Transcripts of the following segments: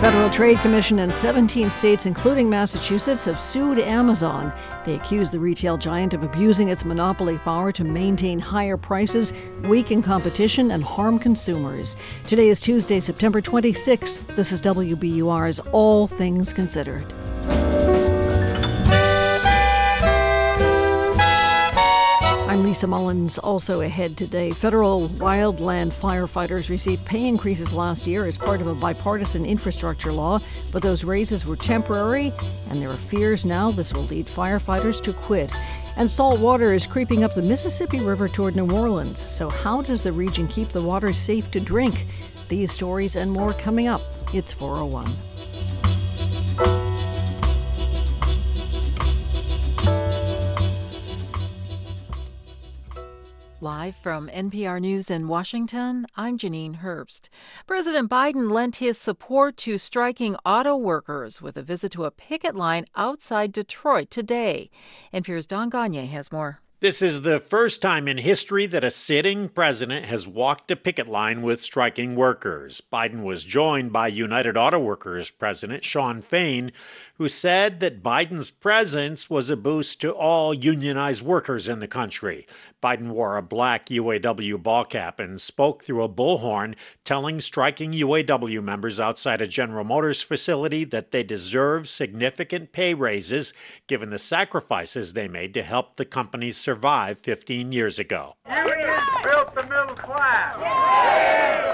Federal Trade Commission and 17 states, including Massachusetts, have sued Amazon. They accuse the retail giant of abusing its monopoly power to maintain higher prices, weaken competition, and harm consumers. Today is Tuesday, September 26th. This is WBUR's All Things Considered. I'm Lisa Mullins. Also ahead today, federal wildland firefighters received pay increases last year as part of a bipartisan infrastructure law, but those raises were temporary, and there are fears now this will lead firefighters to quit. And salt water is creeping up the Mississippi River toward New Orleans. So, how does the region keep the water safe to drink? These stories and more coming up. It's 401. Live from NPR News in Washington, I'm Janine Herbst. President Biden lent his support to striking auto workers with a visit to a picket line outside Detroit today. NPR's Don Gonyea has more. This is the first time in history that a sitting president has walked a picket line with striking workers. Biden was joined by United Auto Workers President Shawn Fain, who said that Biden's presence was a boost to all unionized workers in the country. Biden wore a black UAW ball cap and spoke through a bullhorn, telling striking UAW members outside a General Motors facility that they deserve significant pay raises given the sacrifices they made to help the company survive 15 years ago. You built the middle class.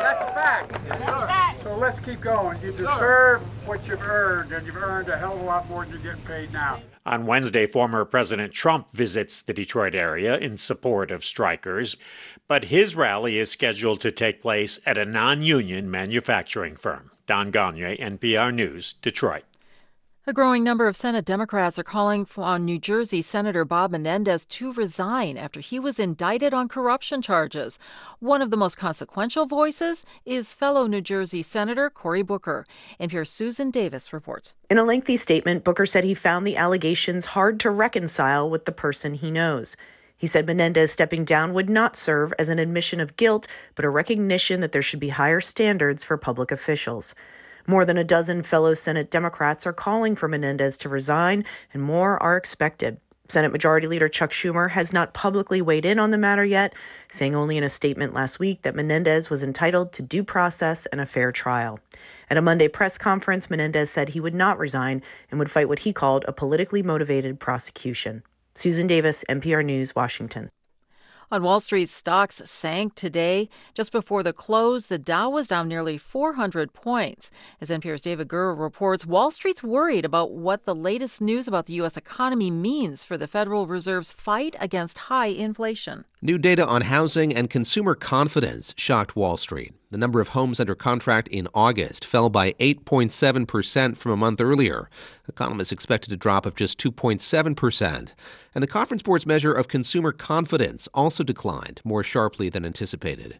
That's a fact. So let's keep going. You deserve what you've earned, and you've earned a hell of a lot more than you're getting paid now. On Wednesday, former President Trump visits the Detroit area in support of strikers, but his rally is scheduled to take place at a non union manufacturing firm. Don Gonyea, NPR News, Detroit. A growing number of Senate Democrats are calling on New Jersey Senator Bob Menendez to resign after he was indicted on corruption charges. One of the most consequential voices is fellow New Jersey Senator Cory Booker. NPR's Susan Davis reports. In a lengthy statement, Booker said he found the allegations hard to reconcile with the person he knows. He said Menendez stepping down would not serve as an admission of guilt, but a recognition that there should be higher standards for public officials. More than a dozen fellow Senate Democrats are calling for Menendez to resign, and more are expected. Senate Majority Leader Chuck Schumer has not publicly weighed in on the matter yet, saying only in a statement last week that Menendez was entitled to due process and a fair trial. At a Monday press conference, Menendez said he would not resign and would fight what he called a politically motivated prosecution. Susan Davis, NPR News, Washington. On Wall Street, stocks sank today. Just before the close, the Dow was down nearly 400 points. As NPR's David Gura reports, Wall Street's worried about what the latest news about the U.S. economy means for the Federal Reserve's fight against high inflation. New data on housing and consumer confidence shocked Wall Street. The number of homes under contract in August fell by 8.7% from a month earlier. Economists expected a drop of just 2.7%. And the Conference Board's measure of consumer confidence also declined more sharply than anticipated.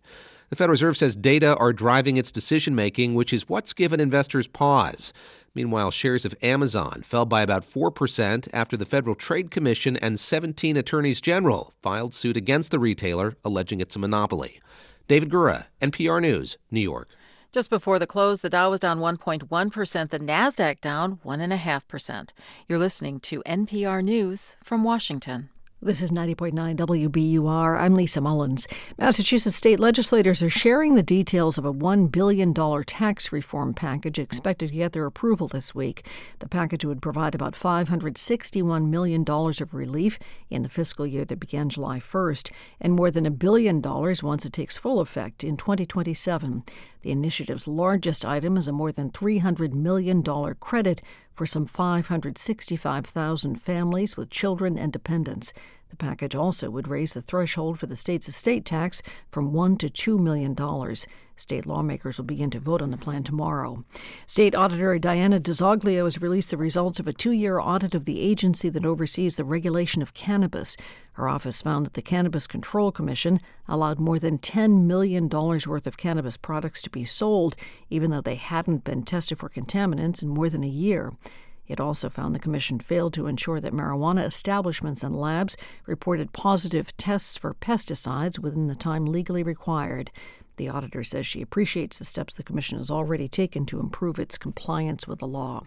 The Federal Reserve says data are driving its decision making, which is what's given investors pause. Meanwhile, shares of Amazon fell by about 4% after the Federal Trade Commission and 17 attorneys general filed suit against the retailer, alleging it's a monopoly. David Gura, NPR News, New York. Just before the close, the Dow was down 1.1%, the NASDAQ down 1.5%. You're listening to NPR News from Washington. This is 90.9 WBUR. I'm Lisa Mullins. Massachusetts state legislators are sharing the details of a $1 billion tax reform package expected to get their approval this week. The package would provide about $561 million of relief in the fiscal year that began July 1st, and more than a billion dollars once it takes full effect in 2027. The initiative's largest item is a more than $300 million credit for some 565,000 families with children and dependents. The package also would raise the threshold for the state's estate tax from one to two million dollars. State lawmakers will begin to vote on the plan tomorrow. State Auditor Diana DiZoglio has released the results of a two-year audit of the agency that oversees the regulation of cannabis. Her office found that the Cannabis Control Commission allowed more than $10 million worth of cannabis products to be sold, even though they hadn't been tested for contaminants in more than a year. It also found the Commission failed to ensure that marijuana establishments and labs reported positive tests for pesticides within the time legally required. The auditor says she appreciates the steps the Commission has already taken to improve its compliance with the law.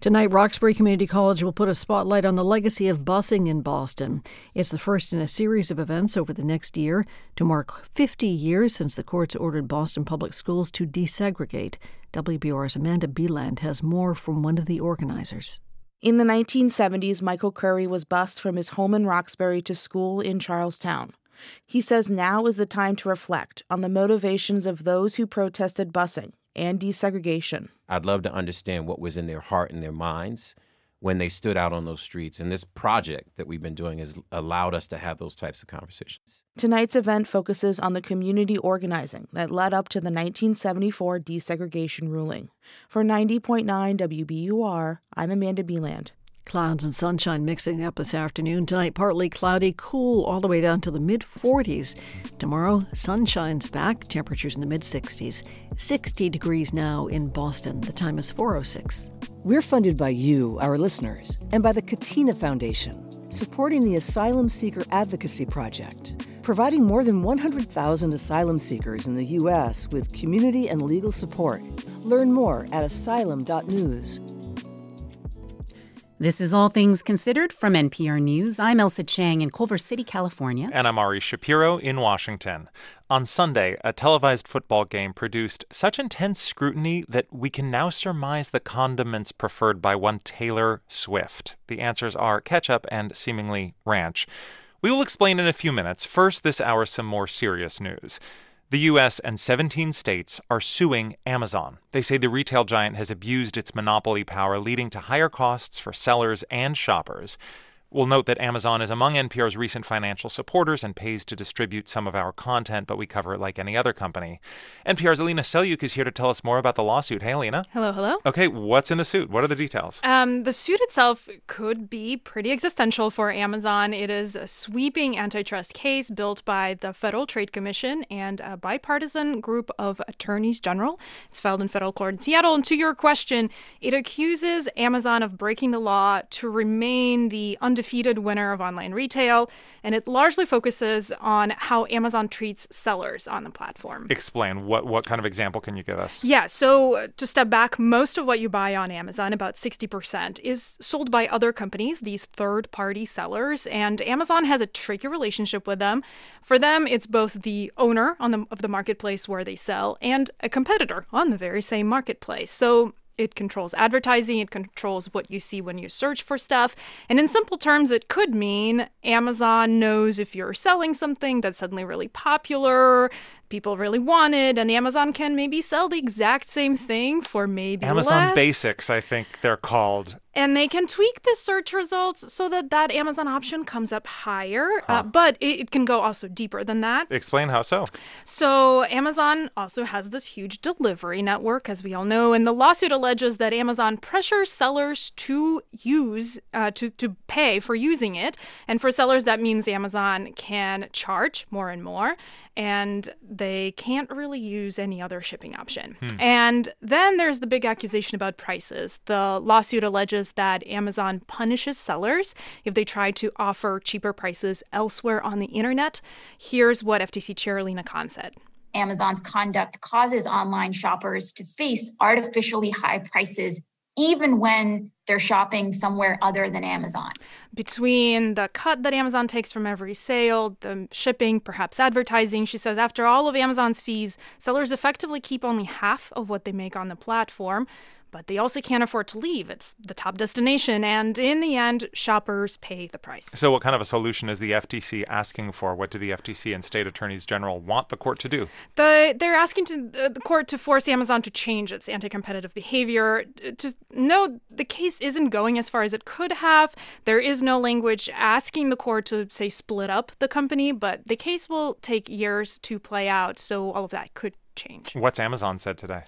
Tonight, Roxbury Community College will put a spotlight on the legacy of busing in Boston. It's the first in a series of events over the next year to mark 50 years since the courts ordered Boston Public Schools to desegregate. WBUR's Amanda Beland has more from one of the organizers. In the 1970s, Michael Curry was bused from his home in Roxbury to school in Charlestown. He says now is the time to reflect on the motivations of those who protested busing and desegregation. I'd love to understand what was in their heart and their minds when they stood out on those streets. And this project that we've been doing has allowed us to have those types of conversations. Tonight's event focuses on the community organizing that led up to the 1974 desegregation ruling. For 90.9 WBUR, I'm Amanda Beland. Clouds and sunshine mixing up this afternoon. Tonight, partly cloudy, cool all the way down to the mid 40s. Tomorrow, sun shines back, temperatures in the mid 60s. 60 degrees now in Boston. The time is 406. We're funded by you, our listeners, and by the Katina Foundation, supporting the Asylum Seeker Advocacy Project, providing more than 100,000 asylum seekers in the U.S. with community and legal support. Learn more at asylum.news. This is All Things Considered from NPR News. I'm Ailsa Chang in Culver City, California. And I'm Ari Shapiro in Washington. On Sunday, a televised football game produced such intense scrutiny that we can now surmise the condiments preferred by one Taylor Swift. The answers are ketchup and seemingly ranch. We will explain in a few minutes. First, this hour, some more serious news. The U.S. and 17 states are suing Amazon. They say the retail giant has abused its monopoly power, leading to higher costs for sellers and shoppers. We'll note that Amazon is among NPR's recent financial supporters and pays to distribute some of our content, but we cover it like any other company. NPR's Alina Selyukh is here to tell us more about the lawsuit. Hey, Alina. Hello, hello. Okay, what's in the suit? What are the details? Um, the suit itself could be pretty existential for Amazon. It is a sweeping antitrust case built by the Federal Trade Commission and a bipartisan group of attorneys general. It's filed in federal court in Seattle. And to your question, it accuses Amazon of breaking the law to remain the undefeated winner of online retail, and it largely focuses on how Amazon treats sellers on the platform. Explain what what kind of example can you give us? Yeah, so uh, to step back, most of what you buy on Amazon, about 60%, is sold by other companies, these third-party sellers, and Amazon has a tricky relationship with them. For them, it's both the owner on the of the marketplace where they sell and a competitor on the very same marketplace. So it controls advertising, it controls what you see when you search for stuff. And in simple terms, it could mean Amazon knows if you're selling something that's suddenly really popular, people really want it, and Amazon can maybe sell the exact same thing for maybe Amazon less. Basics, I think they're called. And they can tweak the search results so that that Amazon option comes up higher, uh, but it, it can go also deeper than that. Explain how so. So, Amazon also has this huge delivery network, as we all know, and the lawsuit alleges that Amazon pressures sellers to use, uh, to, to pay for using it. And for sellers, that means Amazon can charge more and more, and they can't really use any other shipping option. Hmm. And then there's the big accusation about prices. The lawsuit alleges that Amazon punishes sellers if they try to offer cheaper prices elsewhere on the internet. Here's what FTC Chair Lina Khan said. Amazon's conduct causes online shoppers to face artificially high prices even when they're shopping somewhere other than Amazon. Between the cut that Amazon takes from every sale, the shipping, perhaps advertising, she says after all of Amazon's fees, sellers effectively keep only half of what they make on the platform. But they also can't afford to leave. It's the top destination, and in the end, shoppers pay the price. So, what kind of a solution is the FTC asking for? What do the FTC and state attorneys general want the court to do? The, they're asking to, uh, the court to force Amazon to change its anti competitive behavior. To no, the case isn't going as far as it could have. There is no language asking the court to, say, split up the company, but the case will take years to play out, so all of that could change. What's Amazon said today?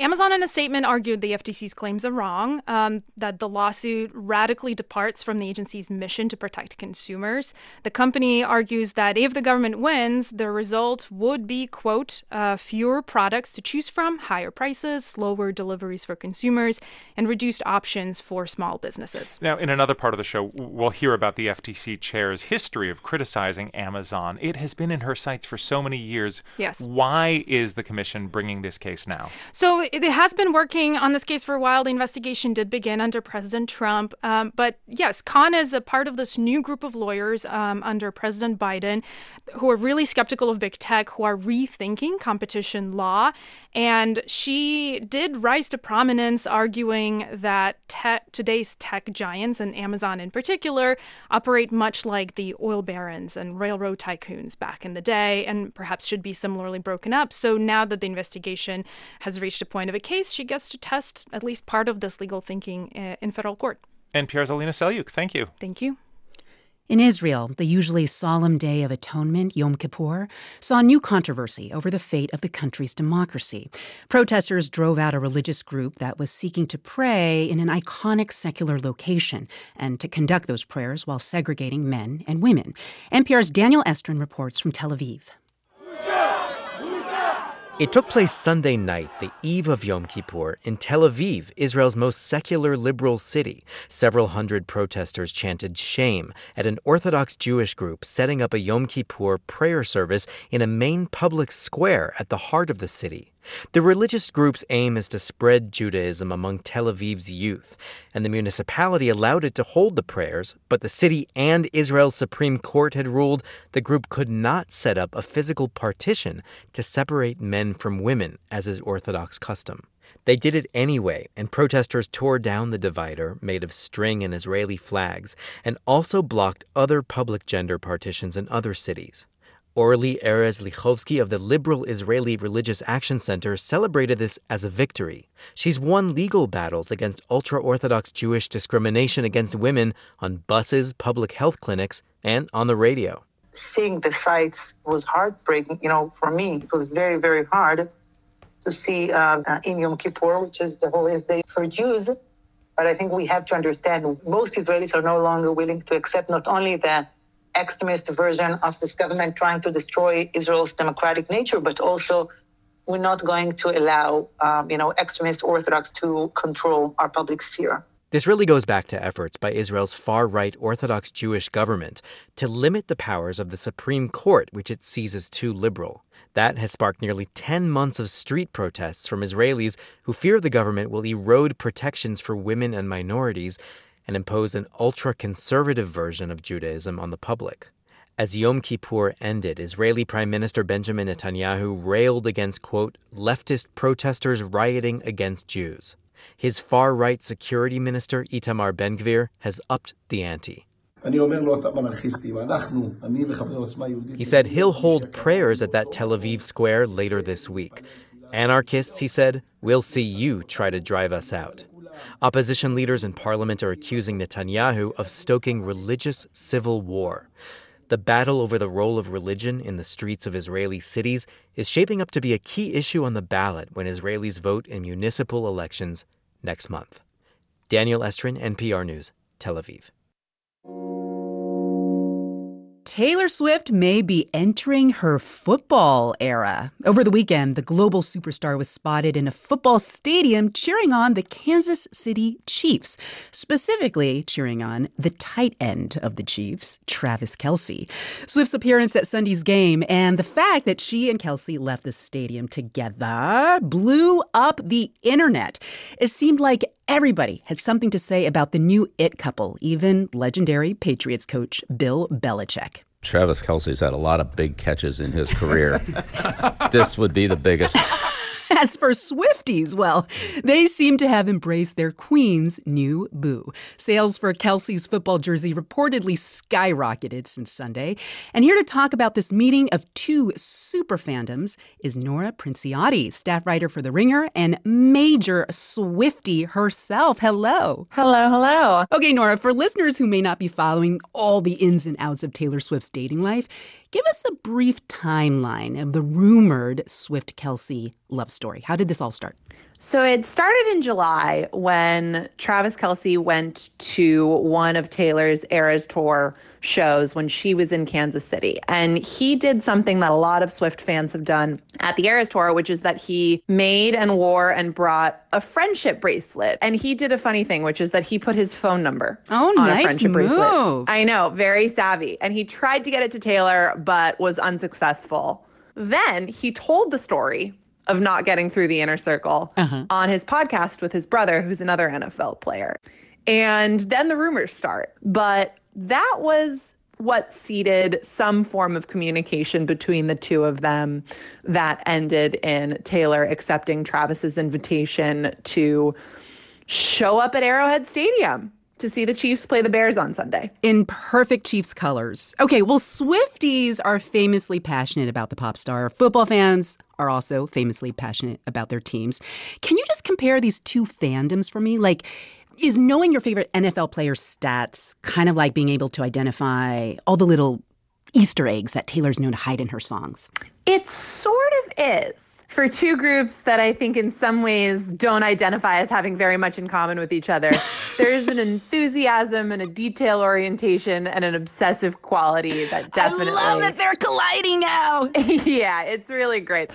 Amazon, in a statement, argued the FTC's claims are wrong, um, that the lawsuit radically departs from the agency's mission to protect consumers. The company argues that if the government wins, the result would be, quote, uh, fewer products to choose from, higher prices, slower deliveries for consumers, and reduced options for small businesses. Now, in another part of the show, we'll hear about the FTC chair's history of criticizing Amazon. It has been in her sights for so many years. Yes. Why is the commission bringing this case now? So it has been working on this case for a while. The investigation did begin under President Trump. Um, but yes, Khan is a part of this new group of lawyers um, under President Biden who are really skeptical of big tech, who are rethinking competition law. And she did rise to prominence, arguing that te- today's tech giants, and Amazon in particular, operate much like the oil barons and railroad tycoons back in the day, and perhaps should be similarly broken up. So now that the investigation has reached a point of a case, she gets to test at least part of this legal thinking uh, in federal court. NPR's Alina Selyukh, thank you. Thank you. In Israel, the usually solemn Day of Atonement, Yom Kippur, saw new controversy over the fate of the country's democracy. Protesters drove out a religious group that was seeking to pray in an iconic secular location and to conduct those prayers while segregating men and women. NPR's Daniel Estrin reports from Tel Aviv. It took place Sunday night, the eve of Yom Kippur, in Tel Aviv, Israel's most secular liberal city. Several hundred protesters chanted shame at an Orthodox Jewish group setting up a Yom Kippur prayer service in a main public square at the heart of the city. The religious group's aim is to spread Judaism among Tel Aviv's youth, and the municipality allowed it to hold the prayers, but the city and Israel's Supreme Court had ruled the group could not set up a physical partition to separate men from women, as is Orthodox custom. They did it anyway, and protesters tore down the divider made of string and Israeli flags, and also blocked other public gender partitions in other cities. Orly Erez Likhovski of the Liberal Israeli Religious Action Center celebrated this as a victory. She's won legal battles against ultra Orthodox Jewish discrimination against women on buses, public health clinics, and on the radio. Seeing the sites was heartbreaking. You know, for me, it was very, very hard to see um, uh, in Yom Kippur, which is the holiest day for Jews. But I think we have to understand most Israelis are no longer willing to accept not only the extremist version of this government trying to destroy Israel's democratic nature, but also we're not going to allow, um, you know, extremist Orthodox to control our public sphere. This really goes back to efforts by Israel's far right Orthodox Jewish government to limit the powers of the Supreme Court, which it sees as too liberal. That has sparked nearly 10 months of street protests from Israelis who fear the government will erode protections for women and minorities and impose an ultra conservative version of Judaism on the public. As Yom Kippur ended, Israeli Prime Minister Benjamin Netanyahu railed against, quote, leftist protesters rioting against Jews. His far right security minister, Itamar Ben Gvir, has upped the ante. He said he'll hold prayers at that Tel Aviv square later this week. Anarchists, he said, we'll see you try to drive us out. Opposition leaders in parliament are accusing Netanyahu of stoking religious civil war. The battle over the role of religion in the streets of Israeli cities is shaping up to be a key issue on the ballot when Israelis vote in municipal elections next month. Daniel Estrin, NPR News, Tel Aviv. Taylor Swift may be entering her football era. Over the weekend, the global superstar was spotted in a football stadium cheering on the Kansas City Chiefs, specifically cheering on the tight end of the Chiefs, Travis Kelce. Swift's appearance at Sunday's game and the fact that she and Kelce left the stadium together blew up the internet. It seemed like Everybody had something to say about the new it couple, even legendary Patriots coach Bill Belichick. Travis Kelce's had a lot of big catches in his career. this would be the biggest. As for Swifties, well, they seem to have embraced their queen's new boo. Sales for Kelce's football jersey reportedly skyrocketed since Sunday. And here to talk about this meeting of two super fandoms is Nora Princiotti, staff writer for The Ringer and major Swiftie herself. Hello. Hello, hello. Okay, Nora, for listeners who may not be following all the ins and outs of Taylor Swift's dating life, Give us a brief timeline of the rumored Swift Kelce love story. How did this all start? So it started in July when Travis Kelce went to one of Taylor's Eras Tour shows when she was in Kansas City. And he did something that a lot of Swift fans have done at the Eras Tour, which is that he made and wore and brought a friendship bracelet. And he did a funny thing, which is that he put his phone number oh, on nice a friendship move. bracelet. I know, very savvy. And he tried to get it to Taylor, but was unsuccessful. Then he told the story of not getting through the inner circle Uh-huh. on his podcast with his brother, who's another NFL player. And then the rumors start. But that was what seeded some form of communication between the two of them that ended in Taylor accepting Travis's invitation to show up at Arrowhead Stadium to see the Chiefs play the Bears on Sunday. In perfect Chiefs colors. Okay, well, Swifties are famously passionate about the pop star. Football fans are also famously passionate about their teams. Can you just compare these two fandoms for me? Like, is knowing your favorite NFL player's stats kind of like being able to identify all the little Easter eggs that Taylor's known to hide in her songs? It sort of is for two groups that I think in some ways don't identify as having very much in common with each other. There's an enthusiasm and a detail orientation and an obsessive quality that definitely I love that they're colliding now. yeah, it's really great.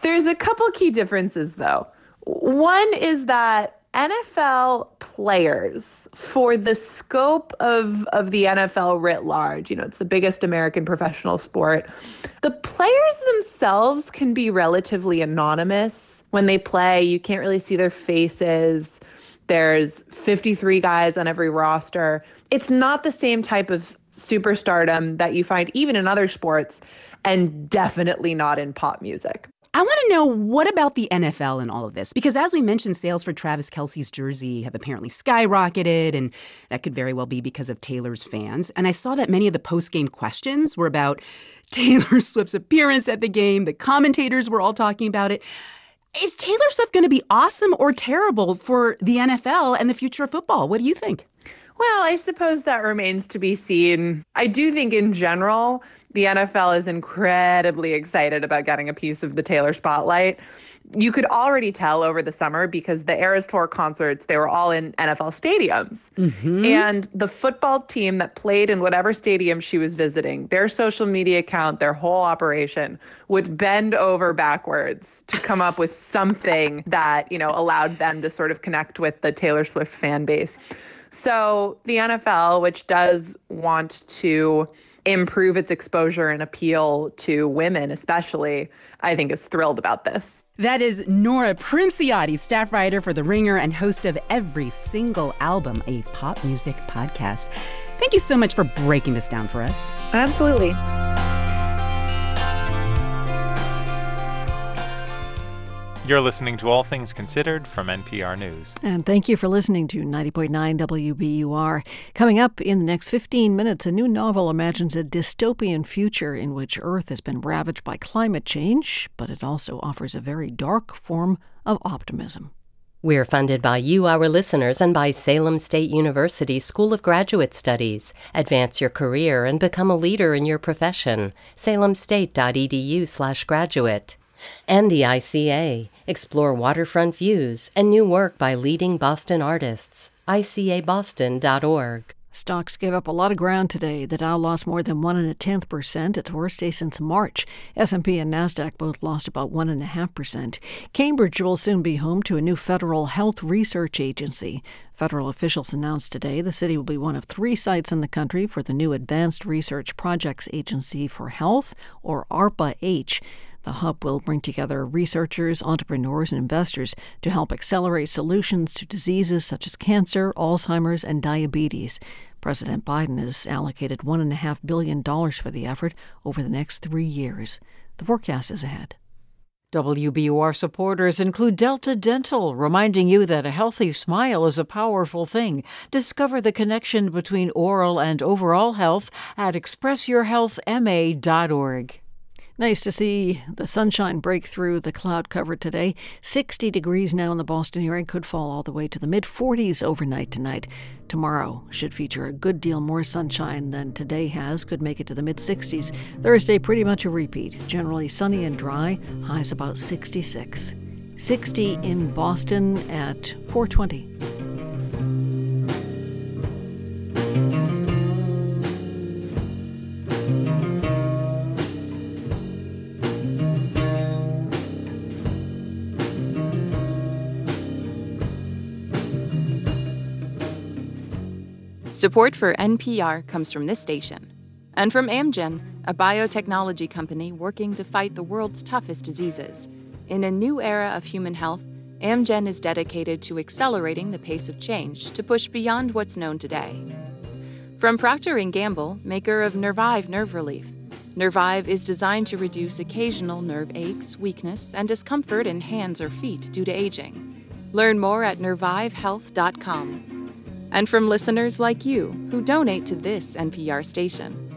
There's a couple key differences though. One is that NFL players, for the scope of, of the NFL writ large, you know, it's the biggest American professional sport, the players themselves can be relatively anonymous when they play. You can't really see their faces. There's 53 guys on every roster. It's not the same type of superstardom that you find even in other sports, and definitely not in pop music. I want to know what about the NFL in all of this? Because as we mentioned, sales for Travis Kelce's jersey have apparently skyrocketed, and that could very well be because of Taylor's fans. And I saw that many of the post game questions were about Taylor Swift's appearance at the game. The commentators were all talking about it. Is Taylor Swift going to be awesome or terrible for the NFL and the future of football? What do you think? Well, I suppose that remains to be seen. I do think, in general, the NFL is incredibly excited about getting a piece of the Taylor spotlight. You could already tell over the summer because the Eras Tour concerts, they were all in NFL stadiums. Mm-hmm. And the football team that played in whatever stadium she was visiting, their social media account, their whole operation would bend over backwards to come up with something that, you know, allowed them to sort of connect with the Taylor Swift fan base. So the NFL, which does want to improve its exposure and appeal to women, especially, I think is thrilled about this. That is Nora Princiotti, staff writer for The Ringer and host of Every Single Album, a pop music podcast. Thank you so much for breaking this down for us. Absolutely. You're listening to All Things Considered from NPR News. And thank you for listening to 90.9 WBUR. Coming up in the next 15 minutes, a new novel imagines a dystopian future in which Earth has been ravaged by climate change, but it also offers a very dark form of optimism. We're funded by you, our listeners, and by Salem State University School of Graduate Studies. Advance your career and become a leader in your profession. salemstate.edu/graduate. And the ICA. Explore waterfront views and new work by leading Boston artists. ICABoston.org. Stocks gave up a lot of ground today. The Dow lost more than one and a tenth percent, its worst day since March. S&P and Nasdaq both lost about one and a half percent. Cambridge will soon be home to a new federal health research agency. Federal officials announced today the city will be one of three sites in the country for the new Advanced Research Projects Agency for Health, or ARPA-H. The hub will bring together researchers, entrepreneurs, and investors to help accelerate solutions to diseases such as cancer, Alzheimer's, and diabetes. President Biden has allocated $1.5 billion for the effort over the next three years. The forecast is ahead. WBUR supporters include Delta Dental, reminding you that a healthy smile is a powerful thing. Discover the connection between oral and overall health at expressyourhealthma.org. Nice to see the sunshine break through the cloud cover today. 60 degrees now in the Boston area, could fall all the way to the mid 40s overnight tonight. Tomorrow should feature a good deal more sunshine than today has, could make it to the mid 60s. Thursday, pretty much a repeat. Generally sunny and dry, highs about 66. 60 in Boston at 420. Support for NPR comes from this station and from Amgen, a biotechnology company working to fight the world's toughest diseases. In a new era of human health, Amgen is dedicated to accelerating the pace of change to push beyond what's known today. From Procter & Gamble, maker of Nervive nerve relief, Nervive is designed to reduce occasional nerve aches, weakness, and discomfort in hands or feet due to aging. Learn more at nervivehealth.com. And from listeners like you who donate to this NPR station.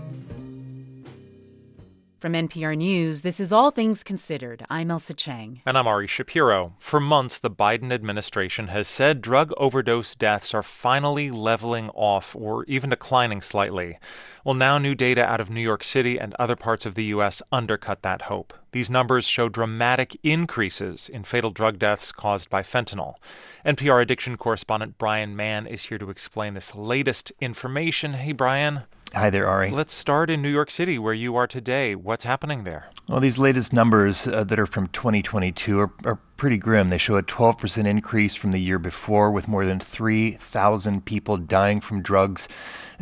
From NPR News, this is All Things Considered. I'm Ailsa Chang. And I'm Ari Shapiro. For months, the Biden administration has said drug overdose deaths are finally leveling off or even declining slightly. Well, now new data out of New York City and other parts of the U.S. undercut that hope. These numbers show dramatic increases in fatal drug deaths caused by fentanyl. NPR addiction correspondent Brian Mann is here to explain this latest information. Hey, Brian. Hi there, Ari. Let's start in New York City, where you are today. What's happening there? Well, these latest numbers uh, that are from 2022 are, are pretty grim. They show a 12% increase from the year before, with more than 3,000 people dying from drugs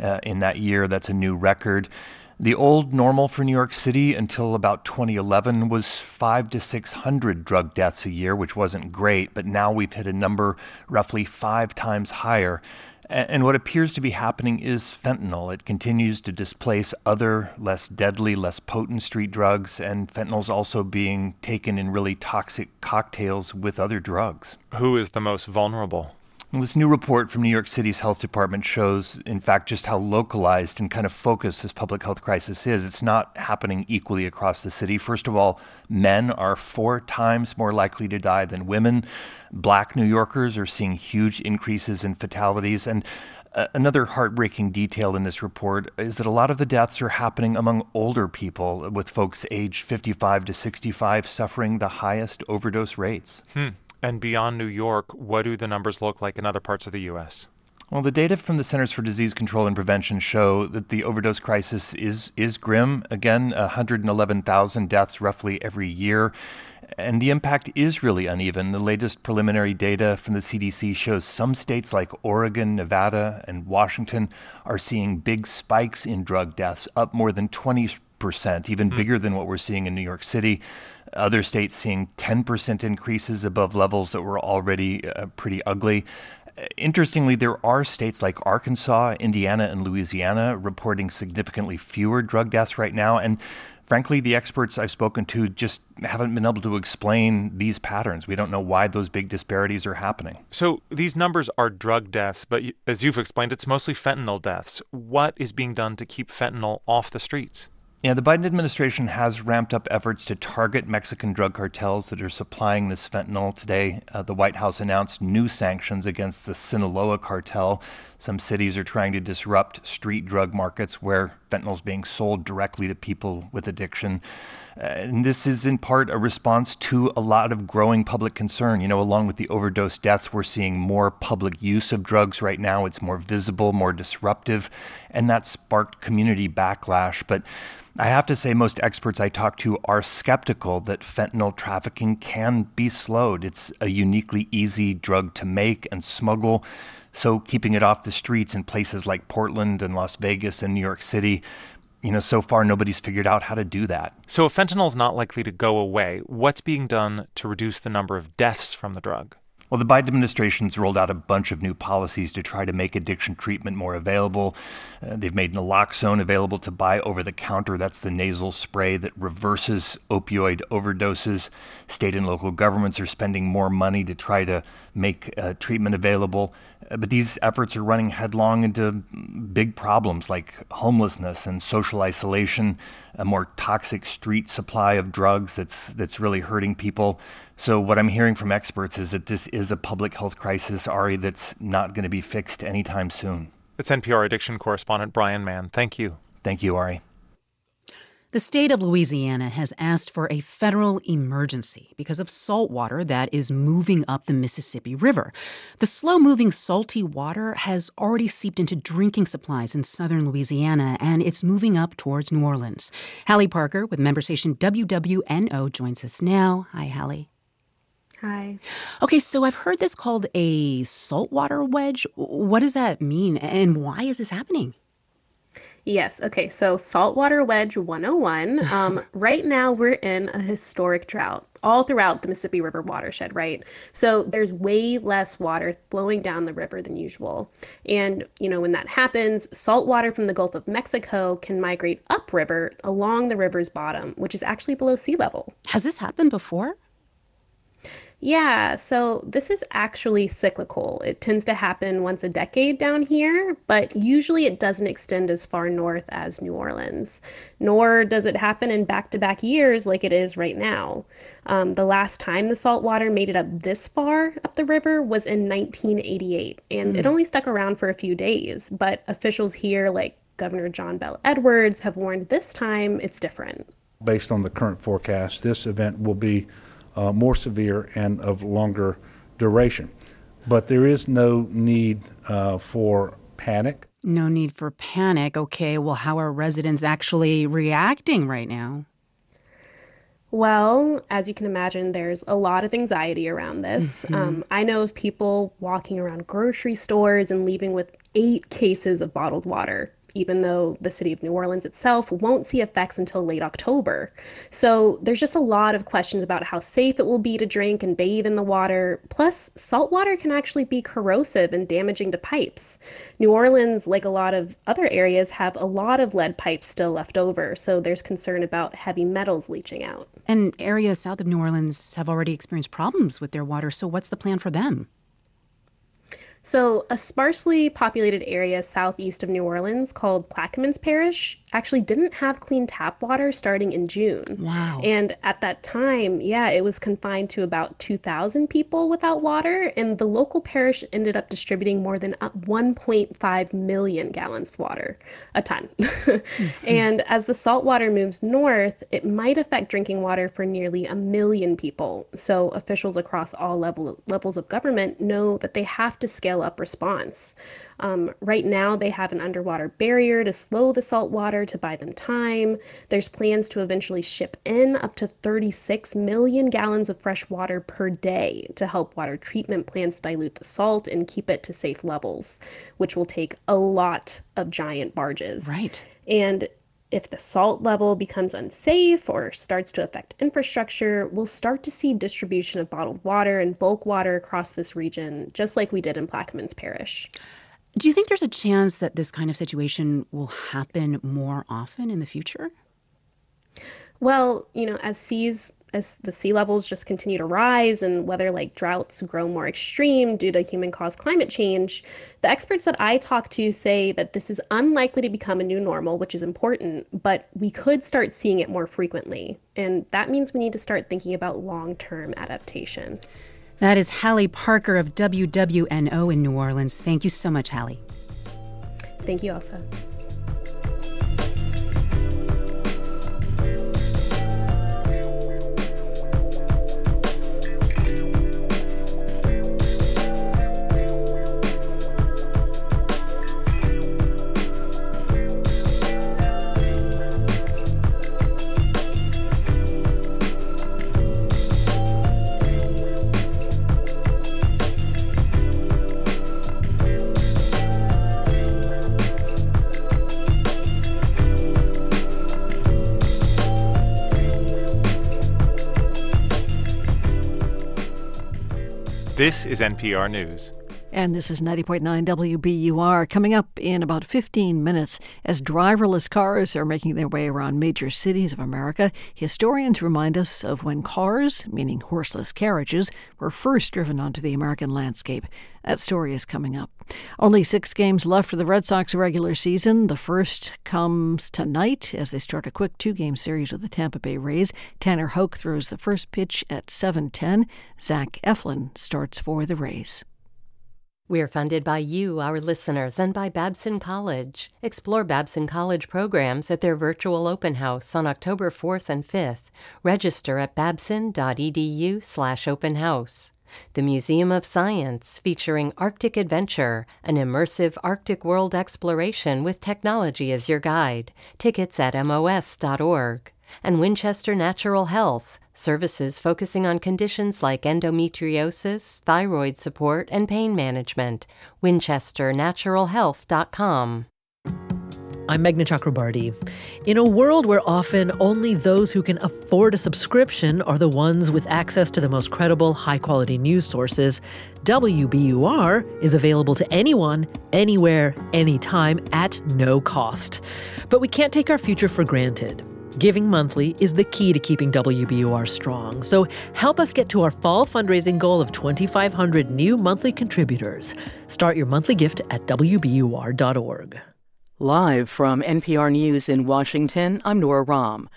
uh, in that year. That's a new record. The old normal for New York City until about 2011 was five to 600 drug deaths a year, which wasn't great, but now we've hit a number roughly five times higher. And what appears to be happening is fentanyl. It continues to displace other less deadly, less potent street drugs, and fentanyl's also being taken in really toxic cocktails with other drugs. Who is the most vulnerable? This new report from New York City's health department shows, in fact, just how localized and kind of focused this public health crisis is. It's not happening equally across the city. First of all, men are four times more likely to die than women. Black New Yorkers are seeing huge increases in fatalities. And uh, another heartbreaking detail in this report is that a lot of the deaths are happening among older people, with folks aged 55 to 65 suffering the highest overdose rates. Hmm. And beyond New York, what do the numbers look like in other parts of the U.S.? Well, the data from the Centers for Disease Control and Prevention show that the overdose crisis is is grim. Again, 111,000 deaths roughly every year. And the impact is really uneven. The latest preliminary data from the CDC shows some states like Oregon, Nevada, and Washington are seeing big spikes in drug deaths, up more than 20%, even mm. bigger than what we're seeing in New York City. Other states seeing 10% increases above levels that were already uh, pretty ugly. Interestingly, there are states like Arkansas, Indiana, and Louisiana reporting significantly fewer drug deaths right now. And frankly, the experts I've spoken to just haven't been able to explain these patterns. We don't know why those big disparities are happening. So these numbers are drug deaths, but as you've explained, it's mostly fentanyl deaths. What is being done to keep fentanyl off the streets? Yeah, the Biden administration has ramped up efforts to target Mexican drug cartels that are supplying this fentanyl. Today, uh, the White House announced new sanctions against the Sinaloa cartel. Some cities are trying to disrupt street drug markets where fentanyl is being sold directly to people with addiction. Uh, and this is in part a response to a lot of growing public concern. You know, along with the overdose deaths, we're seeing more public use of drugs right now. It's more visible, more disruptive, and that sparked community backlash. But I have to say, most experts I talk to are skeptical that fentanyl trafficking can be slowed. It's a uniquely easy drug to make and smuggle. So, keeping it off the streets in places like Portland and Las Vegas and New York City, you know, so far nobody's figured out how to do that. So, if fentanyl is not likely to go away, what's being done to reduce the number of deaths from the drug? Well, the Biden administration's rolled out a bunch of new policies to try to make addiction treatment more available. Uh, they've made naloxone available to buy over the counter. That's the nasal spray that reverses opioid overdoses. State and local governments are spending more money to try to make uh, treatment available. Uh, but these efforts are running headlong into big problems like homelessness and social isolation, a more toxic street supply of drugs that's, that's really hurting people. So, what I'm hearing from experts is that this is a public health crisis, Ari, that's not going to be fixed anytime soon. It's NPR addiction correspondent Brian Mann. Thank you. Thank you, Ari. The state of Louisiana has asked for a federal emergency because of salt water that is moving up the Mississippi River. The slow moving salty water has already seeped into drinking supplies in southern Louisiana and it's moving up towards New Orleans. Halle Parker with member station WWNO joins us now. Hi, Halle. Hi. Okay, so I've heard this called a saltwater wedge. What does that mean and why is this happening? Yes. Okay. So saltwater wedge 101. Um, right now, we're in a historic drought all throughout the Mississippi River watershed, right? So there's way less water flowing down the river than usual. And, you know, when that happens, salt water from the Gulf of Mexico can migrate upriver along the river's bottom, which is actually below sea level. Has this happened before? Yeah, so this is actually cyclical. It tends to happen once a decade down here, but usually it doesn't extend as far north as New Orleans. Nor does it happen in back to back years like it is right now. Um, the last time the salt water made it up this far up the river was in 1988, and mm. it hmm. only stuck around for a few days. But officials here, like Governor John Bel Edwards, have warned this time it's different. Based on the current forecast, this event will be uh, more severe and of longer duration. But there is no need uh, for panic. No need for panic. Okay, well, how are residents actually reacting right now? Well, as you can imagine, there's a lot of anxiety around this. Mm-hmm. Um, I know of people walking around grocery stores and leaving with eight cases of bottled water even though the city of New Orleans itself won't see effects until late October. So there's just a lot of questions about how safe it will be to drink and bathe in the water. Plus, salt water can actually be corrosive and damaging to pipes. New Orleans, like a lot of other areas, have a lot of lead pipes still left over, so there's concern about heavy metals leaching out. And areas south of New Orleans have already experienced problems with their water, so what's the plan for them? So, a sparsely populated area southeast of New Orleans called Plaquemines Parish actually didn't have clean tap water starting in June. Wow. And at that time, yeah, it was confined to about 2,000 people without water, and the local parish ended up distributing more than 1.5 million gallons of water, a ton. mm-hmm. And as the salt water moves north, it might affect drinking water for nearly a million people. So, officials across all level, levels of government know that they have to scale up response. Um, right now, they have an underwater barrier to slow the salt water to buy them time. There's plans to eventually ship in up to 36 million gallons of fresh water per day to help water treatment plants dilute the salt and keep it to safe levels, which will take a lot of giant barges. Right. And if the salt level becomes unsafe or starts to affect infrastructure, we'll start to see distribution of bottled water and bulk water across this region, just like we did in Plaquemines Parish. Do you think there's a chance that this kind of situation will happen more often in the future? Well, you know, as seas as the sea levels just continue to rise and weather like droughts grow more extreme due to human caused climate change, the experts that I talk to say that this is unlikely to become a new normal, which is important, but we could start seeing it more frequently. And that means we need to start thinking about long term adaptation. That is Halle Parker of WWNO in New Orleans. Thank you so much, Halle. Thank you, Ailsa. This is NPR News. And this is 90.9 WBUR. Coming up in about 15 minutes, as driverless cars are making their way around major cities of America, historians remind us of when cars, meaning horseless carriages, were first driven onto the American landscape. That story is coming up. Only six games left for the Red Sox regular season. The first comes tonight as they start a quick two-game series with the Tampa Bay Rays. Tanner Houck throws the first pitch at 7:10. Zach Eflin starts for the Rays. We're funded by you, our listeners, and by Babson College. Explore Babson College programs at their virtual open house on October 4th and 5th. Register at babson.edu/slash open house. The Museum of Science, featuring Arctic Adventure, an immersive Arctic world exploration with technology as your guide. Tickets at mos.org. And Winchester Natural Health, services focusing on conditions like endometriosis, thyroid support, and pain management. WinchesterNaturalHealth.com. I'm Meghna Chakrabarty. In a world where often only those who can afford a subscription are the ones with access to the most credible, high quality news sources, WBUR is available to anyone, anywhere, anytime at no cost. But we can't take our future for granted. Giving monthly is the key to keeping WBUR strong. So help us get to our fall fundraising goal of 2,500 new monthly contributors. Start your monthly gift at WBUR.org. Live from NPR News in Washington, I'm Nora Raum.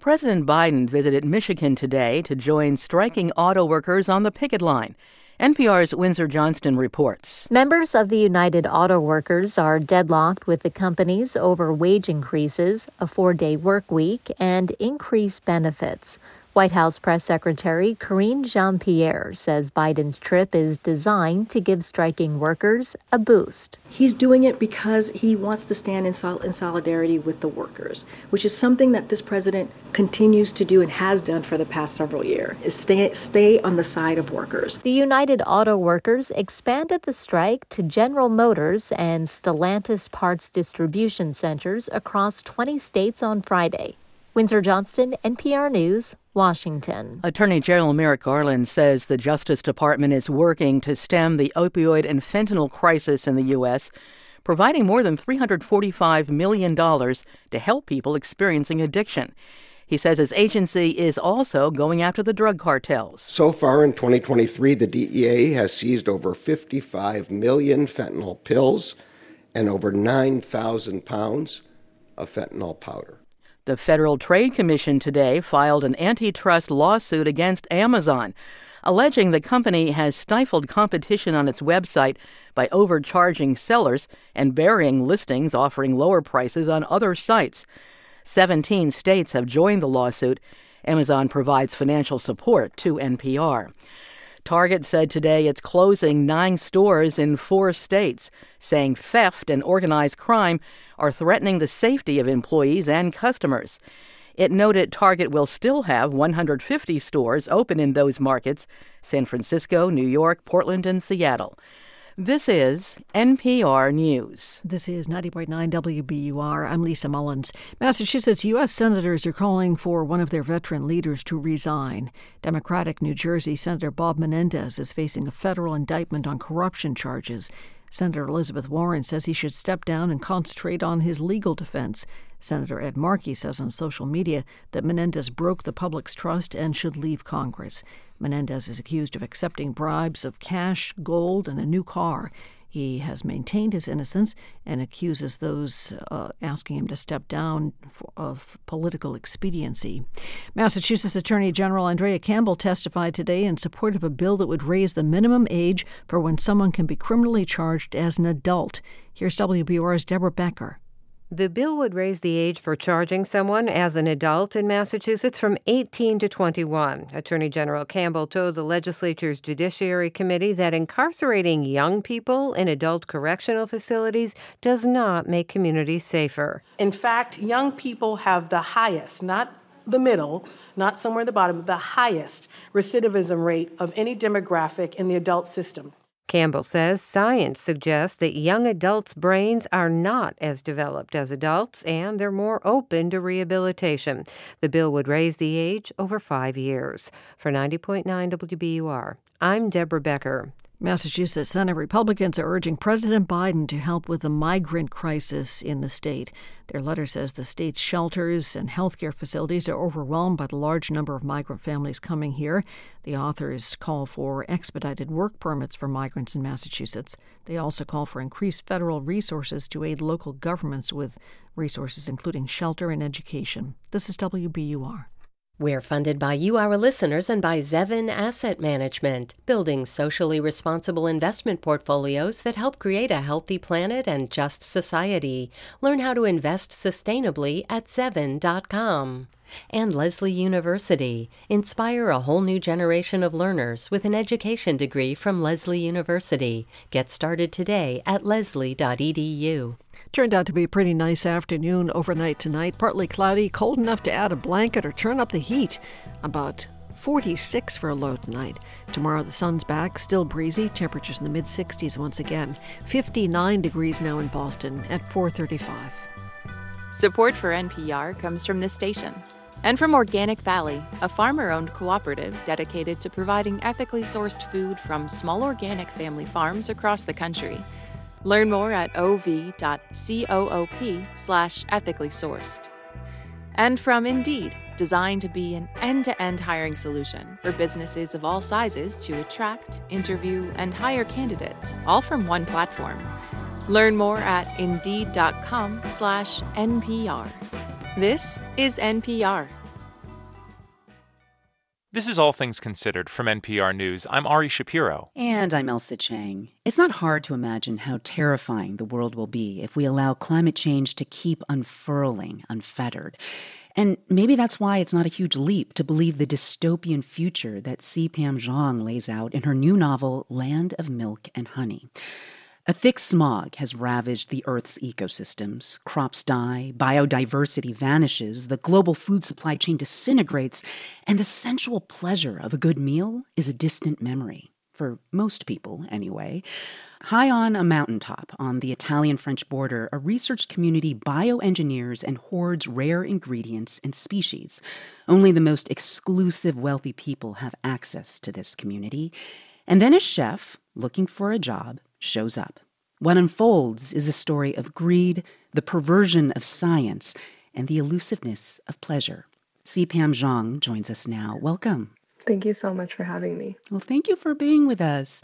President Biden visited Michigan today to join striking auto workers on the picket line. NPR's Windsor Johnston reports. Members of the United Auto Workers are deadlocked with the companies over wage increases, a four day work week, and increased benefits. White House Press Secretary Karine Jean Pierre says Biden's trip is designed to give striking workers a boost. He's doing it because he wants to stand in, sol- in, solidarity with the workers, which is something that this president continues to do and has done for the past several years, is stay, stay on the side of workers. The United Auto Workers expanded the strike to General Motors and Stellantis parts distribution centers across 20 states on Friday. Windsor Johnston, NPR News, Washington. Attorney General Merrick Garland says the Justice Department is working to stem the opioid and fentanyl crisis in the U.S., providing more than $345 million to help people experiencing addiction. He says his agency is also going after the drug cartels. So far in 2023, the DEA has seized over 55 million fentanyl pills and over 9,000 pounds of fentanyl powder. The Federal Trade Commission today filed an antitrust lawsuit against Amazon, alleging the company has stifled competition on its website by overcharging sellers and burying listings offering lower prices on other sites. 17 states have joined the lawsuit. Amazon provides financial support to NPR. Target said today it's closing nine stores in four states, saying theft and organized crime are threatening the safety of employees and customers. It noted Target will still have 150 stores open in those markets San Francisco, New York, Portland, and Seattle. This is NPR News. This is 90.9 WBUR. I'm Lisa Mullins. Massachusetts U.S. senators are calling for one of their veteran leaders to resign. Democratic New Jersey Senator Bob Menendez is facing a federal indictment on corruption charges. Senator Elizabeth Warren says he should step down and concentrate on his legal defense. Senator Ed Markey says on social media that Menendez broke the public's trust and should leave Congress. Menendez is accused of accepting bribes of cash, gold, and a new car. He has maintained his innocence and accuses those uh, asking him to step down for, of political expediency. Massachusetts Attorney General Andrea Campbell testified today in support of a bill that would raise the minimum age for when someone can be criminally charged as an adult. Here's WBUR's Deborah Becker. The bill would raise the age for charging someone as an adult in Massachusetts from 18 to 21. Attorney General Campbell told the legislature's Judiciary Committee that incarcerating young people in adult correctional facilities does not make communities safer. In fact, young people have the highest, not the middle, not somewhere at the bottom, the highest recidivism rate of any demographic in the adult system. Campbell says science suggests that young adults' brains are not as developed as adults and they're more open to rehabilitation. The bill would raise the age over five years. For 90.9 WBUR, I'm Deborah Becker. Massachusetts Senate Republicans are urging President Biden to help with the migrant crisis in the state. Their letter says the state's shelters and healthcare facilities are overwhelmed by the large number of migrant families coming here. The authors call for expedited work permits for migrants in Massachusetts. They also call for increased federal resources to aid local governments with resources including shelter and education. This is WBUR. We're funded by you, our listeners, and by Zevin Asset Management, building socially responsible investment portfolios that help create a healthy planet and just society. Learn how to invest sustainably at Zevin.com. And Lesley University. Inspire a whole new generation of learners with an education degree from Lesley University. Get started today at lesley.edu. Turned out to be a pretty nice afternoon overnight tonight. Partly cloudy, cold enough to add a blanket or turn up the heat. About 46 for a low tonight. Tomorrow the sun's back, still breezy, temperatures in the mid 60s once again. 59 degrees now in Boston at 435. Support for NPR comes from this station and from Organic Valley, a farmer owned cooperative dedicated to providing ethically sourced food from small organic family farms across the country. Learn more at ov.coop slash ethically sourced. And from Indeed, designed to be an end to end hiring solution for businesses of all sizes to attract, interview, and hire candidates, all from one platform. Learn more at indeed.com slash NPR. This is NPR. This is All Things Considered from NPR News. I'm Ari Shapiro. And I'm Ailsa Chang. It's not hard to imagine how terrifying the world will be if we allow climate change to keep unfurling unfettered. And maybe that's why it's not a huge leap to believe the dystopian future that C. Pam Zhang lays out in her new novel, Land of Milk and Honey. A thick smog has ravaged the Earth's ecosystems. Crops die, biodiversity vanishes, the global food supply chain disintegrates, and the sensual pleasure of a good meal is a distant memory. For most people, anyway. High on a mountaintop on the Italian French border, a research community bioengineers and hoards rare ingredients and species. Only the most exclusive wealthy people have access to this community. And then a chef, looking for a job, shows up. What unfolds is a story of greed, the perversion of science, and the elusiveness of pleasure. C. Pam Zhang joins us now. Welcome. Thank you so much for having me. Well, thank you for being with us.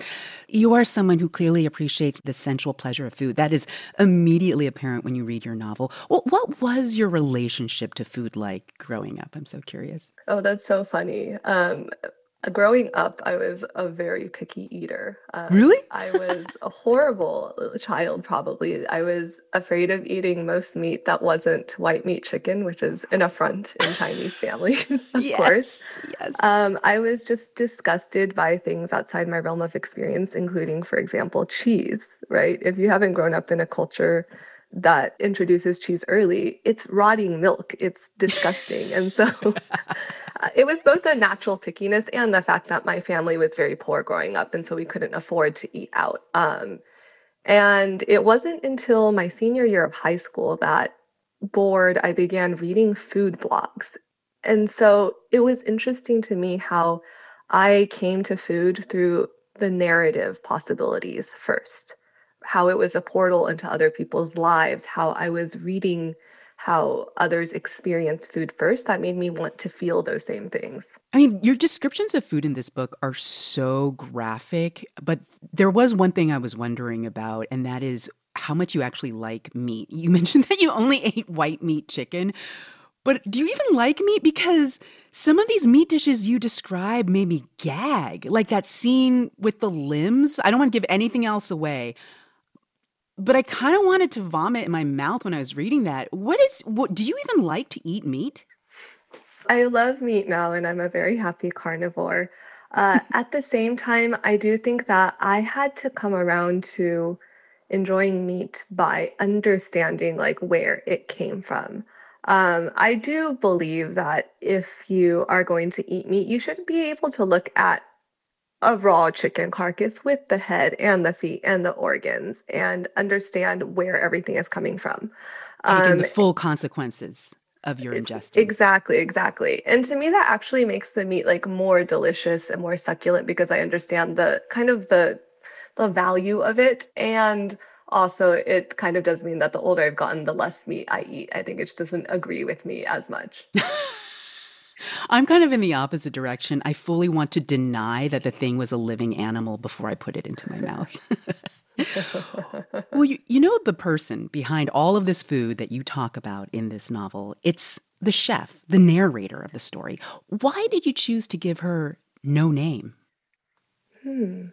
You are someone who clearly appreciates the sensual pleasure of food. That is immediately apparent when you read your novel. Well, what was your relationship to food like growing up? I'm so curious. Oh, that's so funny. Um, Growing up, I was a very picky eater. Um, Really? I was a horrible child, probably. I was afraid of eating most meat that wasn't white meat chicken, which is an affront in Chinese families, of course. Yes. Um, I was just disgusted by things outside my realm of experience, including, for example, cheese, right? If you haven't grown up in a culture that introduces cheese early, it's rotting milk. It's disgusting. and so uh, it was both a natural pickiness and the fact that my family was very poor growing up. And so we couldn't afford to eat out. Um, and it wasn't until my senior year of high school that bored, I began reading food blogs. And so it was interesting to me how I came to food through the narrative possibilities first how it was a portal into other people's lives, how I was reading how others experience food first, that made me want to feel those same things. I mean, your descriptions of food in this book are so graphic, but there was one thing I was wondering about, and that is how much you actually like meat. You mentioned that you only ate white meat chicken, but do you even like meat? Because some of these meat dishes you describe made me gag. Like that scene with the limbs. I don't want to give anything else away, but I kind of wanted to vomit in my mouth when I was reading that. What is what do you even like to eat meat? I love meat now, and I'm a very happy carnivore. Uh, at the same time, I do think that I had to come around to enjoying meat by understanding like where it came from. Um, I do believe that if you are going to eat meat, you should be able to look at a raw chicken carcass with the head and the feet and the organs and understand where everything is coming from. Taking Um, the full consequences of your ingestion. Exactly, exactly. And to me that actually makes the meat like more delicious and more succulent because I understand the kind of the the value of it and also it kind of does mean that the older I've gotten the less meat I eat. I think it just doesn't agree with me as much. I'm kind of in the opposite direction. I fully want to deny that the thing was a living animal before I put it into my mouth. well, you, you know the person behind all of this food that you talk about in this novel. It's the chef, the narrator of the story. Why did you choose to give her no name? Hmm.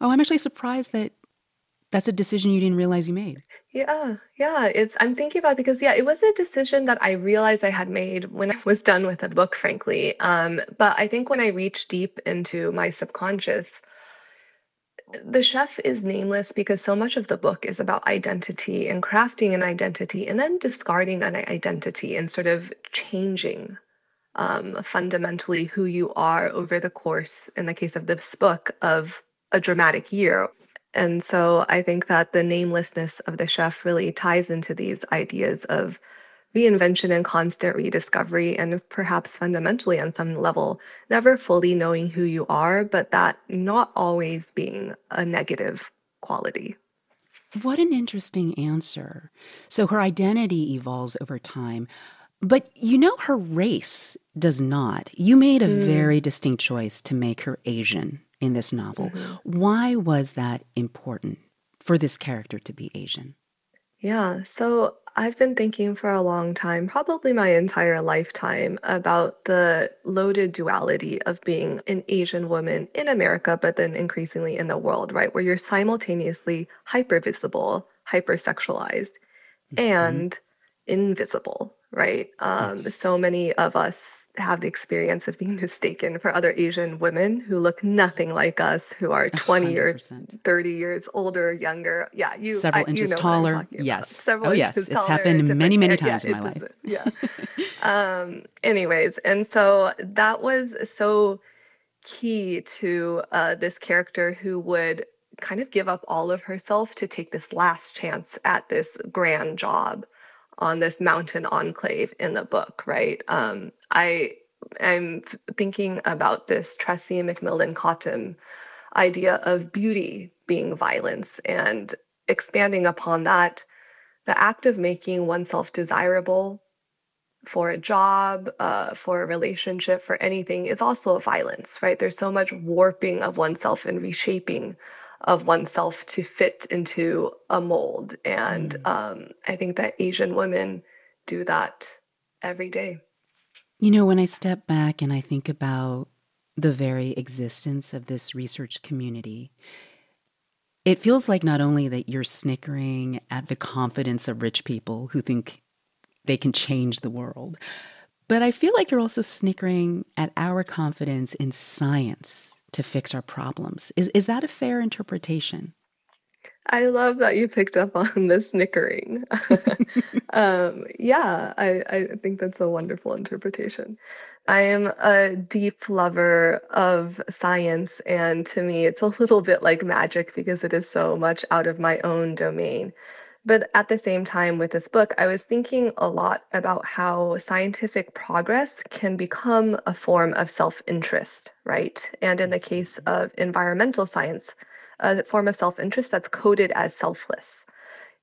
Oh, I'm actually surprised that that's a decision you didn't realize you made. Yeah, yeah. It's I'm thinking about because yeah, it was a decision that I realized I had made when I was done with the book, frankly. Um, but I think when I reached deep into my subconscious, the chef is nameless because so much of the book is about identity and crafting an identity and then discarding an identity and sort of changing um, fundamentally who you are over the course, in the case of this book, of a dramatic year. And so I think that the namelessness of the chef really ties into these ideas of reinvention and constant rediscovery, and perhaps fundamentally on some level, never fully knowing who you are, but that not always being a negative quality. What an interesting answer. So her identity evolves over time, but you know her race does not. You made a mm. very distinct choice to make her Asian in this novel. Mm-hmm. Why was that important for this character to be Asian? Yeah, so I've been thinking for a long time, probably my entire lifetime, about the loaded duality of being an Asian woman in America, but then increasingly in the world, right? Where you're simultaneously hyper visible, hypersexualized, mm-hmm. and invisible, right? Um, yes. So many of us have the experience of being mistaken for other Asian women who look nothing like us, who are 20 100%. or 30 years older, younger. Yeah, you several I, inches you know taller. Yes. Several oh, yes. It's taller, happened many, many times yeah, in my life. Yeah. um, anyways, and so that was so key to uh, this character who would kind of give up all of herself to take this last chance at this grand job on this mountain enclave in the book, right? Um, I am thinking about this Tressie McMillan Cottom idea of beauty being violence and expanding upon that, the act of making oneself desirable for a job, uh, for a relationship, for anything is also a violence, right? There's so much warping of oneself and reshaping of oneself to fit into a mold. And mm. um, I think that Asian women do that every day. You know, when I step back and I think about the very existence of this research community, it feels like not only that you're snickering at the confidence of rich people who think they can change the world, but I feel like you're also snickering at our confidence in science to fix our problems. Is, is that a fair interpretation? I love that you picked up on the snickering. um, yeah, I, I think that's a wonderful interpretation. I am a deep lover of science, and to me, it's a little bit like magic because it is so much out of my own domain. But at the same time, with this book, I was thinking a lot about how scientific progress can become a form of self interest, right? And in the case of environmental science, a form of self interest that's coded as selfless.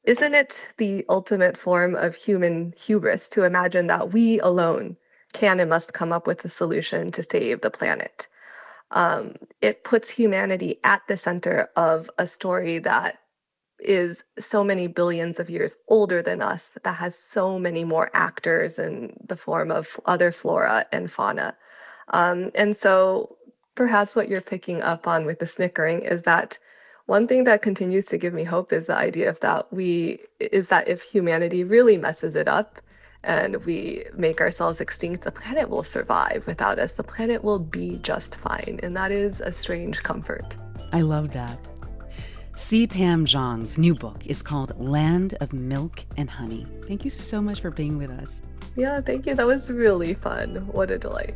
Isn't it the ultimate form of human hubris to imagine that we alone can and must come up with a solution to save the planet? Um, it puts humanity at the center of a story that is so many billions of years older than us that has so many more actors in the form of other flora and fauna. Um, and so perhaps what you're picking up on with the snickering is that one thing that continues to give me hope is the idea of that we is that if humanity really messes it up and we make ourselves extinct, the planet will survive without us. The planet will be just fine. And that is a strange comfort. I love that. C. Pam Zhang's new book is called Land of Milk and Honey. Thank you so much for being with us. Yeah, thank you. That was really fun. What a delight.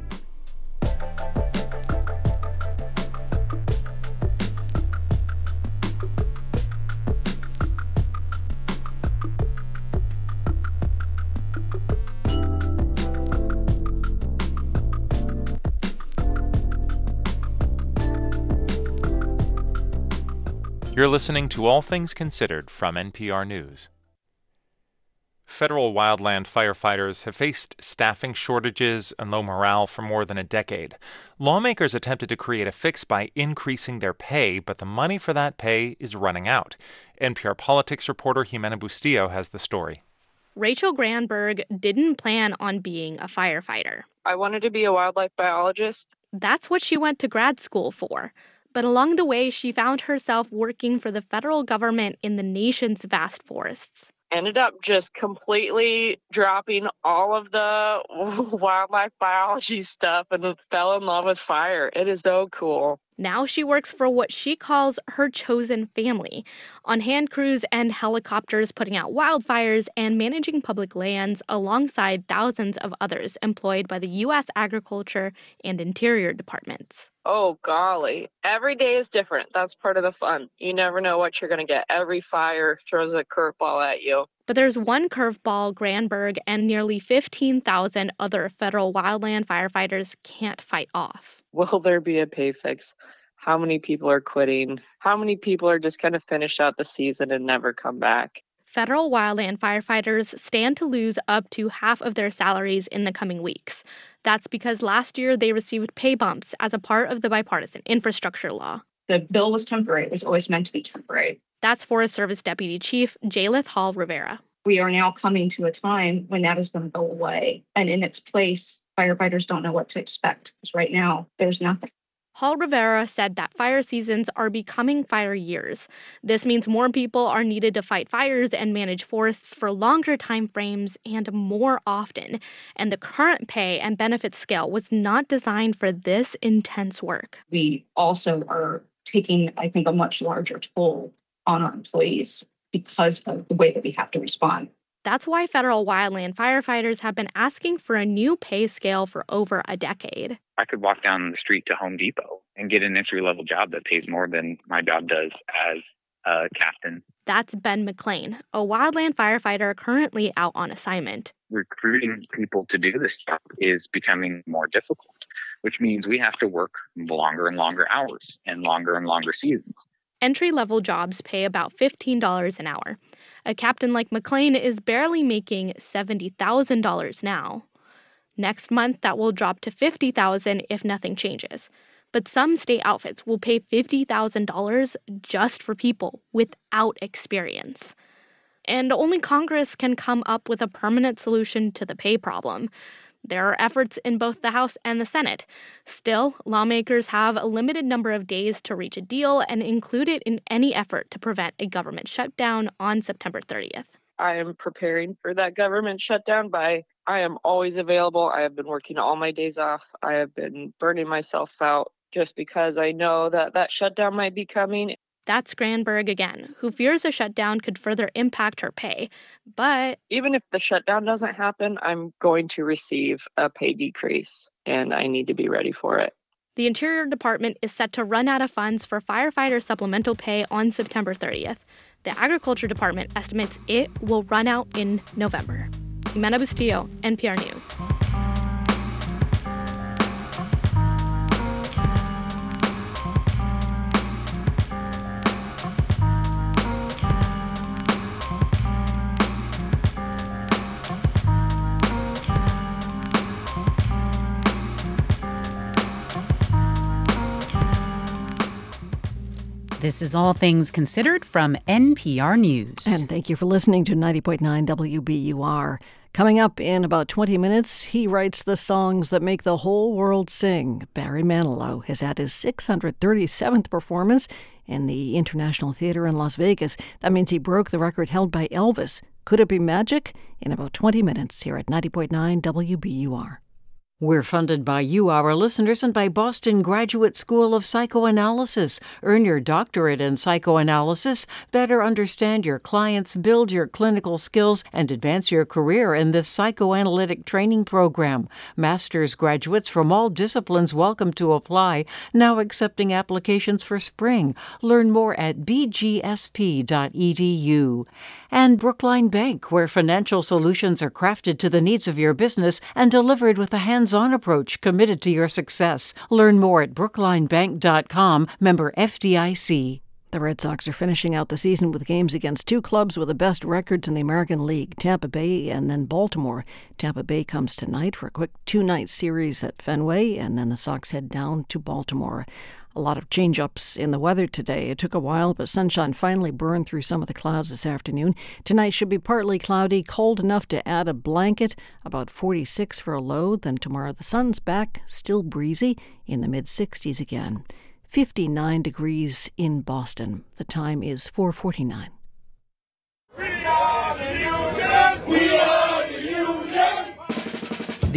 You're listening to All Things Considered from NPR News. Federal wildland firefighters have faced staffing shortages and low morale for more than a decade. Lawmakers attempted to create a fix by increasing their pay, but the money for that pay is running out. NPR politics reporter Ximena Bustillo has the story. Rachel Granberg didn't plan on being a firefighter. I wanted to be a wildlife biologist. That's what she went to grad school for. But along the way, she found herself working for the federal government in the nation's vast forests ended up just completely dropping all of the wildlife biology stuff and fell in love with fire. It is so cool. Now she works for what she calls her chosen family on hand crews and helicopters putting out wildfires and managing public lands alongside thousands of others employed by the U.S. Agriculture and Interior Departments. Oh, golly. Every day is different. That's part of the fun. You never know what you're going to get. Every fire throws a curveball at you. But there's one curveball Granberg and nearly 15,000 other federal wildland firefighters can't fight off. Will there be a pay fix? How many people are quitting? How many people are just going to finish out the season and never come back? Federal wildland firefighters stand to lose up to half of their salaries in the coming weeks. That's because last year they received pay bumps as a part of the bipartisan infrastructure law. The bill was temporary, it was always meant to be temporary. That's Forest Service Deputy Chief Jaelith Hall Rivera. We are now coming to a time when that is going to go away. And in its place, firefighters don't know what to expect because right now there's nothing. Hall Rivera said that fire seasons are becoming fire years. This means more people are needed to fight fires and manage forests for longer time frames and more often. And the current pay and benefits scale was not designed for this intense work. We also are taking, I think, a much larger toll on our employees because of the way that we have to respond. That's why federal wildland firefighters have been asking for a new pay scale for over a decade. I could walk down the street to Home Depot and get an entry level job that pays more than my job does as a captain. That's Ben McLean, a wildland firefighter currently out on assignment. Recruiting people to do this job is becoming more difficult, which means we have to work longer and longer hours and longer and longer seasons. Entry level jobs pay about $15 an hour. A captain like McLean is barely making $70,000 now. Next month, that will drop to 50,000 if nothing changes. But some state outfits will pay $50,000 just for people without experience. And only Congress can come up with a permanent solution to the pay problem. There are efforts in both the House and the Senate. Still, lawmakers have a limited number of days to reach a deal and include it in any effort to prevent a government shutdown on September 30th. I am preparing for that government shutdown by I am always available. I have been working all my days off. I have been burning myself out just because I know that that shutdown might be coming that's Granberg again, who fears a shutdown could further impact her pay. But even if the shutdown doesn't happen, I'm going to receive a pay decrease and I need to be ready for it. The Interior Department is set to run out of funds for firefighter supplemental pay on September 30th. The Agriculture Department estimates it will run out in November. Ximena Bustillo, NPR News. This is All Things Considered from NPR News. And thank you for listening to 90.9 WBUR. Coming up in about 20 minutes, he writes the songs that make the whole world sing. Barry Manilow has had his 637th performance in the International Theater in Las Vegas. That means he broke the record held by Elvis. Could it be magic? In about 20 minutes here at 90.9 WBUR. We're funded by you, our listeners, and by Boston Graduate School of Psychoanalysis. Earn your doctorate in psychoanalysis, better understand your clients, build your clinical skills, and advance your career in this psychoanalytic training program. Master's graduates from all disciplines welcome to apply, now accepting applications for spring. Learn more at bgsp.edu and Brookline Bank, where financial solutions are crafted to the needs of your business and delivered with a hands on approach committed to your success. Learn more at brooklinebank.com, member FDIC. The Red Sox are finishing out the season with games against two clubs with the best records in the American League Tampa Bay and then Baltimore. Tampa Bay comes tonight for a quick two night series at Fenway, and then the Sox head down to Baltimore. A lot of change ups in the weather today. It took a while, but sunshine finally burned through some of the clouds this afternoon. Tonight should be partly cloudy, cold enough to add a blanket, about 46 for a low. Then tomorrow the sun's back, still breezy, in the mid 60s again. 59 degrees in Boston. The time is 449. We are The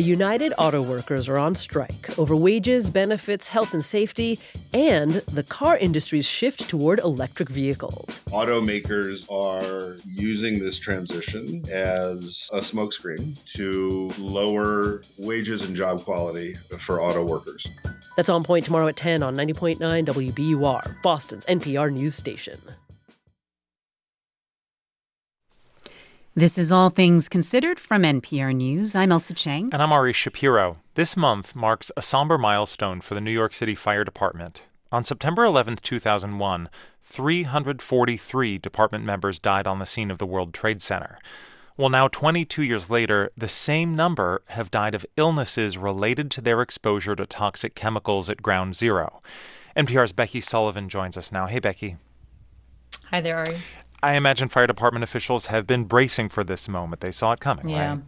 United Auto Workers are on strike over wages, benefits, health and safety, and the car industry's shift toward electric vehicles. Automakers are using this transition as a smokescreen to lower wages and job quality for auto workers. That's on point tomorrow at 10 on 90.9 WBUR, Boston's NPR news station. This is All Things Considered from NPR News. I'm Ailsa Chang. And I'm Ari Shapiro. This month marks a somber milestone for the New York City Fire Department. On September 11, 2001, 343 department members died on the scene of the World Trade Center. Well, now 22 years later, the same number have died of illnesses related to their exposure to toxic chemicals at Ground Zero. NPR's Becky Sullivan joins us now. Hey, Becky. Hi there, Ari. I imagine fire department officials have been bracing for this moment. They saw it coming, yeah. right?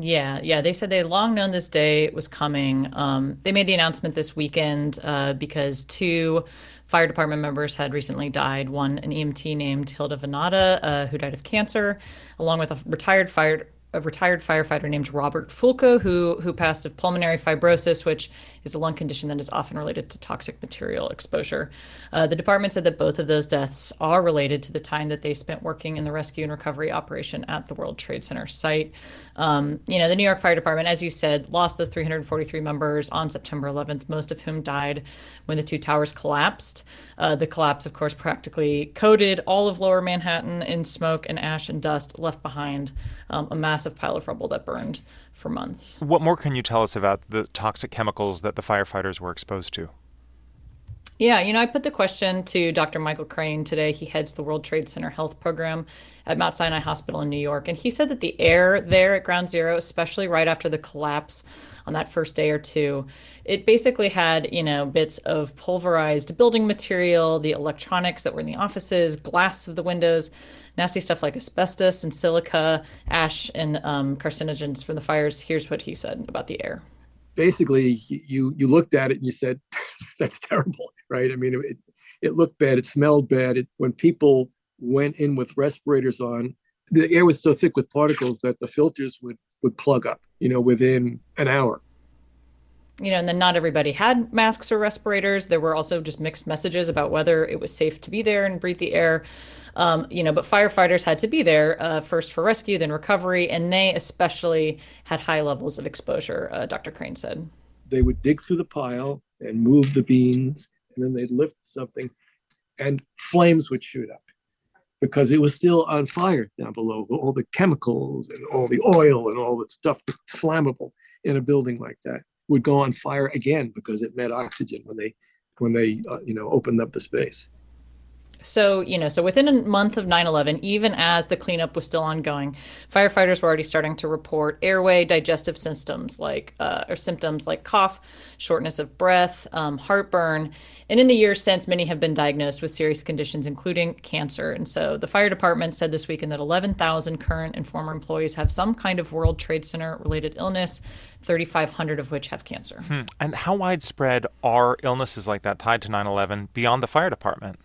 Yeah, yeah. They said they had long known this day was coming. Um, they made the announcement this weekend uh, because two fire department members had recently died. One, an EMT named Hilda Vannata, uh, who died of cancer, along with a retired fire a retired firefighter named Robert Fulco, who who passed of pulmonary fibrosis, which is a lung condition that is often related to toxic material exposure. Uh, the department said that both of those deaths are related to the time that they spent working in the rescue and recovery operation at the World Trade Center site. Um, you know, the New York Fire Department, as you said, lost those 343 members on September 11th, most of whom died when the two towers collapsed. Uh, the collapse, of course, practically coated all of Lower Manhattan in smoke and ash and dust, left behind um, a massive pile of rubble that burned for months. What more can you tell us about the toxic chemicals that the firefighters were exposed to? Yeah, you know, I put the question to Dr. Michael Crane today. He heads the World Trade Center Health Program at Mount Sinai Hospital in New York. And he said that the air there at Ground Zero, especially right after the collapse on that first day or two, it basically had, you know, bits of pulverized building material, the electronics that were in the offices, glass of the windows, nasty stuff like asbestos and silica, ash, and um, carcinogens from the fires. Here's what he said about the air basically you you looked at it and you said that's terrible right? I mean it, it looked bad it smelled bad it, when people went in with respirators on the air was so thick with particles that the filters would would plug up you know within an hour you know, and then not everybody had masks or respirators. There were also just mixed messages about whether it was safe to be there and breathe the air. Um, you know, but firefighters had to be there uh, first for rescue, then recovery, and they especially had high levels of exposure. Uh, Dr. Crane said they would dig through the pile and move the beans, and then they'd lift something, and flames would shoot up because it was still on fire down below. All the chemicals and all the oil and all the stuff that's flammable in a building like that would go on fire again because it met oxygen when they when they uh, you know opened up the space so, you know, so within a month of 9 11, even as the cleanup was still ongoing, firefighters were already starting to report airway digestive symptoms like, uh, or symptoms like cough, shortness of breath, um, heartburn. And in the years since, many have been diagnosed with serious conditions, including cancer. And so the fire department said this weekend that 11,000 current and former employees have some kind of World Trade Center related illness, 3,500 of which have cancer. Hmm. And how widespread are illnesses like that tied to 9 11 beyond the fire department?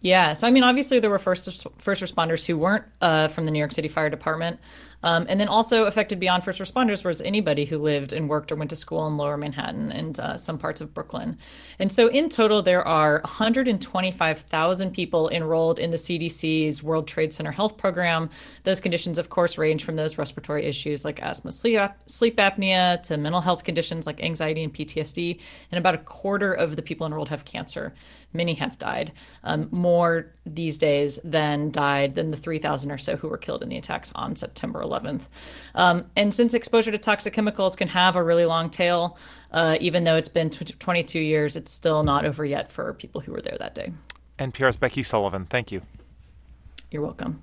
Yeah, so I mean, obviously there were first first responders who weren't uh, from the New York City Fire Department, um, and then also affected beyond first responders was anybody who lived and worked or went to school in Lower Manhattan and uh, some parts of Brooklyn. And so in total, there are 125,000 people enrolled in the CDC's World Trade Center Health Program. Those conditions, of course, range from those respiratory issues like asthma, sleep, sleep apnea, to mental health conditions like anxiety and PTSD. And about a quarter of the people enrolled have cancer. Many have died. Um, more these days than died than the 3,000 or so who were killed in the attacks on September 11th. Um, and since exposure to toxic chemicals can have a really long tail, uh, even though it's been 22 years, it's still not over yet for people who were there that day. NPR's Becky Sullivan, thank you. You're welcome.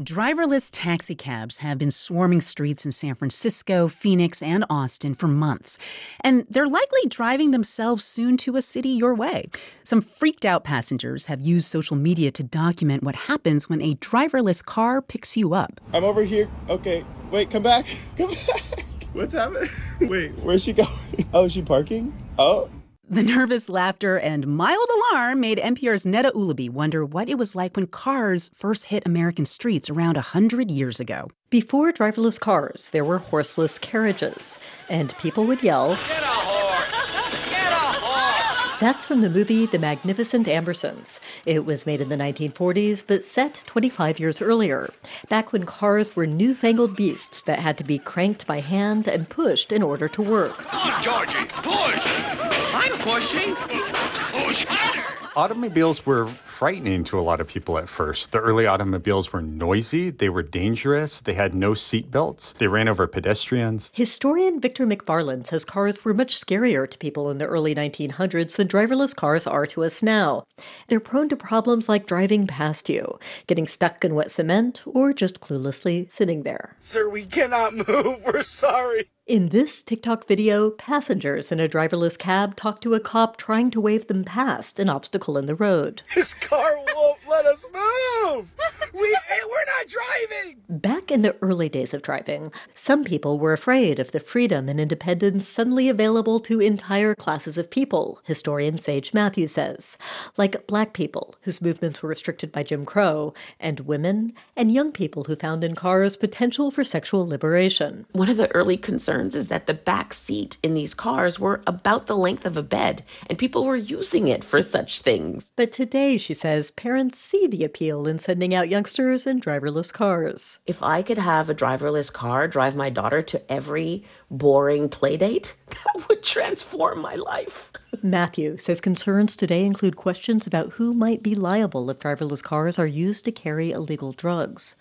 Driverless taxicabs have been swarming streets in San Francisco, Phoenix, and Austin for months. And they're likely driving themselves soon to a city your way. Some freaked out passengers have used social media to document what happens when a driverless car picks you up. I'm over here. Okay, wait, come back. Come back. What's happening? Wait, where's she going? Oh, is she parking? Oh. The nervous laughter and mild alarm made NPR's Neda Ulaby wonder what it was like when cars first hit American streets around 100 years ago. Before driverless cars, there were horseless carriages, and people would yell, Get a horse! Get a horse! That's from the movie The Magnificent Ambersons. It was made in the 1940s, but set 25 years earlier, back when cars were newfangled beasts that had to be cranked by hand and pushed in order to work. Come on, Georgie, push! I'm pushing. Push harder. Automobiles were frightening to a lot of people at first. The early automobiles were noisy, they were dangerous, they had no seat belts, they ran over pedestrians. Historian Victor McFarland says cars were much scarier to people in the early 1900s than driverless cars are to us now. They're prone to problems like driving past you, getting stuck in wet cement, or just cluelessly sitting there. Sir, we cannot move. We're sorry. In this TikTok video, passengers in a driverless cab talk to a cop trying to wave them past an obstacle in the road. This car won't let us move. We, we're not driving. Back in the early days of driving, some people were afraid of the freedom and independence suddenly available to entire classes of people, historian Sage Matthews says, like black people whose movements were restricted by Jim Crow, and women and young people who found in cars potential for sexual liberation. One of the early concerns is that the back seat in these cars were about the length of a bed, and people were using it for such things. But today, she says, parents see the appeal in sending out youngsters in driverless cars. If I could have a driverless car drive my daughter to every boring playdate, that would transform my life. Matthew says concerns today include questions about who might be liable if driverless cars are used to carry illegal drugs.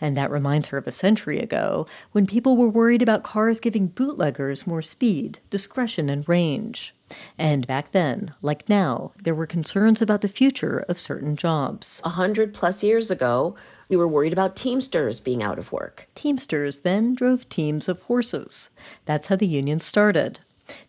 And that reminds her of a century ago when people were worried about cars giving bootleggers more speed, discretion, and range. And back then, like now, there were concerns about the future of certain jobs. A hundred plus years ago, we were worried about Teamsters being out of work. Teamsters then drove teams of horses. That's how the union started.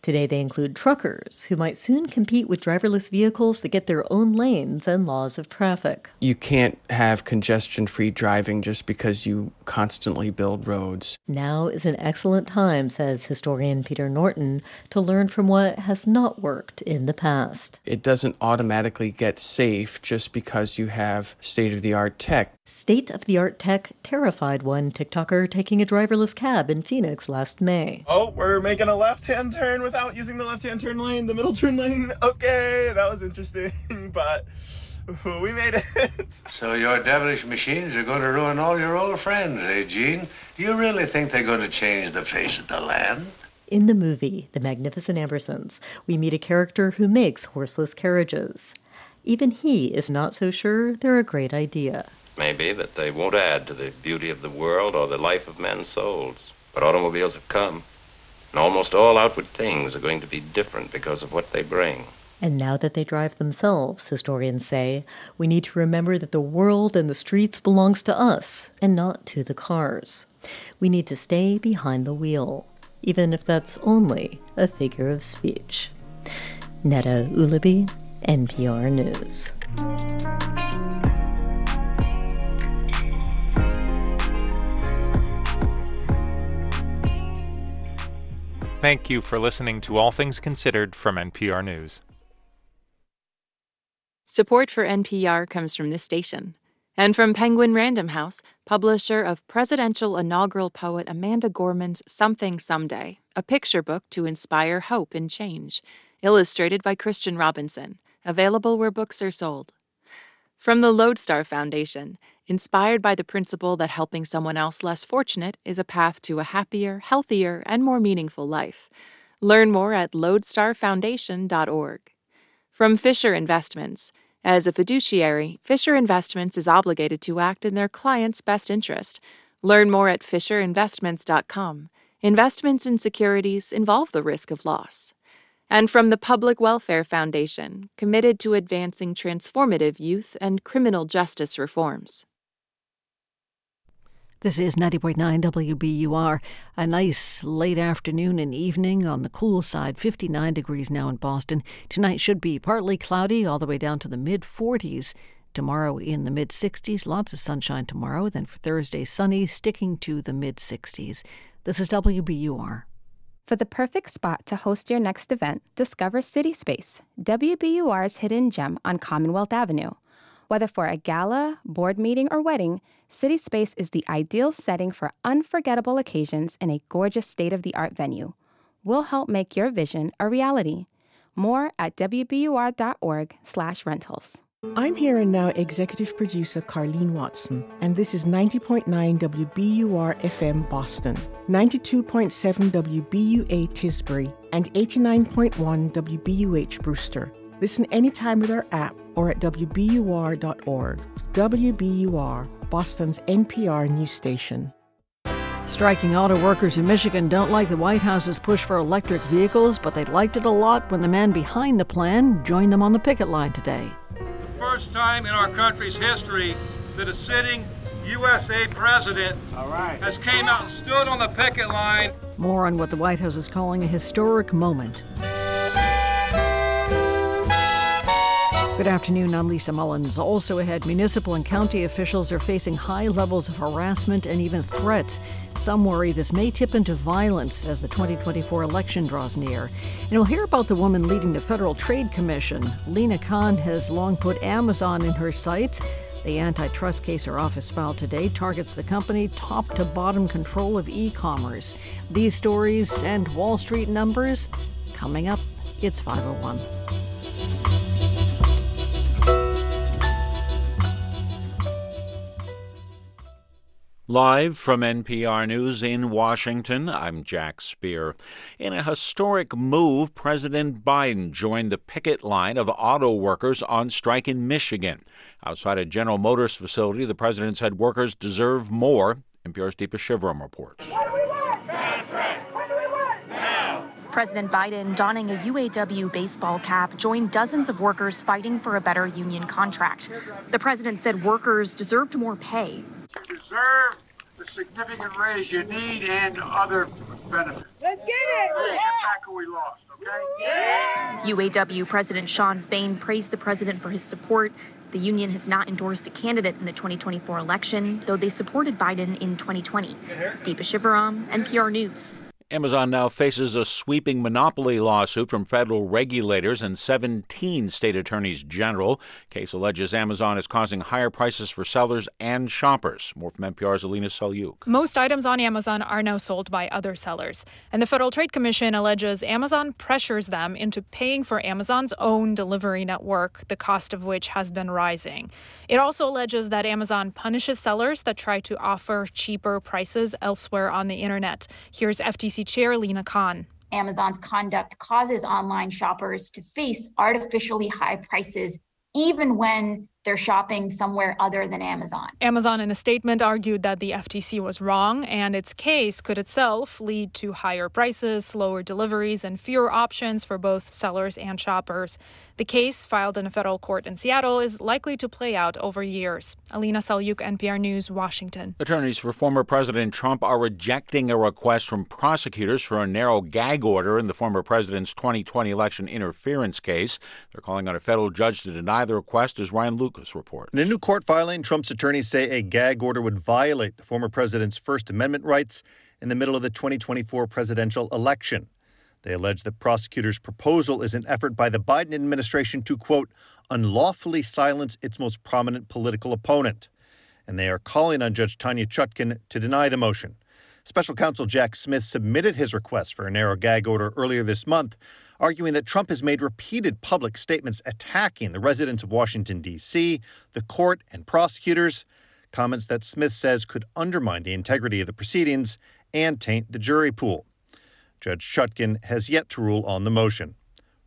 Today, they include truckers, who might soon compete with driverless vehicles that get their own lanes and laws of traffic. You can't have congestion free driving just because you constantly build roads. Now is an excellent time, says historian Peter Norton, to learn from what has not worked in the past. It doesn't automatically get safe just because you have state of the art tech. State of the art tech terrified one TikToker taking a driverless cab in Phoenix last May. Oh, we're making a left hand turn without using the left hand turn lane, the middle turn lane. Okay, that was interesting, but we made it. So your devilish machines are going to ruin all your old friends, eh, Gene? Do you really think they're going to change the face of the land? In the movie, The Magnificent Ambersons, we meet a character who makes horseless carriages. Even he is not so sure they're a great idea. Maybe that they won't add to the beauty of the world or the life of men's souls. But automobiles have come, and almost all outward things are going to be different because of what they bring. And now that they drive themselves, historians say, we need to remember that the world and the streets belongs to us and not to the cars. We need to stay behind the wheel, even if that's only a figure of speech. Neda Ulaby, NPR News. Thank you for listening to All Things Considered from NPR News. Support for NPR comes from this station and from Penguin Random House, publisher of presidential inaugural poet Amanda Gorman's Something Someday, a picture book to inspire hope and change, illustrated by Christian Robinson, available where books are sold. From the Lodestar Foundation, inspired by the principle that helping someone else less fortunate is a path to a happier, healthier, and more meaningful life. Learn more at lodestarfoundation.org. From Fisher Investments, as a fiduciary, Fisher Investments is obligated to act in their client's best interest. Learn more at FisherInvestments.com. Investments in securities involve the risk of loss. And from the Public Welfare Foundation, committed to advancing transformative youth and criminal justice reforms. This is 90.9 WBUR. A nice late afternoon and evening on the cool side, 59 degrees now in Boston. Tonight should be partly cloudy, all the way down to the mid 40s. Tomorrow in the mid 60s, lots of sunshine tomorrow. Then for Thursday, sunny, sticking to the mid 60s. This is WBUR. For the perfect spot to host your next event, discover CitySpace, WBUR's hidden gem on Commonwealth Avenue. Whether for a gala, board meeting, or wedding, CitySpace is the ideal setting for unforgettable occasions in a gorgeous state of the art venue. We'll help make your vision a reality. More at wbur.org/rentals. I'm here and now executive producer Carlene Watson, and this is 90.9 WBUR FM Boston, 92.7 WBUA Tisbury, and 89.1 WBUH Brewster. Listen anytime with our app or at WBUR.org. WBUR, Boston's NPR news station. Striking auto workers in Michigan don't like the White House's push for electric vehicles, but they liked it a lot when the man behind the plan joined them on the picket line today. The first time in our country's history that a sitting USA president has came out and stood on the picket line. More on what the White House is calling a historic moment. Good afternoon, I'm Lisa Mullins. Also ahead, municipal and county officials are facing high levels of harassment and even threats. Some worry this may tip into violence as the 2024 election draws near. And we'll hear about the woman leading the Federal Trade Commission. Lina Khan has long put Amazon in her sights. The antitrust case her office filed today targets the company top to bottom control of e commerce. These stories and Wall Street numbers coming up. It's 501. Live from NPR News in Washington, I'm Jack Speer. In a historic move, President Biden joined the picket line of auto workers on strike in Michigan. Outside a General Motors facility, the president said workers deserve more. NPR's Deepa Shivaram reports. President Biden, donning a UAW baseball cap, joined dozens of workers fighting for a better union contract. The president said workers deserved more pay. You deserve the significant raise you need and other benefits. Let's get it! Let's get back what we lost, okay? UAW President Shawn Fain praised the president for his support. The union has not endorsed a candidate in the 2024 election, though they supported Biden in 2020. Deepa Shivaram, NPR News. Amazon now faces a sweeping monopoly lawsuit from federal regulators and 17 state attorneys general. Case alleges Amazon is causing higher prices for sellers and shoppers. More from NPR's Alina Selyukh. Most items on Amazon are now sold by other sellers, and the Federal Trade Commission alleges Amazon pressures them into paying for Amazon's own delivery network, the cost of which has been rising. It also alleges that Amazon punishes sellers that try to offer cheaper prices elsewhere on the internet. Here's FTC Chair Lina Khan. Amazon's conduct causes online shoppers to face artificially high prices even when they're shopping somewhere other than Amazon. Amazon, in a statement, argued that the FTC was wrong and its case could itself lead to higher prices, slower deliveries, and fewer options for both sellers and shoppers. The case, filed in a federal court in Seattle, is likely to play out over years. Alina Selyukh, NPR News, Washington. Attorneys for former President Trump are rejecting a request from prosecutors for a narrow gag order in the former president's 2020 election interference case. They're calling on a federal judge to deny the request, as Ryan In a new court filing, Trump's attorneys say a gag order would violate the former president's First Amendment rights in the middle of the 2024 presidential election. They allege that prosecutors' proposal is an effort by the Biden administration to, quote, unlawfully silence its most prominent political opponent. And they are calling on Judge Tanya Chutkan to deny the motion. Special counsel Jack Smith submitted his request for a narrow gag order earlier this month, arguing that Trump has made repeated public statements attacking the residents of Washington, D.C., the court, and prosecutors, comments that Smith says could undermine the integrity of the proceedings and taint the jury pool. Judge Chutkan has yet to rule on the motion.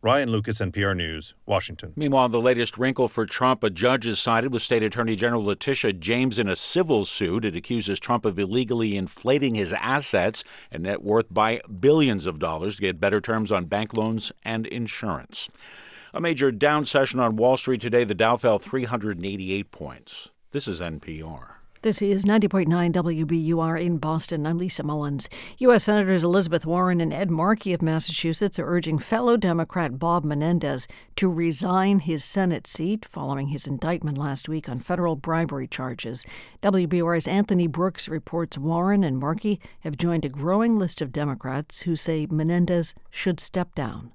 Ryan Lucas, NPR News, Washington. Meanwhile, the latest wrinkle for Trump a judge has sided with State Attorney General Letitia James in a civil suit. It accuses Trump of illegally inflating his assets and net worth by billions of dollars to get better terms on bank loans and insurance. A major down session on Wall Street today. The Dow fell 388 points. This is NPR. This is 90.9 WBUR in Boston. I'm Lisa Mullins. U.S. Senators Elizabeth Warren and Ed Markey of Massachusetts are urging fellow Democrat Bob Menendez to resign his Senate seat following his indictment last week on federal bribery charges. WBUR's Anthony Brooks reports Warren and Markey have joined a growing list of Democrats who say Menendez should step down.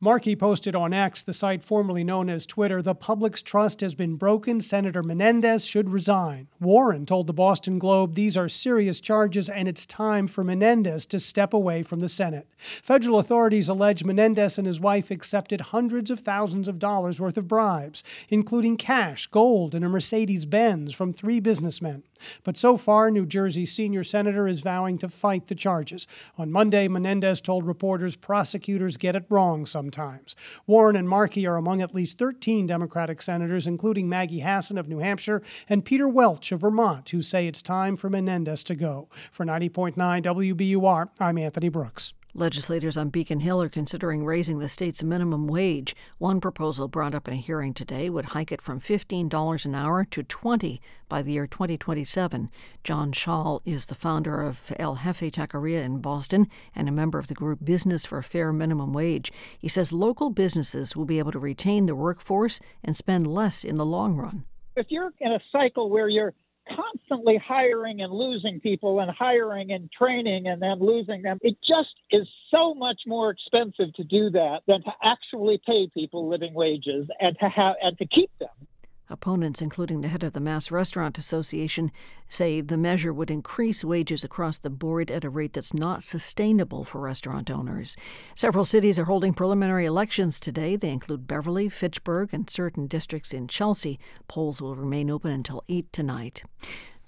Markey posted on X, the site formerly known as Twitter, the public's trust has been broken. Senator Menendez should resign. Warren told the Boston Globe these are serious charges and it's time for Menendez to step away from the Senate. Federal authorities allege Menendez and his wife accepted hundreds of thousands of dollars worth of bribes, including cash, gold, and a Mercedes Benz from three businessmen. But so far, New Jersey's senior senator is vowing to fight the charges. On Monday, Menendez told reporters prosecutors get it wrong sometimes. Warren and Markey are among at least 13 Democratic senators, including Maggie Hassan of New Hampshire and Peter Welch of Vermont, who say it's time for Menendez to go. For 90.9 WBUR, I'm Anthony Brooks. Legislators on Beacon Hill are considering raising the state's minimum wage. One proposal brought up in a hearing today would hike it from $15 an hour to 20 by the year 2027. John Schall is the founder of El Jefe Taqueria in Boston and a member of the group Business for a Fair Minimum Wage. He says local businesses will be able to retain the workforce and spend less in the long run. If you're in a cycle where you're constantly hiring and losing people and hiring and training and then losing them. It just is so much more expensive to do that than to actually pay people living wages and to have and to keep them. Opponents, including the head of the Mass Restaurant Association, say the measure would increase wages across the board at a rate that's not sustainable for restaurant owners. Several cities are holding preliminary elections today. They include Beverly, Fitchburg, and certain districts in Chelsea. Polls will remain open until 8 tonight.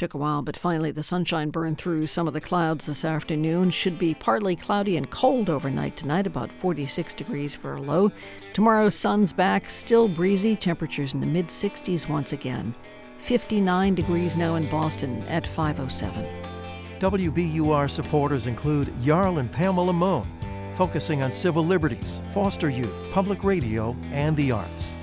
Took a while, but finally the sunshine burned through some of the clouds this afternoon. Should be partly cloudy and cold overnight tonight, about 46 degrees for a low. Tomorrow, sun's back, still breezy, temperatures in the mid 60s once again. 59 degrees now in Boston at 507. WBUR supporters include Jarl and Pamela Mohn, focusing on civil liberties, foster youth, public radio, and the arts.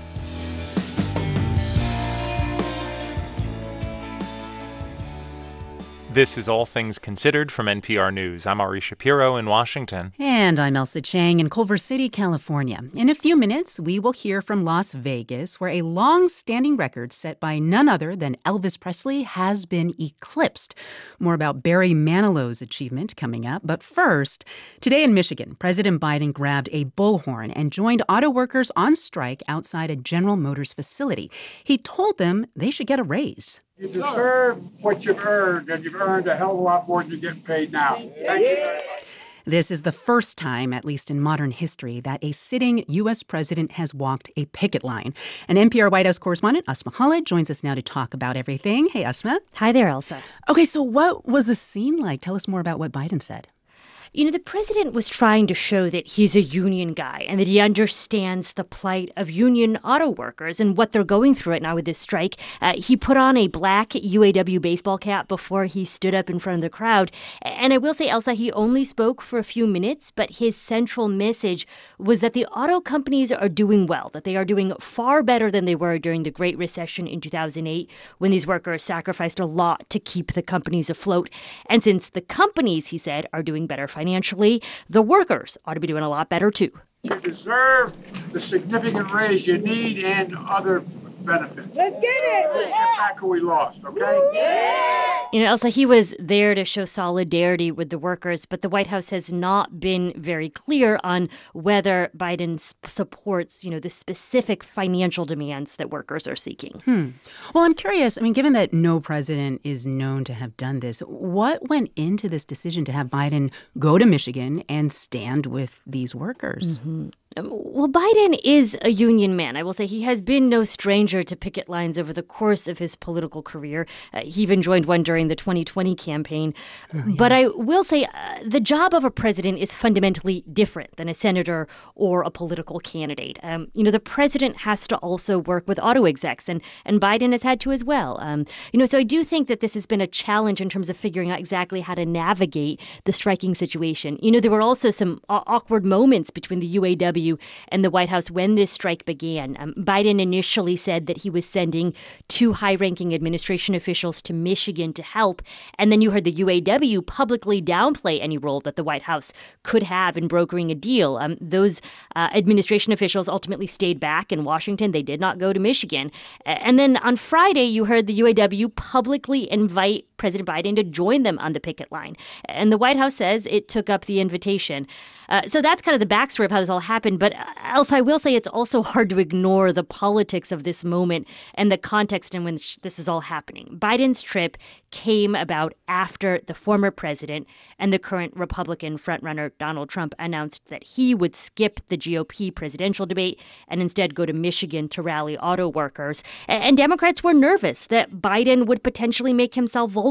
This is All Things Considered from NPR News. I'm Ari Shapiro in Washington. And I'm Ailsa Chang in Culver City, California. In a few minutes, we will hear from Las Vegas, where a long standing record set by none other than Elvis Presley has been eclipsed. More about Barry Manilow's achievement coming up. But first, today in Michigan, President Biden grabbed a bullhorn and joined auto workers on strike outside a General Motors facility. He told them they should get a raise. You deserve what you've earned, and you've earned a hell of a lot more than you're getting paid now. Thank you. This is the first time, at least in modern history, that a sitting U.S. president has walked a picket line. And NPR White House correspondent Asma Khalid joins us now to talk about everything. Hey, Asma. Hi there, Ailsa. Okay, so what was the scene like? Tell us more about what Biden said. You know, the president was trying to show that he's a union guy and that he understands the plight of union auto workers and what they're going through right now with this strike. Uh, he put on a black UAW baseball cap before he stood up in front of the crowd. And I will say, Ailsa, he only spoke for a few minutes, but his central message was that the auto companies are doing well, that they are doing far better than they were during the Great Recession in 2008 when these workers sacrificed a lot to keep the companies afloat. And since the companies, he said, are doing better financially, the workers ought to be doing a lot better too. You deserve the significant raise you need and other benefits. Let's get it. Let's get back what we lost, okay? You know, Ailsa, he was there to show solidarity with the workers, but the White House has not been very clear on whether Biden supports, you know, the specific financial demands that workers are seeking. Hmm. Well, I'm curious. I mean, given that no president is known to have done this, what went into this decision to have Biden go to Michigan and stand with these workers? Um, Well, Biden is a union man. I will say he has been no stranger to picket lines over the course of his political career. Uh, he even joined one during the 2020 campaign. But I will say uh, the job of a president is fundamentally different than a senator or a political candidate. Um, you know, the president has to also work with auto execs, and, and Biden has had to as well. Um, you know, so I do think that this has been a challenge in terms of figuring out exactly how to navigate the striking situation. You know, there were also some aw- awkward moments between the UAW And the White House when this strike began. Um, Biden initially said that he was sending two high ranking administration officials to Michigan to help. And then you heard the UAW publicly downplay any role that the White House could have in brokering a deal. Um, those uh, administration officials ultimately stayed back in Washington. They did not go to Michigan. And then on Friday, you heard the UAW publicly invite President Biden to join them on the picket line. And the White House says it took up the invitation. Uh, so that's kind of the backstory of how this all happened. But uh, else, I will say it's also hard to ignore the politics of this moment and the context in which this is all happening. Biden's trip came about after the former president and the current Republican frontrunner Donald Trump announced that he would skip the GOP presidential debate and instead go to Michigan to rally auto workers. And Democrats were nervous that Biden would potentially make himself vulnerable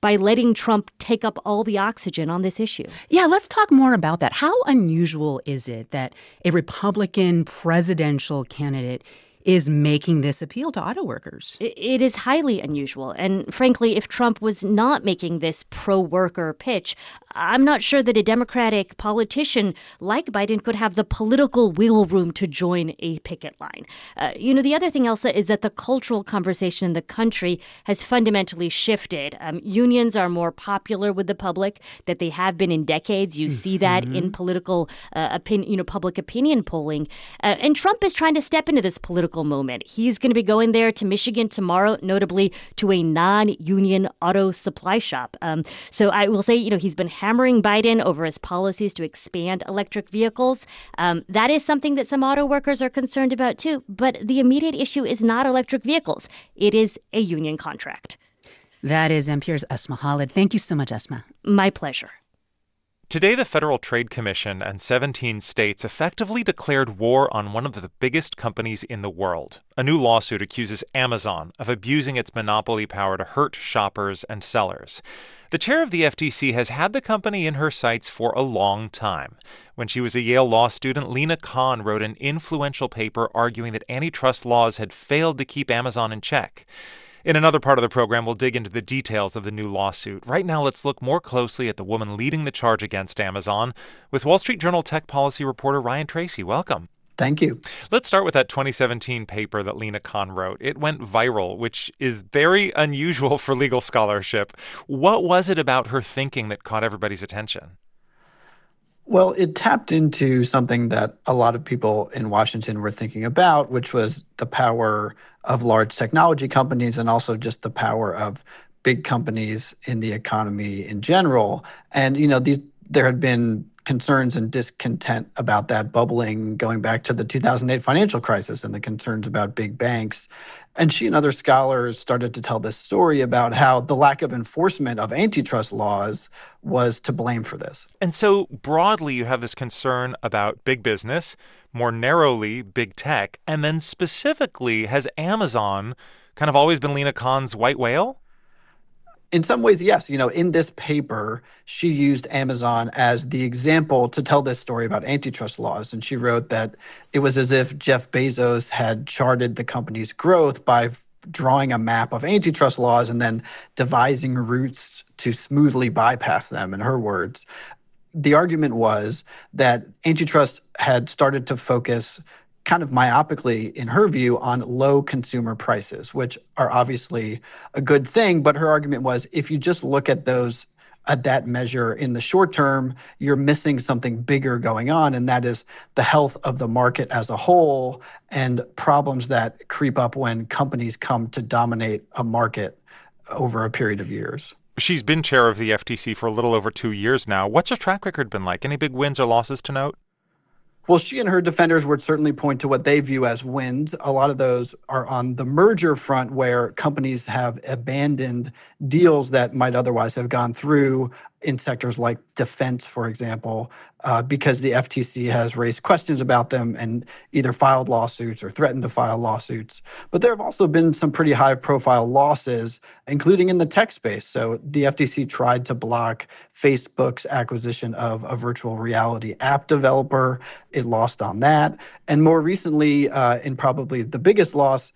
by letting Trump take up all the oxygen on this issue. Yeah, let's talk more about that. How unusual is it that a Republican presidential candidate is making this appeal to auto workers. It is highly unusual. And frankly, if Trump was not making this pro worker pitch, I'm not sure that a Democratic politician like Biden could have the political wiggle room to join a picket line. Uh, you know, the other thing, Ailsa, is that the cultural conversation in the country has fundamentally shifted. Um, unions are more popular with the public that they have been in decades. You mm-hmm. see that in mm-hmm. political uh, opinion, you know, public opinion polling. Uh, and Trump is trying to step into this political moment. He's going to be going there to Michigan tomorrow, notably to a non-union auto supply shop. Um, so I will say, you know, he's been hammering Biden over his policies to expand electric vehicles. Um, that is something that some auto workers are concerned about too. But the immediate issue is not electric vehicles; it is a union contract. That is NPR's Asma Khalid. Thank you so much, Asma. My pleasure. Today, the Federal Trade Commission and 17 states effectively declared war on one of the biggest companies in the world. A new lawsuit accuses Amazon of abusing its monopoly power to hurt shoppers and sellers. The chair of the FTC has had the company in her sights for a long time. When she was a Yale law student, Lina Khan wrote an influential paper arguing that antitrust laws had failed to keep Amazon in check. In another part of the program, we'll dig into the details of the new lawsuit. Right now, let's look more closely at the woman leading the charge against Amazon with Wall Street Journal tech policy reporter Ryan Tracy. Welcome. Thank you. Let's start with that 2017 paper that Lina Khan wrote. It went viral, which is very unusual for legal scholarship. What was it about her thinking that caught everybody's attention? Well, it tapped into something that a lot of people in Washington were thinking about, which was the power of large technology companies and also just the power of big companies in the economy in general. And you know, these there had been concerns and discontent about that bubbling going back to the 2008 financial crisis and the concerns about big banks. And she and other scholars started to tell this story about how the lack of enforcement of antitrust laws was to blame for this. And so, broadly, you have this concern about big business, more narrowly, big tech, and then specifically, has Amazon kind of always been Lina Khan's white whale? In some ways, yes. You know, in this paper, she used Amazon as the example to tell this story about antitrust laws. And she wrote that it was as if Jeff Bezos had charted the company's growth by drawing a map of antitrust laws and then devising routes to smoothly bypass them, in her words. The argument was that antitrust had started to focus kind of myopically, in her view, on low consumer prices, which are obviously a good thing. But her argument was if you just look at those at that measure in the short term, you're missing something bigger going on, and that is the health of the market as a whole and problems that creep up when companies come to dominate a market over a period of years. She's been chair of the FTC for a little over two years now. What's her track record been like? Any big wins or losses to note? Well, she and her defenders would certainly point to what they view as wins. A lot of those are on the merger front, where companies have abandoned deals that might otherwise have gone through in sectors like defense, for example, uh, because the FTC has raised questions about them and either filed lawsuits or threatened to file lawsuits. But there have also been some pretty high profile losses, including in the tech space. So the FTC tried to block Facebook's acquisition of a virtual reality app developer. It lost on that. And more recently, uh, in probably the biggest loss,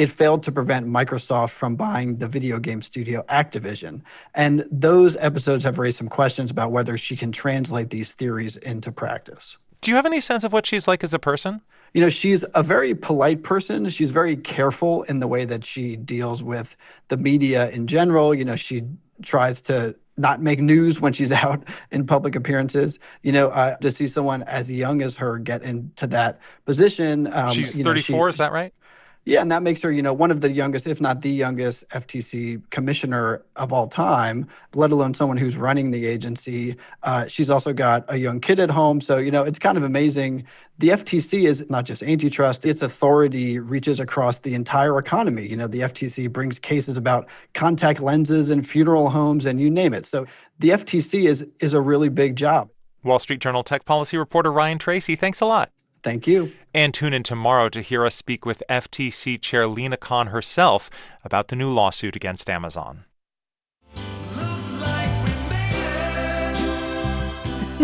it failed to prevent Microsoft from buying the video game studio Activision. And those episodes have raised some questions about whether she can translate these theories into practice. Do you have any sense of what she's like as a person? You know, she's a very polite person. She's very careful in the way that she deals with the media in general. You know, she tries to not make news when she's out in public appearances. You know, uh, to see someone as young as her get into that position. Um, she's 34, know, she, is that right? Yeah, and that makes her, you know, one of the youngest, if not the youngest, FTC commissioner of all time, let alone someone who's running the agency. Uh, she's also got a young kid at home. So, you know, it's kind of amazing. The FTC is not just antitrust, its authority reaches across the entire economy. You know, the FTC brings cases about contact lenses and funeral homes and you name it. So the FTC is, is a really big job. Wall Street Journal tech policy reporter Ryan Tracy, thanks a lot. Thank you. And tune in tomorrow to hear us speak with FTC Chair Lina Khan herself about the new lawsuit against Amazon.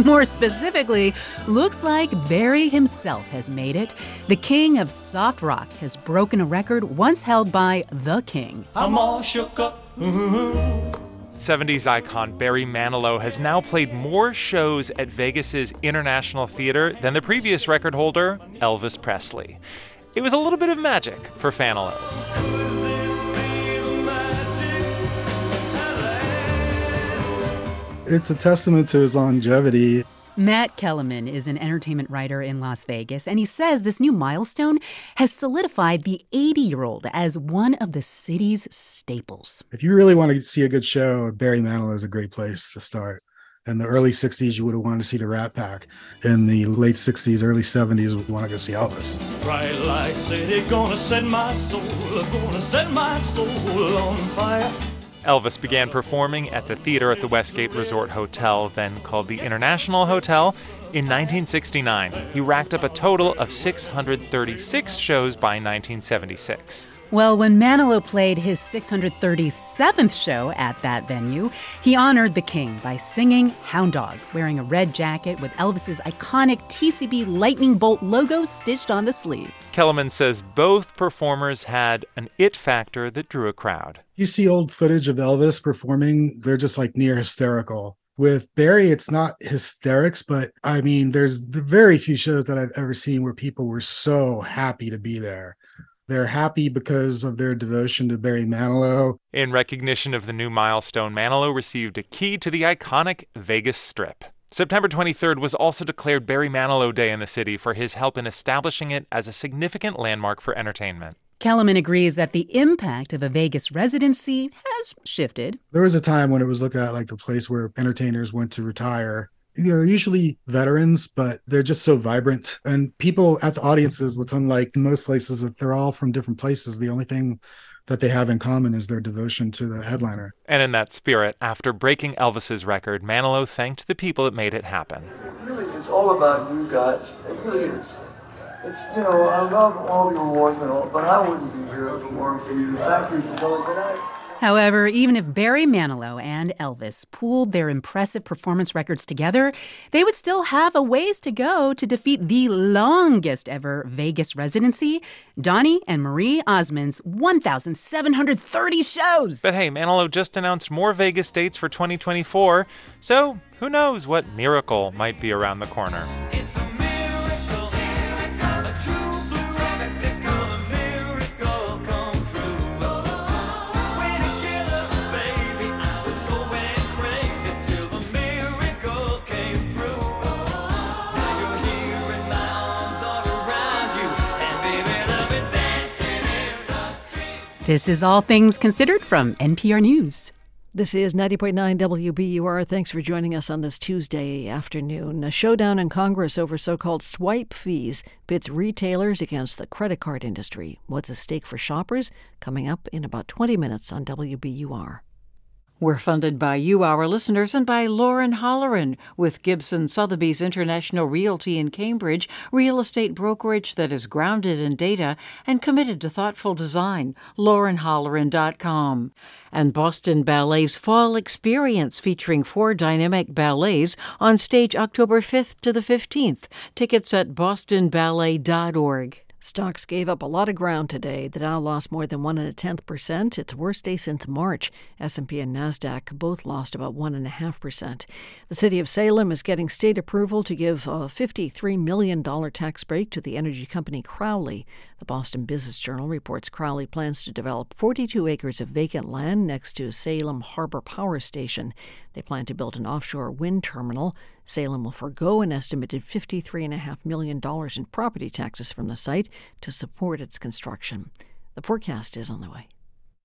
More specifically, looks like Barry himself has made it. The king of soft rock has broken a record once held by The King. I'm all shook up. 70s icon Barry Manilow has now played more shows at Vegas's International Theater than the previous record holder, Elvis Presley. It was a little bit of magic for Fanilows. It's a testament to his longevity. Matt Kellerman is an entertainment writer in Las Vegas, and he says this new milestone has solidified the 80 year old as one of the city's staples. If you really want to see a good show, Barry Manilow is a great place to start. In the early 60s, you would have wanted to see the Rat Pack. In the late 60s, early 70s, we want to go see Elvis. Bright light city, gonna set my soul, gonna set my soul on fire. Elvis began performing at the theater at the Westgate Resort Hotel, then called the International Hotel, in 1969. He racked up a total of 636 shows by 1976. Well, when Manilow played his 637th show at that venue, he honored the king by singing Hound Dog, wearing a red jacket with Elvis's iconic TCB lightning bolt logo stitched on the sleeve. Kellerman says both performers had an it factor that drew a crowd. You see old footage of Elvis performing, they're just like near hysterical. With Barry, it's not hysterics, but I mean, there's very few shows that I've ever seen where people were so happy to be there. They're happy because of their devotion to Barry Manilow. In recognition of the new milestone, Manilow received a key to the iconic Vegas Strip. September 23rd was also declared Barry Manilow Day in the city for his help in establishing it as a significant landmark for entertainment. Kellerman agrees that the impact of a Vegas residency has shifted. There was a time when it was looked at like the place where entertainers went to retire you know, they're usually veterans, but they're just so vibrant. And people at the audiences, what's unlike most places, that they're all from different places. The only thing that they have in common is their devotion to the headliner. And in that spirit, after breaking Elvis's record, Manilow thanked the people that made it happen. It really is all about you guys. It really is. It's, you know, I love all the awards and all, but I wouldn't be here if it weren't for you. Thank you for coming tonight. However, even if Barry Manilow and Elvis pooled their impressive performance records together, they would still have a ways to go to defeat the longest ever Vegas residency, Donny and Marie Osmond's 1,730 shows. But hey, Manilow just announced more Vegas dates for 2024, so who knows what miracle might be around the corner. This is All Things Considered from NPR News. This is 90.9 WBUR. Thanks for joining us on this Tuesday afternoon. A showdown in Congress over so called swipe fees pits retailers against the credit card industry. What's at stake for shoppers? Coming up in about 20 minutes on WBUR. We're funded by you, our listeners, and by Lauren Holleran with Gibson Sotheby's International Realty in Cambridge, real estate brokerage that is grounded in data and committed to thoughtful design. LaurenHolleran.com. And Boston Ballet's Fall Experience featuring four dynamic ballets on stage October 5th to the 15th. Tickets at bostonballet.org. Stocks gave up a lot of ground today. The Dow lost more than one and a tenth percent, its worst day since March. S&P and Nasdaq both lost about one and a half percent. The city of Salem is getting state approval to give a $53 million tax break to the energy company Crowley. The Boston Business Journal reports Crowley plans to develop 42 acres of vacant land next to Salem Harbor Power Station. They plan to build an offshore wind terminal. Salem will forego an estimated $53.5 million in property taxes from the site to support its construction. The forecast is on the way.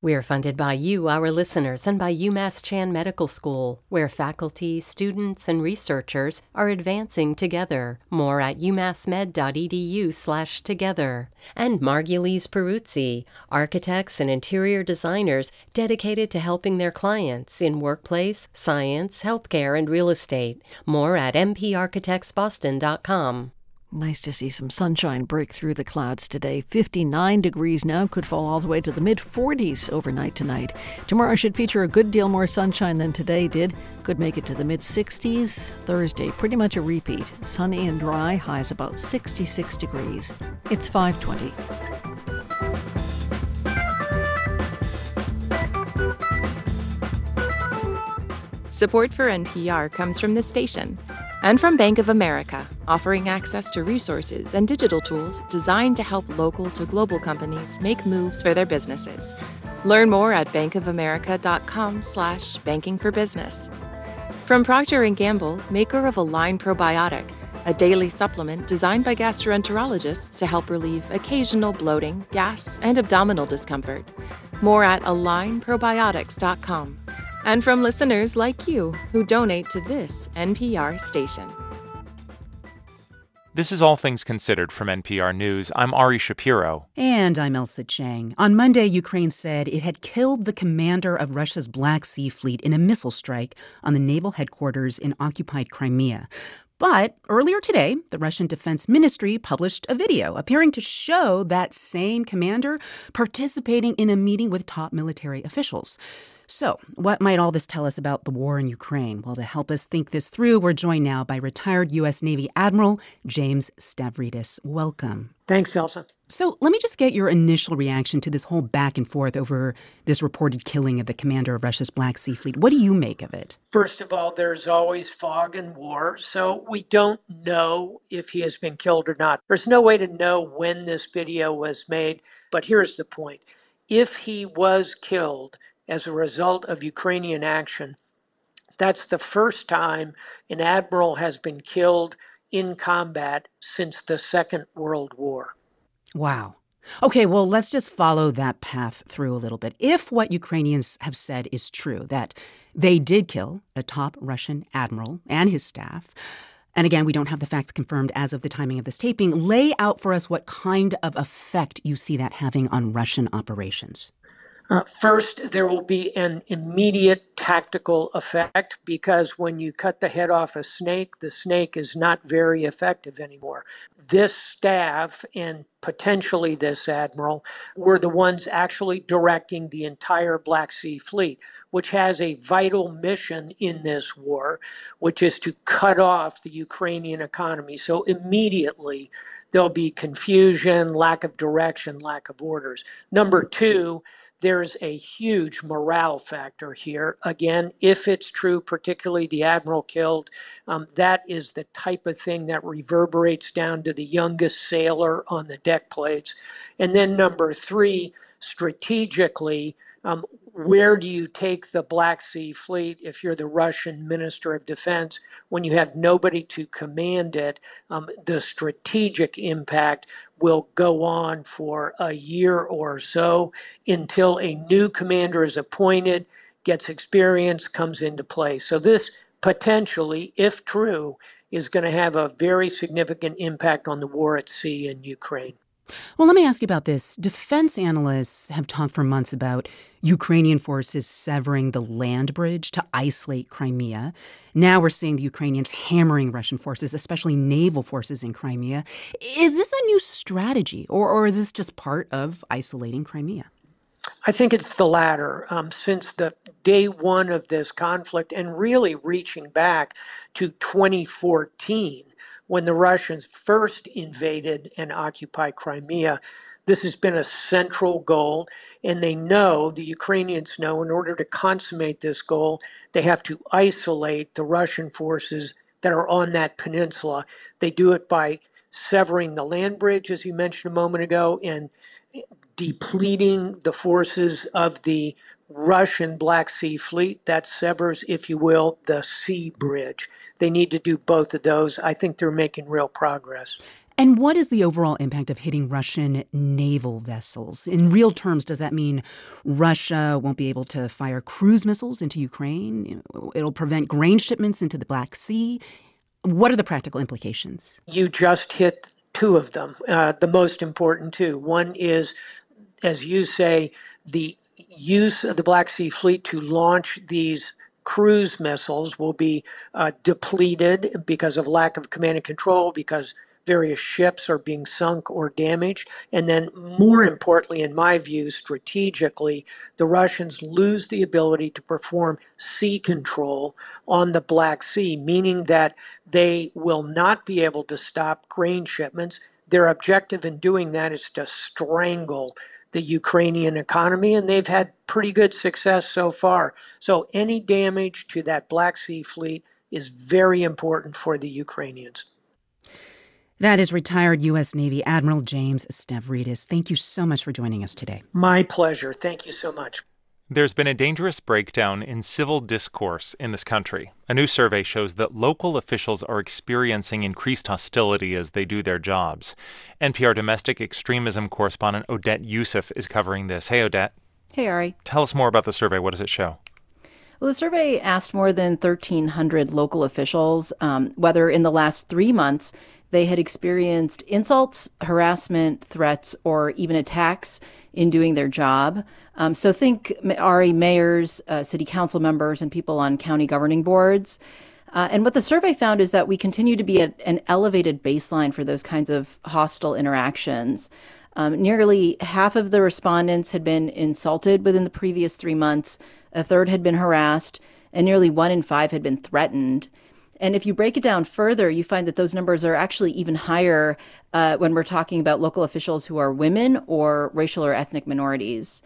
We're funded by you, our listeners, and by UMass Chan Medical School, where faculty, students, and researchers are advancing together. More at umassmed.edu together. And Margulies Peruzzi, architects and interior designers dedicated to helping their clients in workplace, science, healthcare, and real estate. More at mparchitectsboston.com. Nice to see some sunshine break through the clouds today. 59 degrees now, could fall all the way to the mid 40s overnight tonight. Tomorrow should feature a good deal more sunshine than today did. Could make it to the mid 60s. Thursday, pretty much a repeat. Sunny and dry, highs about 66 degrees. It's 520. Support for NPR comes from the station and from Bank of America, offering access to resources and digital tools designed to help local to global companies make moves for their businesses. Learn more at bankofamerica.com/slash banking for business. From Procter & Gamble, maker of Align Probiotic, a daily supplement designed by gastroenterologists to help relieve occasional bloating, gas, and abdominal discomfort. More at alignprobiotics.com and from listeners like you who donate to this NPR station. This is All Things Considered from NPR News. I'm Ari Shapiro. And I'm Ailsa Chang. On Monday, Ukraine said it had killed the commander of Russia's Black Sea Fleet in a missile strike on the naval headquarters in occupied Crimea. But earlier today, the Russian Defense Ministry published a video appearing to show that same commander participating in a meeting with top military officials. So, what might all this tell us about the war in Ukraine? Well, to help us think this through, we're joined now by retired U.S. Navy Admiral James Stavridis. Welcome. Thanks, Ailsa. So, let me just get your initial reaction to this whole back and forth over this reported killing of the commander of Russia's Black Sea Fleet. What do you make of it? First of all, there's always fog in war, so we don't know if he has been killed or not. There's no way to know when this video was made, but here's the point. If he was killed, as a result of Ukrainian action. That's the first time an admiral has been killed in combat since the Second World War. Wow. Okay, well, let's just follow that path through a little bit. If what Ukrainians have said is true, that they did kill a top Russian admiral and his staff, and again, we don't have the facts confirmed as of the timing of this taping, lay out for us what kind of effect you see that having on Russian operations. Uh, first, there will be an immediate tactical effect because when you cut the head off a snake, the snake is not very effective anymore. This staff and potentially this admiral were the ones actually directing the entire Black Sea Fleet, which has a vital mission in this war, which is to cut off the Ukrainian economy. So immediately, there'll be confusion, lack of direction, lack of orders. Number two, there's a huge morale factor here. Again, if it's true, particularly the admiral killed, um, that is the type of thing that reverberates down to the youngest sailor on the deck plates. And then number three, strategically, um, where do you take the Black Sea Fleet if you're the Russian Minister of Defense when you have nobody to command it? Um, the strategic impact will go on for a year or so until a new commander is appointed, gets experience, comes into play. So, this potentially, if true, is going to have a very significant impact on the war at sea in Ukraine. Well, let me ask you about this. Defense analysts have talked for months about Ukrainian forces severing the land bridge to isolate Crimea. Now we're seeing the Ukrainians hammering Russian forces, especially naval forces in Crimea. Is this a new strategy, or, or is this just part of isolating Crimea? I think it's the latter. Um, since the day one of this conflict, and really reaching back to 2014, when the Russians first invaded and occupied Crimea. This has been a central goal, and they know, the Ukrainians know, in order to consummate this goal, they have to isolate the Russian forces that are on that peninsula. They do it by severing the land bridge, as you mentioned a moment ago, and depleting the forces of the Russian Black Sea Fleet. That severs, if you will, the sea bridge. They need to do both of those. I think they're making real progress. And what is the overall impact of hitting Russian naval vessels? In real terms, does that mean Russia won't be able to fire cruise missiles into Ukraine? It'll prevent grain shipments into the Black Sea? What are the practical implications? You just hit two of them, uh, the most important two. One is, as you say, the use of the Black Sea Fleet to launch these cruise missiles will be uh, depleted because of lack of command and control, because various ships are being sunk or damaged. And then, more importantly, in my view, strategically, the Russians lose the ability to perform sea control on the Black Sea, meaning that they will not be able to stop grain shipments. Their objective in doing that is to strangle the Ukrainian economy, and they've had pretty good success so far. So, any damage to that Black Sea fleet is very important for the Ukrainians. That is retired U.S. Navy Admiral James Stavridis. Thank you so much for joining us today. My pleasure. Thank you so much. There's been a dangerous breakdown in civil discourse in this country. A new survey shows that local officials are experiencing increased hostility as they do their jobs. NPR domestic extremism correspondent Odette Yousef is covering this. Hey, Odette. Hey, Ari. Tell us more about the survey. What does it show? Well, the survey asked more than 1,300 local officials um, whether in the last three months they had experienced insults, harassment, threats, or even attacks in doing their job. Um, so think Ari mayors, uh, city council members, and people on county governing boards. Uh, and what the survey found is that we continue to be at an elevated baseline for those kinds of hostile interactions. Um, nearly half of the respondents had been insulted within the previous three months, a third had been harassed, and nearly one in five had been threatened. And if you break it down further, you find that those numbers are actually even higher uh, when we're talking about local officials who are women or racial or ethnic minorities.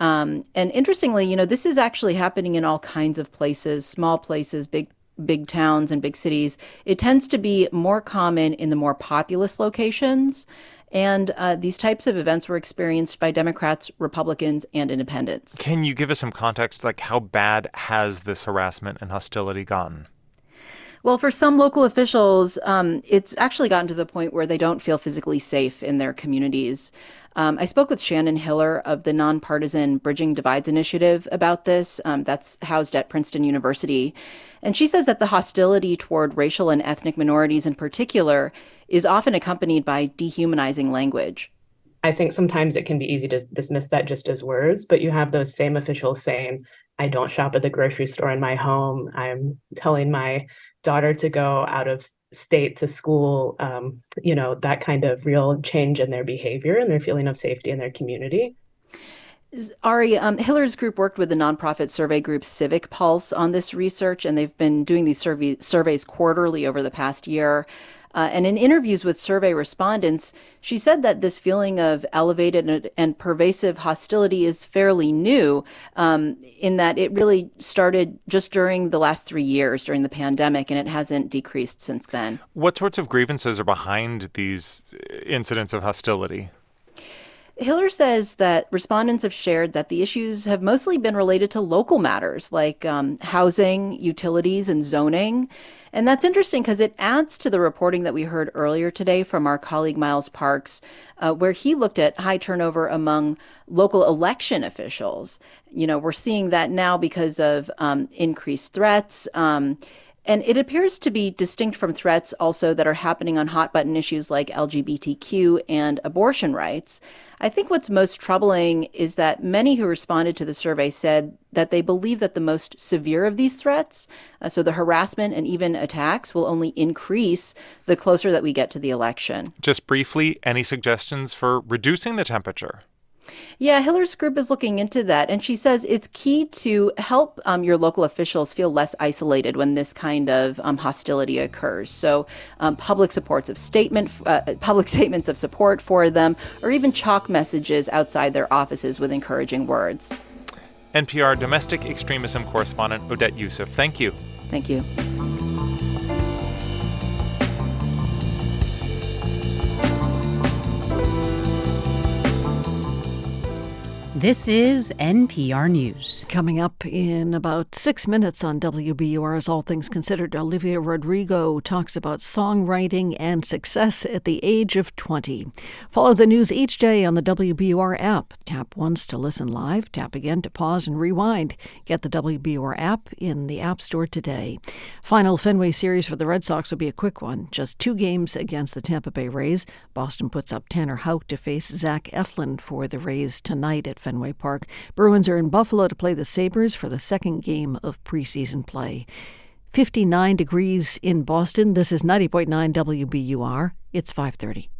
Um, and interestingly, you know, this is actually happening in all kinds of places, small places, big big towns and big cities. It tends to be more common in the more populous locations. And uh, these types of events were experienced by Democrats, Republicans, and independents. Can you give us some context? Like, how bad has this harassment and hostility gotten? Well, for some local officials, um, it's actually gotten to the point where they don't feel physically safe in their communities. Um, I spoke with Shannon Hiller of the nonpartisan Bridging Divides Initiative about this. Um, that's housed at Princeton University. And she says that the hostility toward racial and ethnic minorities in particular is often accompanied by dehumanizing language. I think sometimes it can be easy to dismiss that just as words, but you have those same officials saying, I don't shop at the grocery store in my home. I'm telling my daughter to go out of state to school, um, you know, that kind of real change in their behavior and their feeling of safety in their community. Ari, um, Hiller's group worked with the nonprofit survey group Civic Pulse on this research, and they've been doing these survey, surveys quarterly over the past year. Uh, and in interviews with survey respondents, she said that this feeling of elevated and, and pervasive hostility is fairly new, um, in that it really started just during the last three years during the pandemic, and it hasn't decreased since then. What sorts of grievances are behind these incidents of hostility? Hiller says that respondents have shared that the issues have mostly been related to local matters like um, housing, utilities, and zoning. And that's interesting because it adds to the reporting that we heard earlier today from our colleague Miles Parks, uh, where he looked at high turnover among local election officials. You know, we're seeing that now because of um, increased threats. Um, and it appears to be distinct from threats also that are happening on hot button issues like LGBTQ and abortion rights. I think what's most troubling is that many who responded to the survey said that they believe that the most severe of these threats, uh, so the harassment and even attacks, will only increase the closer that we get to the election. Just briefly, any suggestions for reducing the temperature? Yeah, Hiller's group is looking into that, and she says it's key to help um, your local officials feel less isolated when this kind of um, hostility occurs. So, um, public supports of statement, uh, public statements of support for them, or even chalk messages outside their offices with encouraging words. NPR domestic extremism correspondent Odette Yousef, thank you. Thank you. This is NPR News. Coming up in about six minutes on WBUR's All Things Considered, Olivia Rodrigo talks about songwriting and success at the age of 20. Follow the news each day on the WBUR app. Tap once to listen live, tap again to pause and rewind. Get the WBUR app in the App Store today. Final Fenway series for the Red Sox will be a quick one. Just two games against the Tampa Bay Rays. Boston puts up Tanner Houck to face Zach Eflin for the Rays tonight at Fenway Park. Bruins are in Buffalo to play the Sabres for the second game of preseason play. 59 degrees in Boston. This is 90.9 WBUR. It's 530.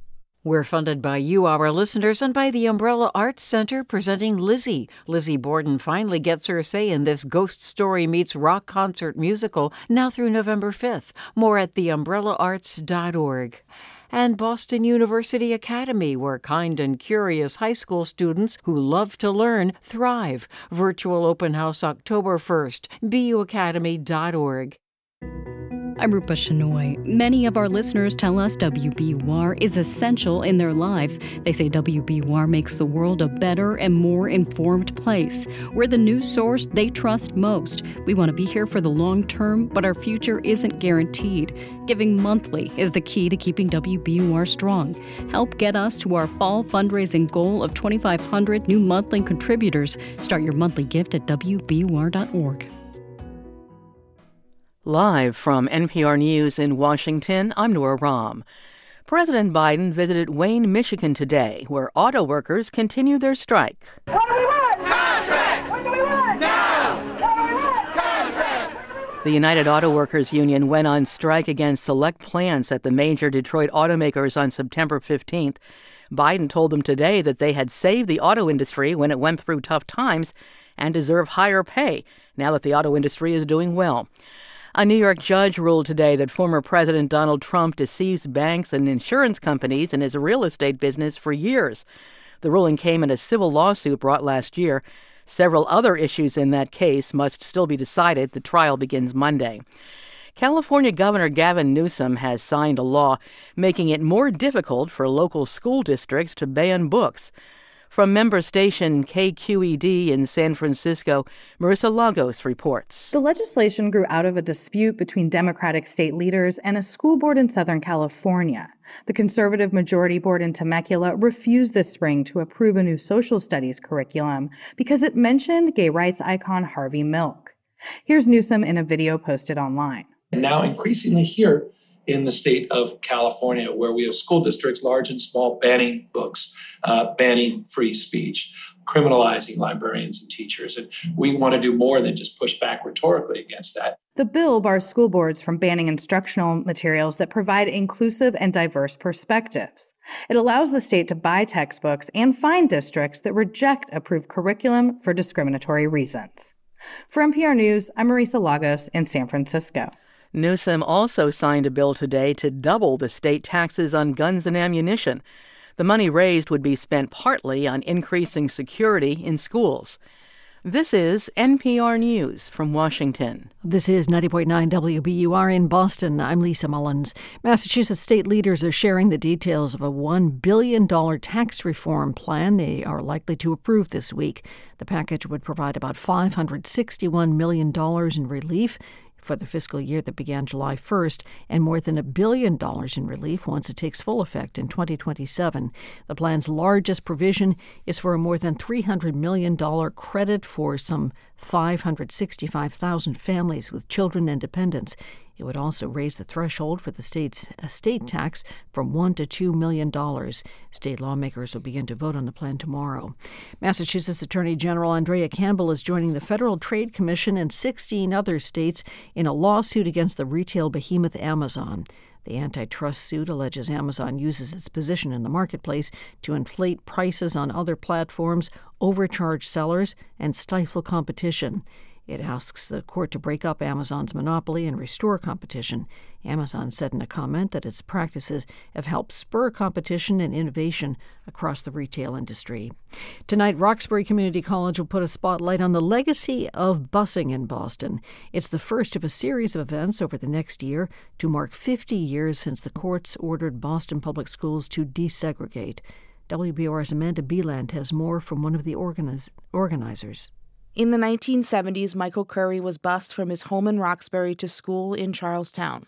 We're funded by you, our listeners, and by the Umbrella Arts Center presenting Lizzie. Lizzie Borden finally gets her say in this Ghost Story Meets Rock Concert musical now through November 5th. More at theumbrellaarts.org and Boston University Academy, where kind and curious high school students who love to learn thrive. Virtual open house October 1st, buacademy.org. I'm Rupa Shenoy. Many of our listeners tell us WBUR is essential in their lives. They say WBUR makes the world a better and more informed place. We're the news source they trust most. We want to be here for the long term, but our future isn't guaranteed. Giving monthly is the key to keeping WBUR strong. Help get us to our fall fundraising goal of 2,500 new monthly contributors. Start your monthly gift at WBUR.org. Live from NPR News in Washington, I'm Nora Raum. President Biden visited Wayne, Michigan today, where auto workers continue their strike. What do we want? Contracts! What do we want? Now! What do we want? Contracts! The United Auto Workers Union went on strike against select plants at the major Detroit automakers on September 15th. Biden told them today that they had saved the auto industry when it went through tough times and deserve higher pay now that the auto industry is doing well. A New York judge ruled today that former President Donald Trump deceived banks and insurance companies in his real estate business for years. The ruling came in a civil lawsuit brought last year. Several other issues in that case must still be decided. The trial begins Monday. California Governor Gavin Newsom has signed a law making it more difficult for local school districts to ban books. From member station KQED in San Francisco, Marisa Lagos reports. The legislation grew out of a dispute between Democratic state leaders and a school board in Southern California. The conservative majority board in Temecula refused this spring to approve a new social studies curriculum because it mentioned gay rights icon Harvey Milk. Here's Newsom in a video posted online. And now, increasingly, here in the state of California, where we have school districts, large and small, banning books, uh, banning free speech, criminalizing librarians and teachers. And we want to do more than just push back rhetorically against that. The bill bars school boards from banning instructional materials that provide inclusive and diverse perspectives. It allows the state to buy textbooks and fine districts that reject approved curriculum for discriminatory reasons. For NPR News, I'm Marisa Lagos in San Francisco. Newsom also signed a bill today to double the state taxes on guns and ammunition. The money raised would be spent partly on increasing security in schools. This is NPR News from Washington. This is 90.9 WBUR in Boston. I'm Lisa Mullins. Massachusetts state leaders are sharing the details of a $1 billion tax reform plan they are likely to approve this week. The package would provide about $561 million in relief for the fiscal year that began July 1st and more than a billion dollars in relief once it takes full effect in 2027. The plan's largest provision is for a more than $300 million credit for some 565,000 families with children and dependents. It would also raise the threshold for the state's estate tax from one to two million dollars. State lawmakers will begin to vote on the plan tomorrow. Massachusetts Attorney General Andrea Campbell is joining the Federal Trade Commission and 16 other states in a lawsuit against the retail behemoth Amazon. The antitrust suit alleges Amazon uses its position in the marketplace to inflate prices on other platforms, overcharge sellers, and stifle competition. It asks the court to break up Amazon's monopoly and restore competition. Amazon said in a comment that its practices have helped spur competition and innovation across the retail industry. Tonight, Roxbury Community College will put a spotlight on the legacy of busing in Boston. It's the first of a series of events over the next year to mark 50 years since the courts ordered Boston Public Schools to desegregate. WBUR's Amanda Beland has more from one of the organiz- organizers. In the 1970s, Michael Curry was bused from his home in Roxbury to school in Charlestown.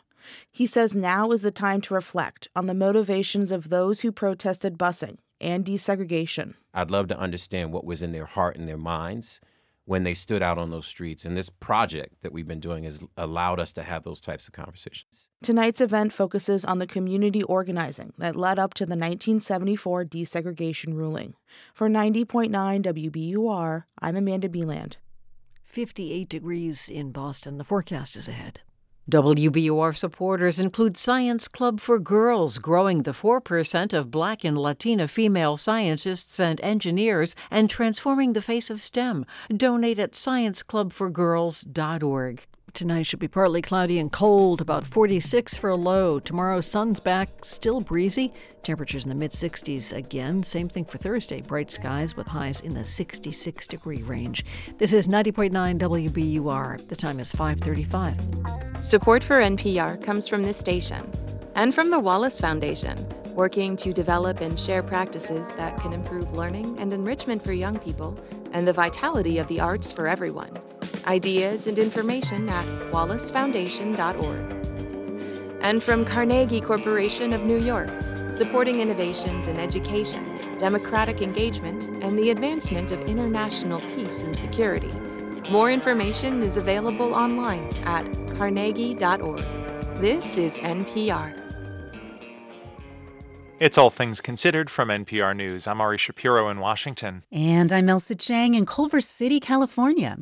He says now is the time to reflect on the motivations of those who protested busing and desegregation. I'd love to understand what was in their heart and their minds when they stood out on those streets. And this project that we've been doing has allowed us to have those types of conversations. Tonight's event focuses on the community organizing that led up to the 1974 desegregation ruling. For 90.9 WBUR, I'm Amanda Beland. 58 degrees in Boston. The forecast is ahead. WBUR supporters include Science Club for Girls, growing the 4% of Black and Latina female scientists and engineers and transforming the face of STEM. Donate at scienceclubforgirls.org. Tonight should be partly cloudy and cold, about 46 for a low. Tomorrow, sun's back, still breezy. Temperatures in the mid 60s again. Same thing for Thursday. Bright skies with highs in the 66 degree range. This is 90.9 WBUR. The time is 5:35. Support for NPR comes from this station and from the Wallace Foundation, working to develop and share practices that can improve learning and enrichment for young people and the vitality of the arts for everyone. Ideas and information at wallacefoundation.org. And from Carnegie Corporation of New York, supporting innovations in education, democratic engagement, and the advancement of international peace and security. More information is available online at carnegie.org. This is NPR. It's All Things Considered from NPR News. I'm Ari Shapiro in Washington. And I'm Ailsa Chang in Culver City, California.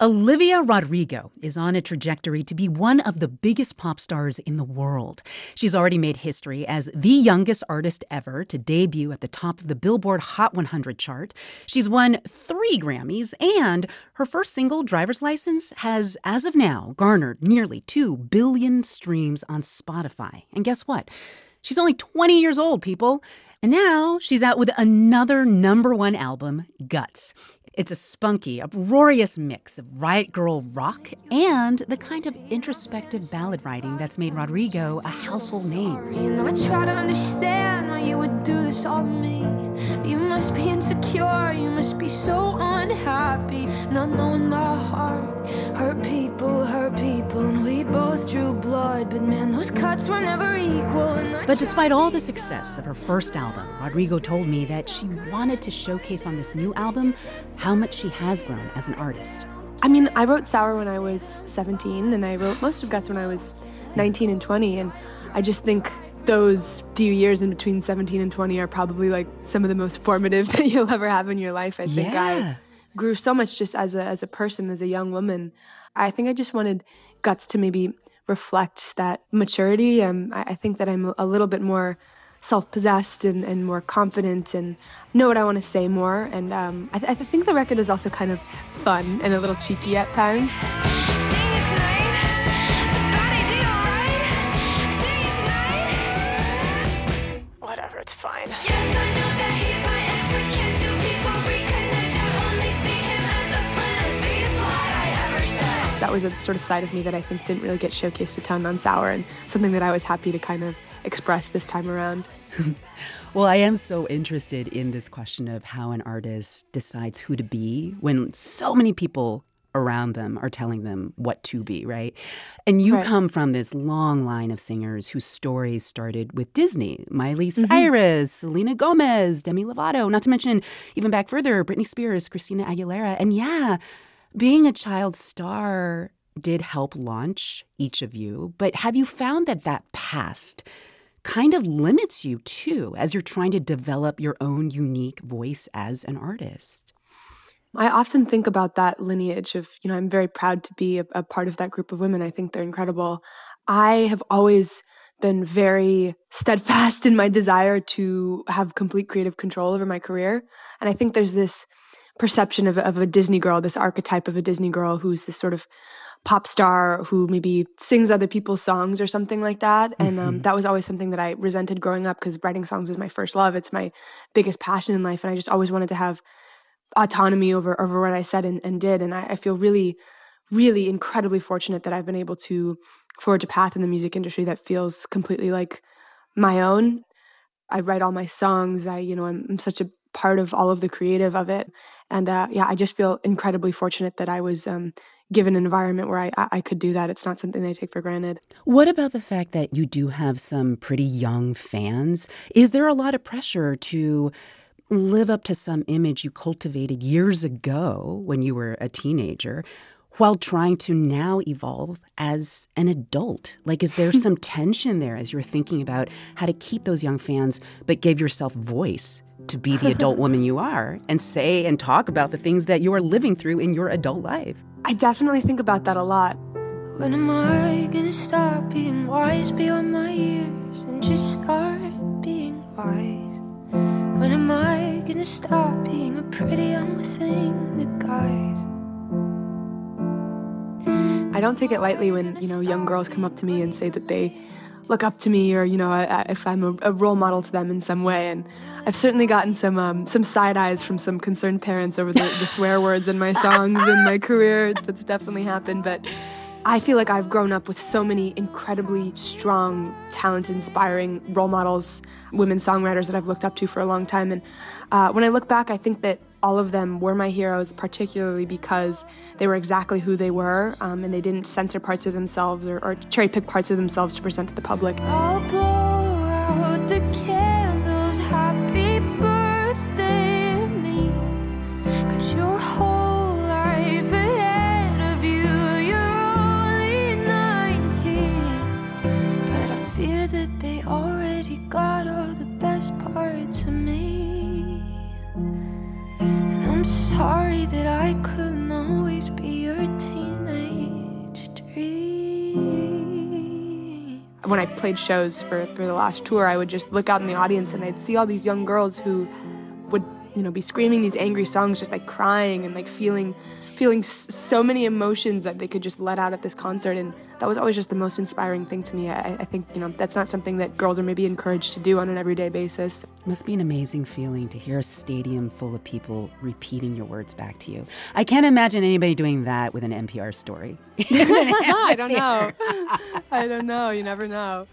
Olivia Rodrigo is on a trajectory to be one of the biggest pop stars in the world. She's already made history as the youngest artist ever to debut at the top of the Billboard Hot 100 chart. She's won three Grammys, and her first single, Driver's License, has, as of now, garnered nearly 2 billion streams on Spotify. And guess what? She's only 20 years old, people. And now she's out with another number one album, Guts. It's a spunky, uproarious mix of riot girl rock and the kind of introspective ballad writing that's made Rodrigo a household name. You I try to understand why you would do this all to me. You must be insecure, you must be so unhappy. Not knowing my heart. Hurt people, hurt people, and we both drew blood. But man, those cuts were never equal. But despite all the success of her first album, Rodrigo told me that she wanted to showcase on this new album how much she has grown as an artist. I mean, I wrote Sour when I was 17, and I wrote most of Guts when I was 19 and 20, and I just think those few years in between 17 and 20 are probably like some of the most formative that you'll ever have in your life. I think Yeah. I grew so much just as a as a person, as a young woman. I think I just wanted Guts to maybe reflect that maturity. Um, I, I think that I'm a little bit more self-possessed and, and more confident and know what I want to say more. And um, I, th- I think the record is also kind of fun and a little cheeky at times. Whatever, it's fine. That was a sort of side of me that I think didn't really get showcased a ton on Sour and something that I was happy to kind of express this time around. Well, I am so interested in this question of how an artist decides who to be when so many people around them are telling them what to be, right? And you Right. come from this long line of singers whose stories started with Disney Miley Mhm. Cyrus, Selena Gomez, Demi Lovato, not to mention even back further, Britney Spears, Christina Aguilera. And yeah, being a child star did help launch each of you, but have you found that that past kind of limits you too as you're trying to develop your own unique voice as an artist? I often think about that lineage of, you know, I'm very proud to be a, a, part of that group of women. I think they're incredible. I have always been very steadfast in my desire to have complete creative control over my career. And I think there's this perception of, of a Disney girl, this archetype of a Disney girl who's this sort of pop star who maybe sings other people's songs or something like that. And um, mm-hmm. that was always something that I resented growing up because writing songs was my first love. It's my biggest passion in life. And I just always wanted to have autonomy over over what I said and, and did. And I, I, feel really, really incredibly fortunate that I've been able to forge a path in the music industry that feels completely like my own. I write all my songs. I, you know, I'm, I'm such a part of all of the creative of it. And uh, yeah, I just feel incredibly fortunate that I was um, given an environment where I, I could do that. It's not something I take for granted. What about the fact that you do have some pretty young fans? Is there a lot of pressure to live up to some image you cultivated years ago when you were a teenager while trying to now evolve as an adult? Like, is there some tension there as you're thinking about how to keep those young fans, but give yourself voice to be the adult woman you are and say and talk about the things that you are living through in your adult life? I definitely think about that a lot. When am I gonna stop being wise beyond my years and just start being wise? When am I gonna stop being a pretty young thing to guys? I don't take it lightly when, you know, young girls come up to me and say that they look up to me or, you know, if I'm a, a role model to them in some way. And I've certainly gotten some um, some side eyes from some concerned parents over the, the swear words in my songs in my career. That's definitely happened. But I feel like I've grown up with so many incredibly strong, talented, inspiring role models, women songwriters that I've looked up to for a long time. And uh, when I look back, I think that all of them were my heroes, particularly because they were exactly who they were um, and they didn't censor parts of themselves or, or cherry pick parts of themselves to present to the public. Sorry that I couldn't always be your teenage dream. When I played shows for, for the last tour, I would just look out in the audience and I'd see all these young girls who would, you know, be screaming these angry songs, just like crying and like feeling feeling so many emotions that they could just let out at this concert and that was always just the most inspiring thing to me. I, I, think you know that's not something that girls are maybe encouraged to do on an everyday basis. Must be an amazing feeling to hear a stadium full of people repeating your words back to you. I can't imagine anybody doing that with an npr story. I don't know. I don't know. You never know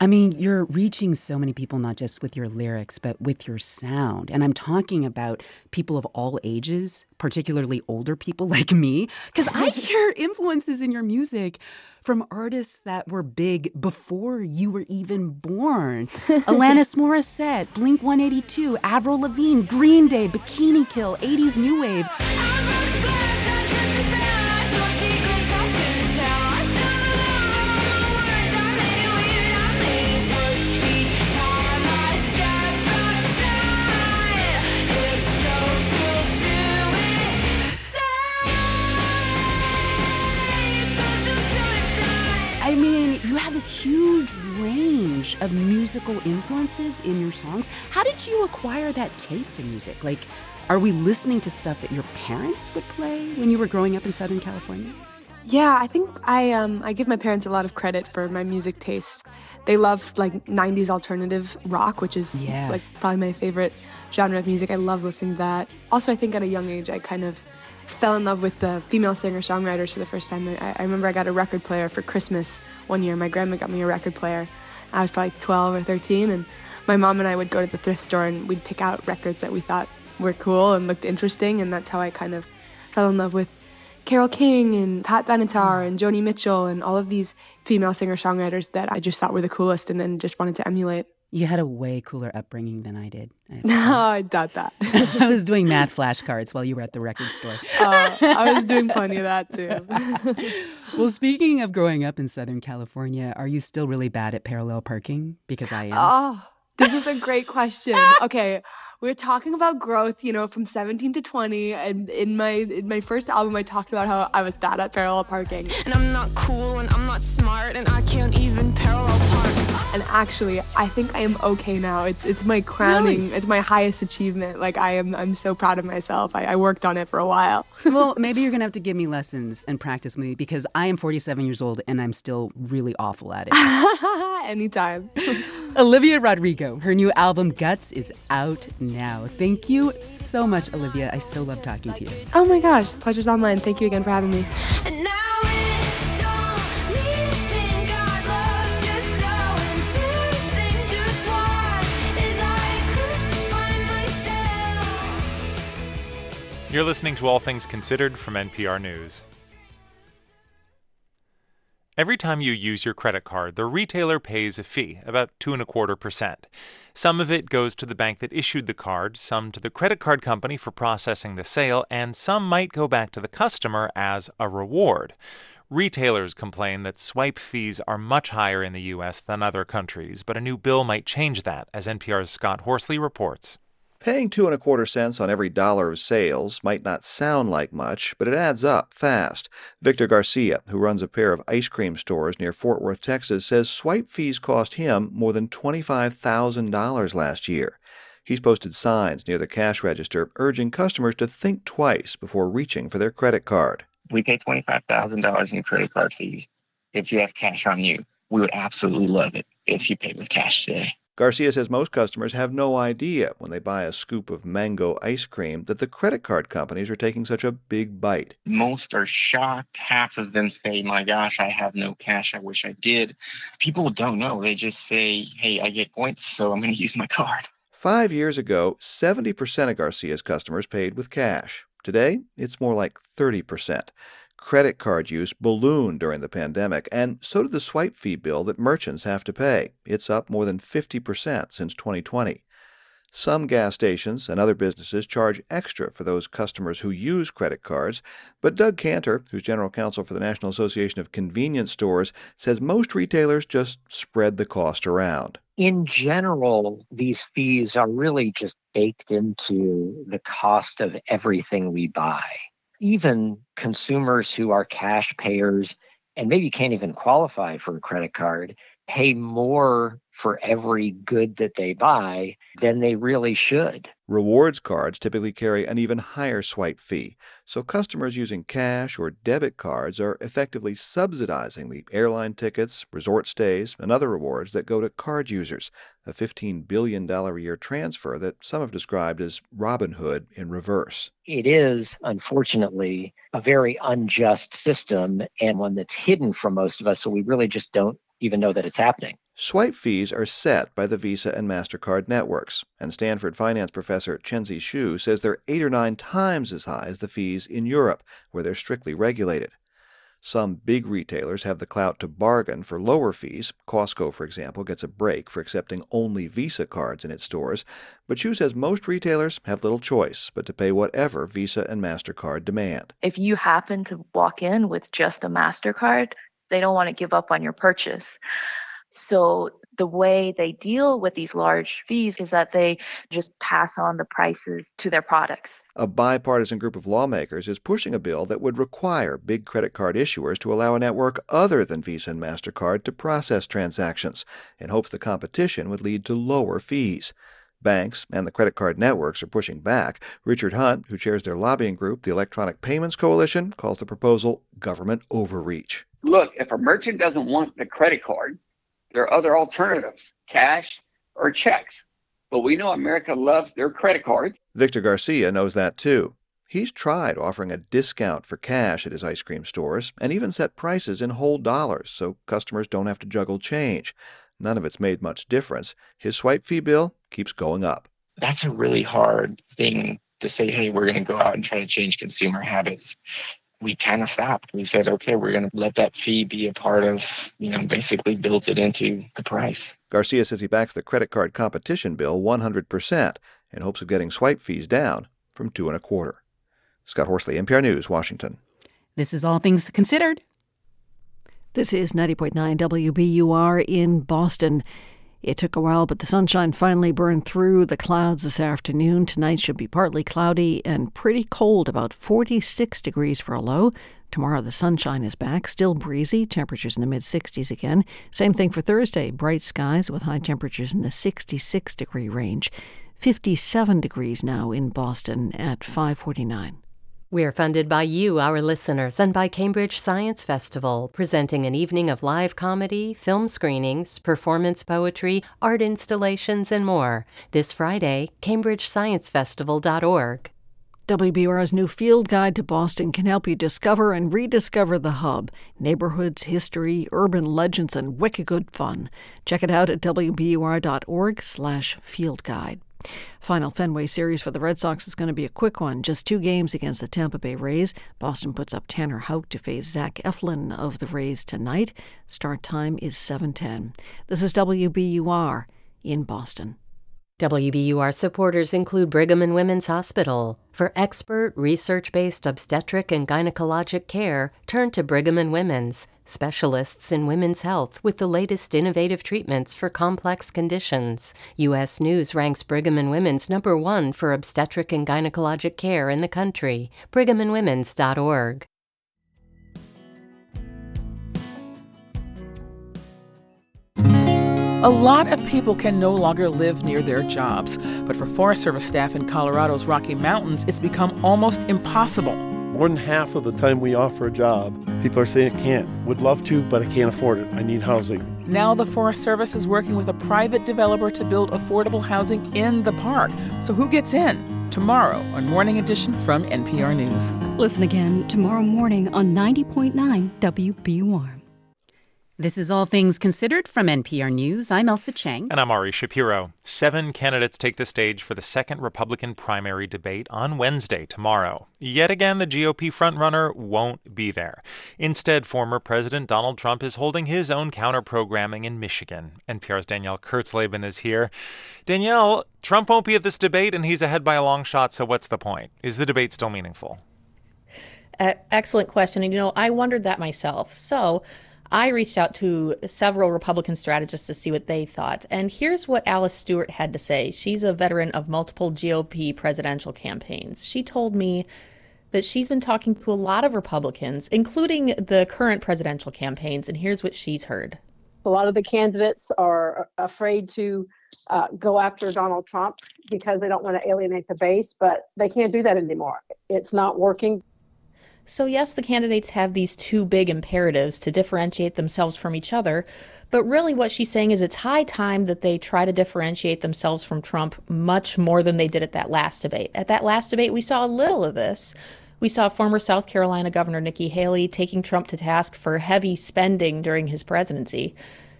I mean, you're reaching so many people, not just with your lyrics, but with your sound. And I'm talking about people of all ages, particularly older people like me, because I hear influences in your music from artists that were big before you were even born. Alanis Morissette, Blink 182, Avril Lavigne, Green Day, Bikini Kill, 80s New Wave. Huge range of musical influences in your songs. How did you acquire that taste in music? Like, are we listening to stuff that your parents would play when you were growing up in Southern California? Yeah, I think I um I give my parents a lot of credit for my music taste. They love like 90s alternative rock, which is yeah. like probably my favorite genre of music. I love listening to that. Also, I think at a young age I kind of fell in love with the female singer songwriters for the first time. I, I, remember I got a record player for Christmas one year. My grandma got me a record player. I was probably 12 or 13, and my mom and I would go to the thrift store and we'd pick out records that we thought were cool and looked interesting, and that's how I kind of fell in love with Carole King and Pat Benatar and Joni Mitchell and all of these female singer songwriters that I just thought were the coolest and then just wanted to emulate. You had a way cooler upbringing than I did. I No, I doubt that. I was doing math flashcards while you were at the record store. Uh, I was doing plenty of that too. well, speaking of growing up in Southern California, are you still really bad at parallel parking? Because I am. Oh, this is a great question. Okay, we are talking about growth, you know, from 17 to 20, and in my in my first album, I talked about how I was bad at parallel parking. And I'm not cool and I'm not smart and I can't even parallel park. And actually, I think I am okay now. It's it's my crowning, Really? it's my highest achievement. Like I am, I'm so proud of myself. I, I worked on it for a while. well, maybe you're going to have to give me lessons and practice with me because I am 47 years old and I'm still really awful at it. Anytime. Olivia Rodrigo, her new album Guts is out now. Thank you so much, Olivia. I so love talking to you. Oh my gosh, the pleasure's all mine. Thank you again for having me. You're listening to All Things Considered from NPR News. Every time you use your credit card, the retailer pays a fee, about two and a quarter percent. Some of it goes to the bank that issued the card, some to the credit card company for processing the sale, and some might go back to the customer as a reward. Retailers complain that swipe fees are much higher in the U.S. than other countries, but a new bill might change that, as NPR's Scott Horsley reports. Paying two and a quarter cents on every dollar of sales might not sound like much, but it adds up fast. Victor Garcia, who runs a pair of ice cream stores near Fort Worth, Texas, says swipe fees cost him more than $25,000 last year. He's posted signs near the cash register urging customers to think twice before reaching for their credit card. We pay $25,000 in credit card fees if you have cash on you. We would absolutely love it if you paid with cash today. Garcia says most customers have no idea when they buy a scoop of mango ice cream that the credit card companies are taking such a big bite. Most are shocked. Half of them say, My gosh, I have no cash. I wish I did. People don't know. They just say, Hey, I get points, so I'm going to use my card. Five years ago, 70% of Garcia's customers paid with cash. Today, it's more like 30%. Credit card use ballooned during the pandemic, and so did the swipe fee bill that merchants have to pay. It's up more than 50% since 2020. Some gas stations and other businesses charge extra for those customers who use credit cards, but Doug Kantor, who's general counsel for the National Association of Convenience Stores, says most retailers just spread the cost around. In general, these fees are really just baked into the cost of everything we buy. Even consumers who are cash payers and maybe can't even qualify for a credit card pay more for every good that they buy than they really should. Rewards cards typically carry an even higher swipe fee, so customers using cash or debit cards are effectively subsidizing the airline tickets, resort stays, and other rewards that go to card users, a $15 billion a year transfer that some have described as Robin Hood in reverse. It is, unfortunately, a very unjust system and one that's hidden from most of us, so we really just don't even know that it's happening. Swipe fees are set by the Visa and MasterCard networks, and Stanford finance professor Chenzi Xu says they're eight or nine times as high as the fees in Europe, where they're strictly regulated. Some big retailers have the clout to bargain for lower fees. Costco, for example, gets a break for accepting only Visa cards in its stores. But Xu says most retailers have little choice but to pay whatever Visa and MasterCard demand. If you happen to walk in with just a MasterCard, they don't want to give up on your purchase. So the way they deal with these large fees is that they just pass on the prices to their products. A bipartisan group of lawmakers is pushing a bill that would require big credit card issuers to allow a network other than Visa and MasterCard to process transactions in hopes the competition would lead to lower fees. Banks and the credit card networks are pushing back. Richard Hunt, who chairs their lobbying group, the Electronic Payments Coalition, calls the proposal government overreach. Look, if a merchant doesn't want the credit card, there are other alternatives cash or checks. But we know America loves their credit cards. Victor Garcia knows that too. He's tried offering a discount for cash at his ice cream stores and even set prices in whole dollars so customers don't have to juggle change. None of it's made much difference. His swipe fee bill keeps going up. That's a really hard thing to say, hey, we're going to go out and try to change consumer habits. We kind of stopped. We said, okay, we're going to let that fee be a part of, you know, basically built it into the price. Garcia says he backs the credit card competition bill 100% in hopes of getting swipe fees down from two and a quarter. Scott Horsley, NPR News, Washington. This is All Things Considered. This is 90.9 WBUR in Boston. It took a while, but the sunshine finally burned through the clouds this afternoon. Tonight should be partly cloudy and pretty cold, about 46 degrees for a low. Tomorrow the sunshine is back, still breezy, temperatures in the mid 60s again. Same thing for Thursday, bright skies with high temperatures in the 66 degree range. 57 degrees now in Boston at 549. We're funded by you, our listeners, and by Cambridge Science Festival, presenting an evening of live comedy, film screenings, performance poetry, art installations, and more. This Friday, cambridgesciencefestival.org. WBUR's new field guide to Boston can help you discover and rediscover the hub, neighborhoods, history, urban legends, and wicked good fun. Check it out at wbur.org/fieldguide. Final Fenway series for the Red Sox is going to be a quick one. Just two games against the Tampa Bay Rays. Boston puts up Tanner Houck to face Zach Eflin of the Rays tonight. Start time is 7:10. This is WBUR in Boston. WBUR supporters include Brigham and Women's Hospital. For expert, research based obstetric and gynecologic care, turn to Brigham and Women's, specialists in women's health with the latest innovative treatments for complex conditions. U.S. News ranks Brigham and Women's number one for obstetric and gynecologic care in the country. BrighamandWomen's.org. A lot of people can no longer live near their jobs, but for Forest Service staff in Colorado's Rocky Mountains, it's become almost impossible. More than half of the time we offer a job, people are saying, I can't. Would love to, but I can't afford it. I need housing. Now the Forest Service is working with a private developer to build affordable housing in the park. So who gets in? Tomorrow on Morning Edition from NPR News. Listen again tomorrow morning on 90.9 WBUR. This is All Things Considered from NPR News. I'm Ailsa Chang. And I'm Ari Shapiro. Seven candidates take the stage for the second Republican primary debate on Wednesday, tomorrow. Yet again, the GOP frontrunner won't be there. Instead, former President Donald Trump is holding his own counter programming in Michigan. NPR's Danielle Kurtzleben is here. Danielle, Trump won't be at this debate, and he's ahead by a long shot, so what's the point? Is the debate still meaningful? Uh, excellent question. And, you know, I wondered that myself. So, I reached out to several Republican strategists to see what they thought. And here's what Alice Stewart had to say. She's a veteran of multiple GOP presidential campaigns. She told me that she's been talking to a lot of Republicans, including the current presidential campaigns. And here's what she's heard. A lot of the candidates are afraid to uh, go after Donald Trump because they don't want to alienate the base, but they can't do that anymore. It's not working. So, yes, the candidates have these two big imperatives to differentiate themselves from each other, but really what she's saying is it's high time that they try to differentiate themselves from Trump much more than they did at that last debate. At that last debate, we saw a little of this. We saw former South Carolina Governor Nikki Haley taking Trump to task for heavy spending during his presidency.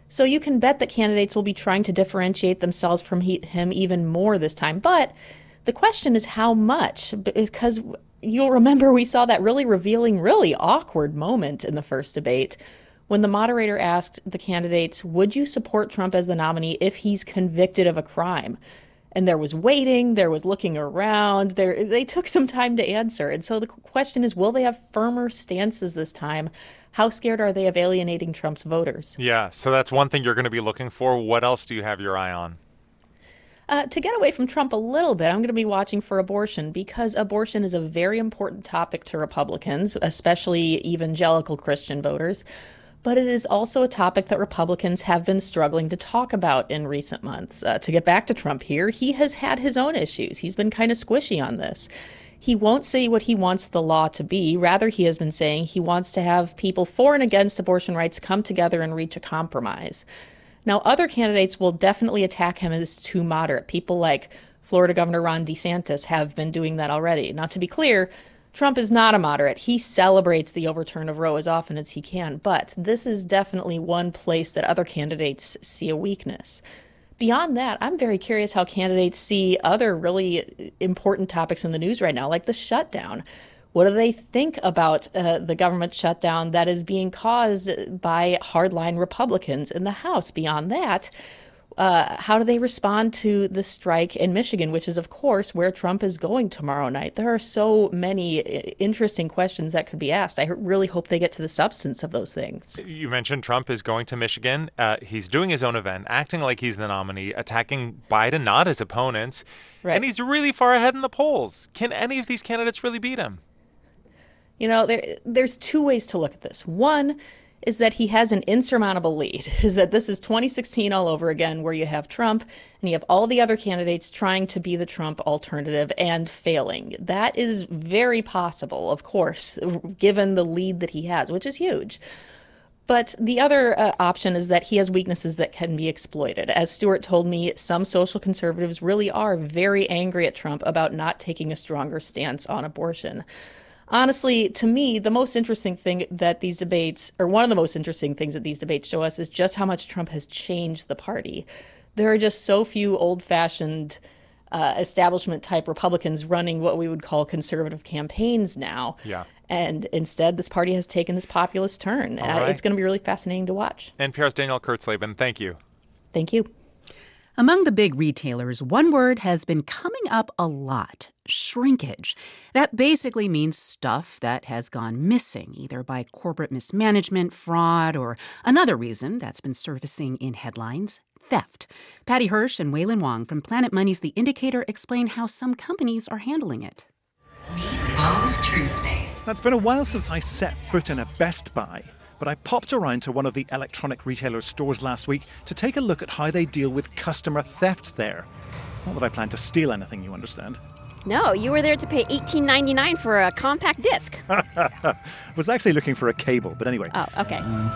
So you can bet that candidates will be trying to differentiate themselves from he- him even more this time. But the question is how much? Because you'll remember we saw that really revealing, really awkward moment in the first debate when the moderator asked the candidates, Would you support Trump as the nominee if he's convicted of a crime? And there was waiting, there was looking around, there they took some time to answer. And so the question is, will they have firmer stances this time? How scared are they of alienating Trump's voters? Yeah, so that's one thing you're going to be looking for. What else do you have your eye on? Uh, to get away from Trump a little bit, I'm going to be watching for abortion because abortion is a very important topic to Republicans, especially evangelical Christian voters. But it is also a topic that Republicans have been struggling to talk about in recent months. Uh, to get back to Trump here, he has had his own issues. He's been kind of squishy on this. He won't say what he wants the law to be. Rather, he has been saying he wants to have people for and against abortion rights come together and reach a compromise. Now, other candidates will definitely attack him as too moderate. People like Florida Governor Ron DeSantis have been doing that already. Now, to be clear, Trump is not a moderate. He celebrates the overturn of Roe as often as he can, but this is definitely one place that other candidates see a weakness. Beyond that, I'm very curious how candidates see other really important topics in the news right now, like the shutdown. What do they think about uh, the government shutdown that is being caused by hardline Republicans in the House? Beyond that, uh, how do they respond to the strike in Michigan, which is, of course, where Trump is going tomorrow night? There are so many uh, interesting questions that could be asked. I really hope they get to the substance of those things. You mentioned Trump is going to Michigan. Uh, he's doing his own event, acting like he's the nominee, attacking Biden, not his opponents. Right. And he's really far ahead in the polls. Can any of these candidates really beat him? You know, there, there's two ways to look at this. One, is that he has an insurmountable lead, is that this is 2016 all over again, where you have Trump and you have all the other candidates trying to be the Trump alternative and failing. That is very possible, of course, given the lead that he has, which is huge. But the other uh, option is that he has weaknesses that can be exploited. As Stewart told me, some social conservatives really are very angry at Trump about not taking a stronger stance on abortion honestly, to me, the most interesting thing that these debates, or one of the most interesting things that these debates show us, is just how much Trump has changed the party. There are just so few old fashioned uh, establishment type Republicans running what we would call conservative campaigns now. Yeah. And instead, this party has taken this populist turn. Uh. It's going to be really fascinating to watch. NPR's Danielle Kurtzleben, thank you. Thank you. Among the big retailers, one word has been coming up a lot shrinkage. That basically means stuff that has gone missing, either by corporate mismanagement, fraud, or another reason that's been surfacing in headlines theft. Patty Hirsch and Wailin Wong from Planet Money's The Indicator explain how some companies are handling it. Meet Mo's True Space. It's been a while since I set foot in a Best Buy but I popped around to one of the electronic retailer stores last week to take a look at how they deal with customer theft there. Not that I plan to steal anything, you understand. No, you were there to pay $18.99 for a compact disc. I was actually looking for a cable, but anyway. Oh, okay. And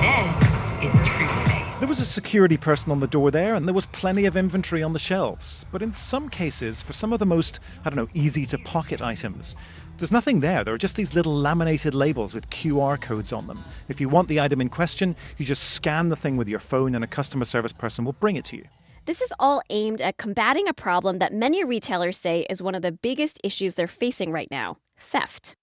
this is True Space. There was a security person on the door there, and there was plenty of inventory on the shelves. But in some cases, for some of the most, I don't know, easy to pocket items, there's nothing there. There are just these little laminated labels with QR codes on them. If you want the item in question, you just scan the thing with your phone and a customer service person will bring it to you. This is all aimed at combating a problem that many retailers say is one of the biggest issues they're facing right now theft.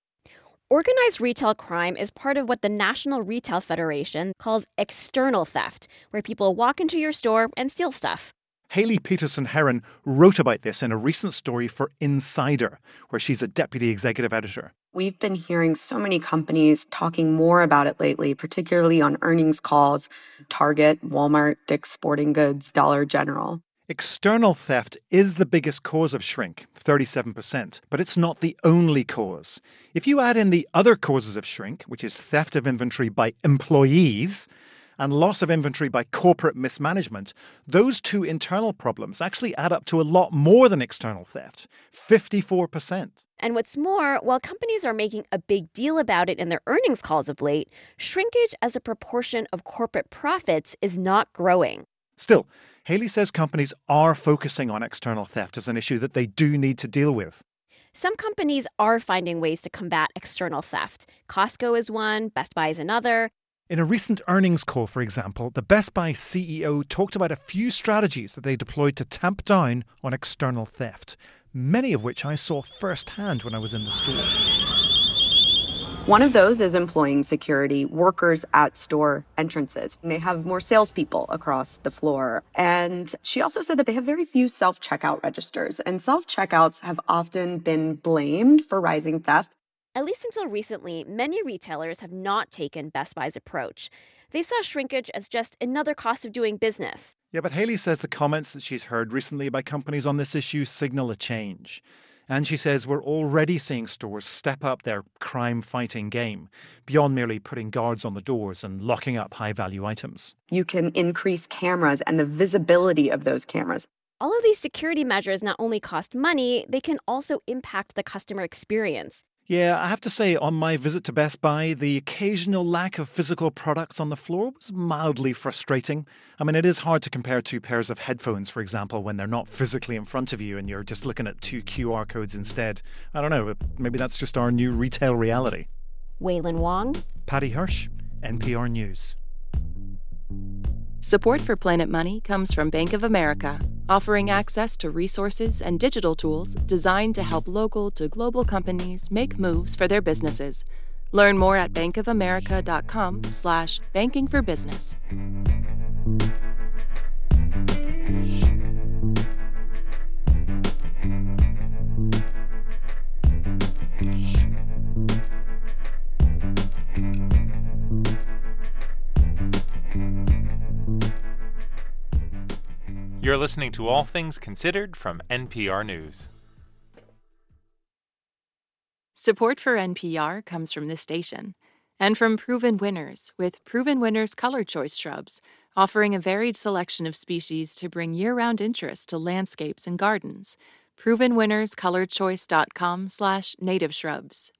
Organized retail crime is part of what the National Retail Federation calls external theft, where people walk into your store and steal stuff. Haley Peterson Heron wrote about this in a recent story for Insider, where she's a deputy executive editor. We've been hearing so many companies talking more about it lately, particularly on earnings calls Target, Walmart, Dick's Sporting Goods, Dollar General. External theft is the biggest cause of shrink, 37%, but it's not the only cause. If you add in the other causes of shrink, which is theft of inventory by employees, and loss of inventory by corporate mismanagement, those two internal problems actually add up to a lot more than external theft 54%. And what's more, while companies are making a big deal about it in their earnings calls of late, shrinkage as a proportion of corporate profits is not growing. Still, Haley says companies are focusing on external theft as an issue that they do need to deal with. Some companies are finding ways to combat external theft. Costco is one, Best Buy is another, in a recent earnings call, for example, the Best Buy CEO talked about a few strategies that they deployed to tamp down on external theft, many of which I saw firsthand when I was in the store. One of those is employing security workers at store entrances. They have more salespeople across the floor. And she also said that they have very few self checkout registers, and self checkouts have often been blamed for rising theft. At least until recently, many retailers have not taken Best Buy's approach. They saw shrinkage as just another cost of doing business. Yeah, but Haley says the comments that she's heard recently by companies on this issue signal a change. And she says we're already seeing stores step up their crime fighting game beyond merely putting guards on the doors and locking up high value items. You can increase cameras and the visibility of those cameras. All of these security measures not only cost money, they can also impact the customer experience. Yeah, I have to say, on my visit to Best Buy, the occasional lack of physical products on the floor was mildly frustrating. I mean, it is hard to compare two pairs of headphones, for example, when they're not physically in front of you and you're just looking at two QR codes instead. I don't know, maybe that's just our new retail reality. Wailin Wong, Patty Hirsch, NPR News. Support for Planet Money comes from Bank of America. offering access to resources and digital tools designed to help local to global companies make moves for their businesses. Learn more at bankofamerica.com slash banking for business. You're listening to All Things Considered from NPR News. Support for NPR comes from this station and from Proven Winners with Proven Winners Color Choice Shrubs, offering a varied selection of species to bring year-round interest to landscapes and gardens. ProvenWinnersColorChoice.com slash native shrubs.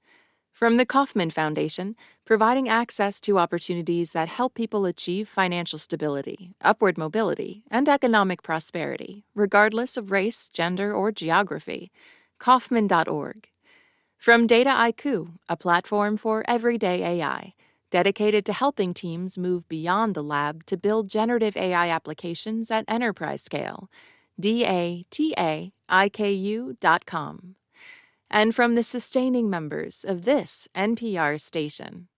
From the Kauffman Foundation, providing access to opportunities that help people achieve financial stability, upward mobility, and economic prosperity, regardless of race, gender, or geography. Kauffman.org. From Dataiku, a platform for everyday AI, dedicated to helping teams move beyond the lab to build generative AI applications at enterprise scale. D A T A I K U.com and from the sustaining members of this NPR station.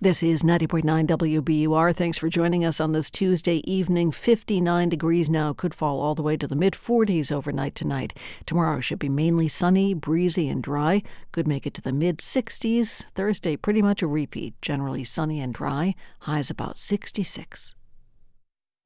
This is 90.9 WBUR. Thanks for joining us on this Tuesday evening. 59 degrees now, could fall all the way to the mid 40s overnight tonight. Tomorrow should be mainly sunny, breezy, and dry. Could make it to the mid 60s. Thursday, pretty much a repeat. Generally sunny and dry. Highs about 66.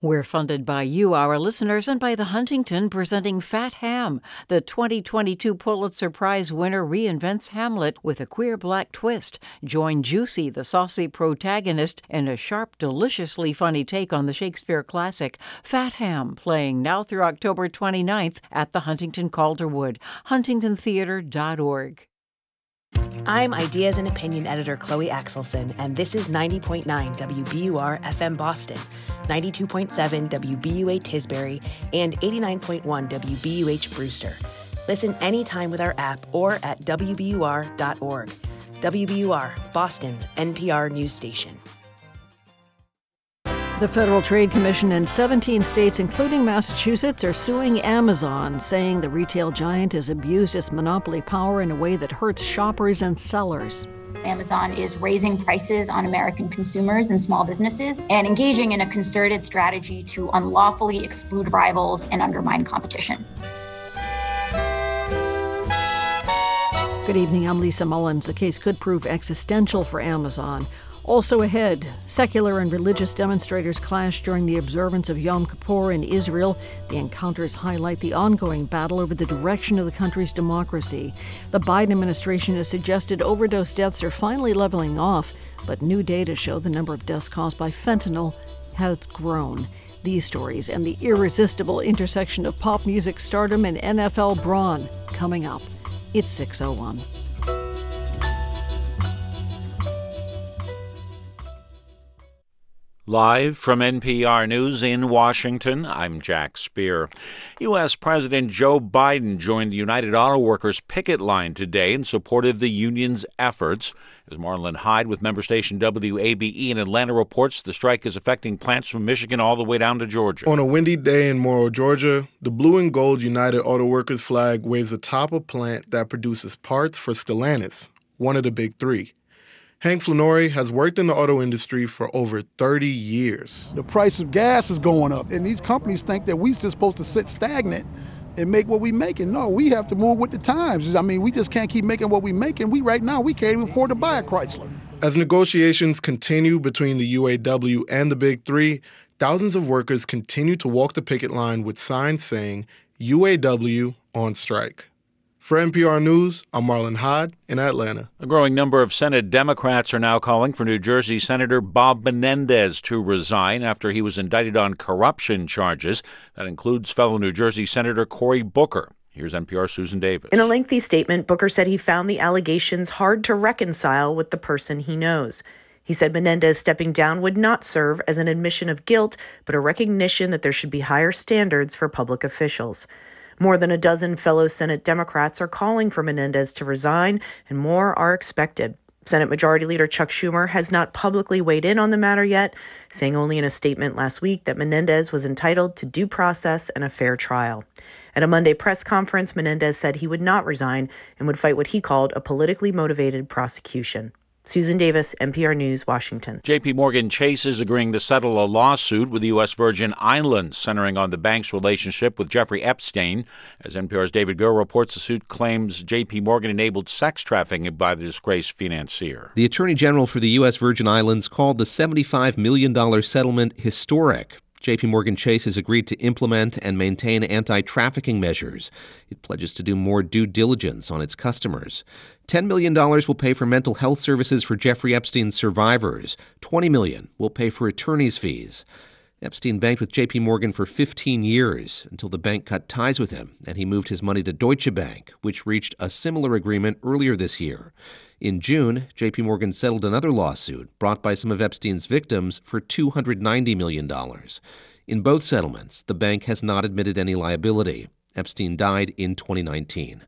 We're funded by you, our listeners, and by the Huntington presenting Fat Ham. The 2022 Pulitzer Prize winner reinvents Hamlet with a queer black twist. Join Juicy, the saucy protagonist, in a sharp, deliciously funny take on the Shakespeare classic Fat Ham, playing now through October 29th at the Huntington Calderwood. HuntingtonTheater.org. I'm Ideas and Opinion Editor Chloe Axelson, and this is 90.9 WBUR FM Boston, 92.7 WBUA Tisbury, and 89.1 WBUH Brewster. Listen anytime with our app or at WBUR.org. WBUR, Boston's NPR news station. The Federal Trade Commission and 17 states, including Massachusetts, are suing Amazon, saying the retail giant has abused its monopoly power in a way that hurts shoppers and sellers. Amazon is raising prices on American consumers and small businesses and engaging in a concerted strategy to unlawfully exclude rivals and undermine competition. Good evening, I'm Lisa Mullins. The case could prove existential for Amazon. Also ahead, secular and religious demonstrators clash during the observance of Yom Kippur in Israel. The encounters highlight the ongoing battle over the direction of the country's democracy. The Biden administration has suggested overdose deaths are finally leveling off, but new data show the number of deaths caused by fentanyl has grown. These stories and the irresistible intersection of pop music stardom and NFL brawn coming up. It's 601. Live from NPR News in Washington, I'm Jack Speer. U.S. President Joe Biden joined the United Auto Workers picket line today in support of the union's efforts. As Marlon Hyde with member station WABE in Atlanta reports, the strike is affecting plants from Michigan all the way down to Georgia. On a windy day in Morrow, Georgia, the blue and gold United Auto Workers flag waves atop a plant that produces parts for Stellantis, one of the big three. Hank Flannery has worked in the auto industry for over 30 years. The price of gas is going up, and these companies think that we're just supposed to sit stagnant and make what we making. No, we have to move with the times. I mean, we just can't keep making what we making. We right now we can't even afford to buy a Chrysler. As negotiations continue between the UAW and the Big Three, thousands of workers continue to walk the picket line with signs saying UAW on strike. For NPR News, I'm Marlon Hyde in Atlanta. A growing number of Senate Democrats are now calling for New Jersey Senator Bob Menendez to resign after he was indicted on corruption charges. That includes fellow New Jersey Senator Cory Booker. Here's NPR Susan Davis. In a lengthy statement, Booker said he found the allegations hard to reconcile with the person he knows. He said Menendez stepping down would not serve as an admission of guilt, but a recognition that there should be higher standards for public officials. More than a dozen fellow Senate Democrats are calling for Menendez to resign, and more are expected. Senate Majority Leader Chuck Schumer has not publicly weighed in on the matter yet, saying only in a statement last week that Menendez was entitled to due process and a fair trial. At a Monday press conference, Menendez said he would not resign and would fight what he called a politically motivated prosecution. Susan Davis, NPR News, Washington. JP Morgan Chase is agreeing to settle a lawsuit with the U.S. Virgin Islands centering on the bank's relationship with Jeffrey Epstein. As NPR's David Gura reports, the suit claims JP Morgan enabled sex trafficking by the disgraced financier. The Attorney General for the U.S. Virgin Islands called the $75 million settlement historic. JP Morgan Chase has agreed to implement and maintain anti trafficking measures. It pledges to do more due diligence on its customers. $10 million will pay for mental health services for Jeffrey Epstein's survivors. 20 million will pay for attorney's fees. Epstein banked with JP Morgan for 15 years until the bank cut ties with him and he moved his money to Deutsche Bank, which reached a similar agreement earlier this year. In June, JP Morgan settled another lawsuit brought by some of Epstein's victims for $290 million. In both settlements, the bank has not admitted any liability. Epstein died in 2019.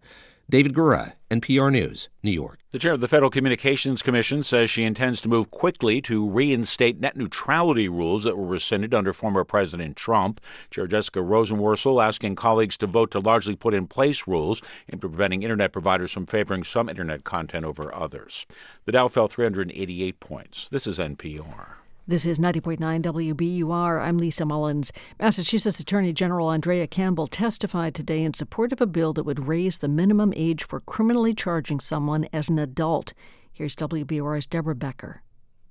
David Gura, NPR News, New York. The chair of the Federal Communications Commission says she intends to move quickly to reinstate net neutrality rules that were rescinded under former President Trump. Chair Jessica Rosenworcel asking colleagues to vote to largely put in place rules at preventing internet providers from favoring some internet content over others. The Dow fell 388 points. This is NPR. This is 90.9 WBUR. I'm Lisa Mullins. Massachusetts Attorney General Andrea Campbell testified today in support of a bill that would raise the minimum age for criminally charging someone as an adult. Here's WBUR's Deborah Becker.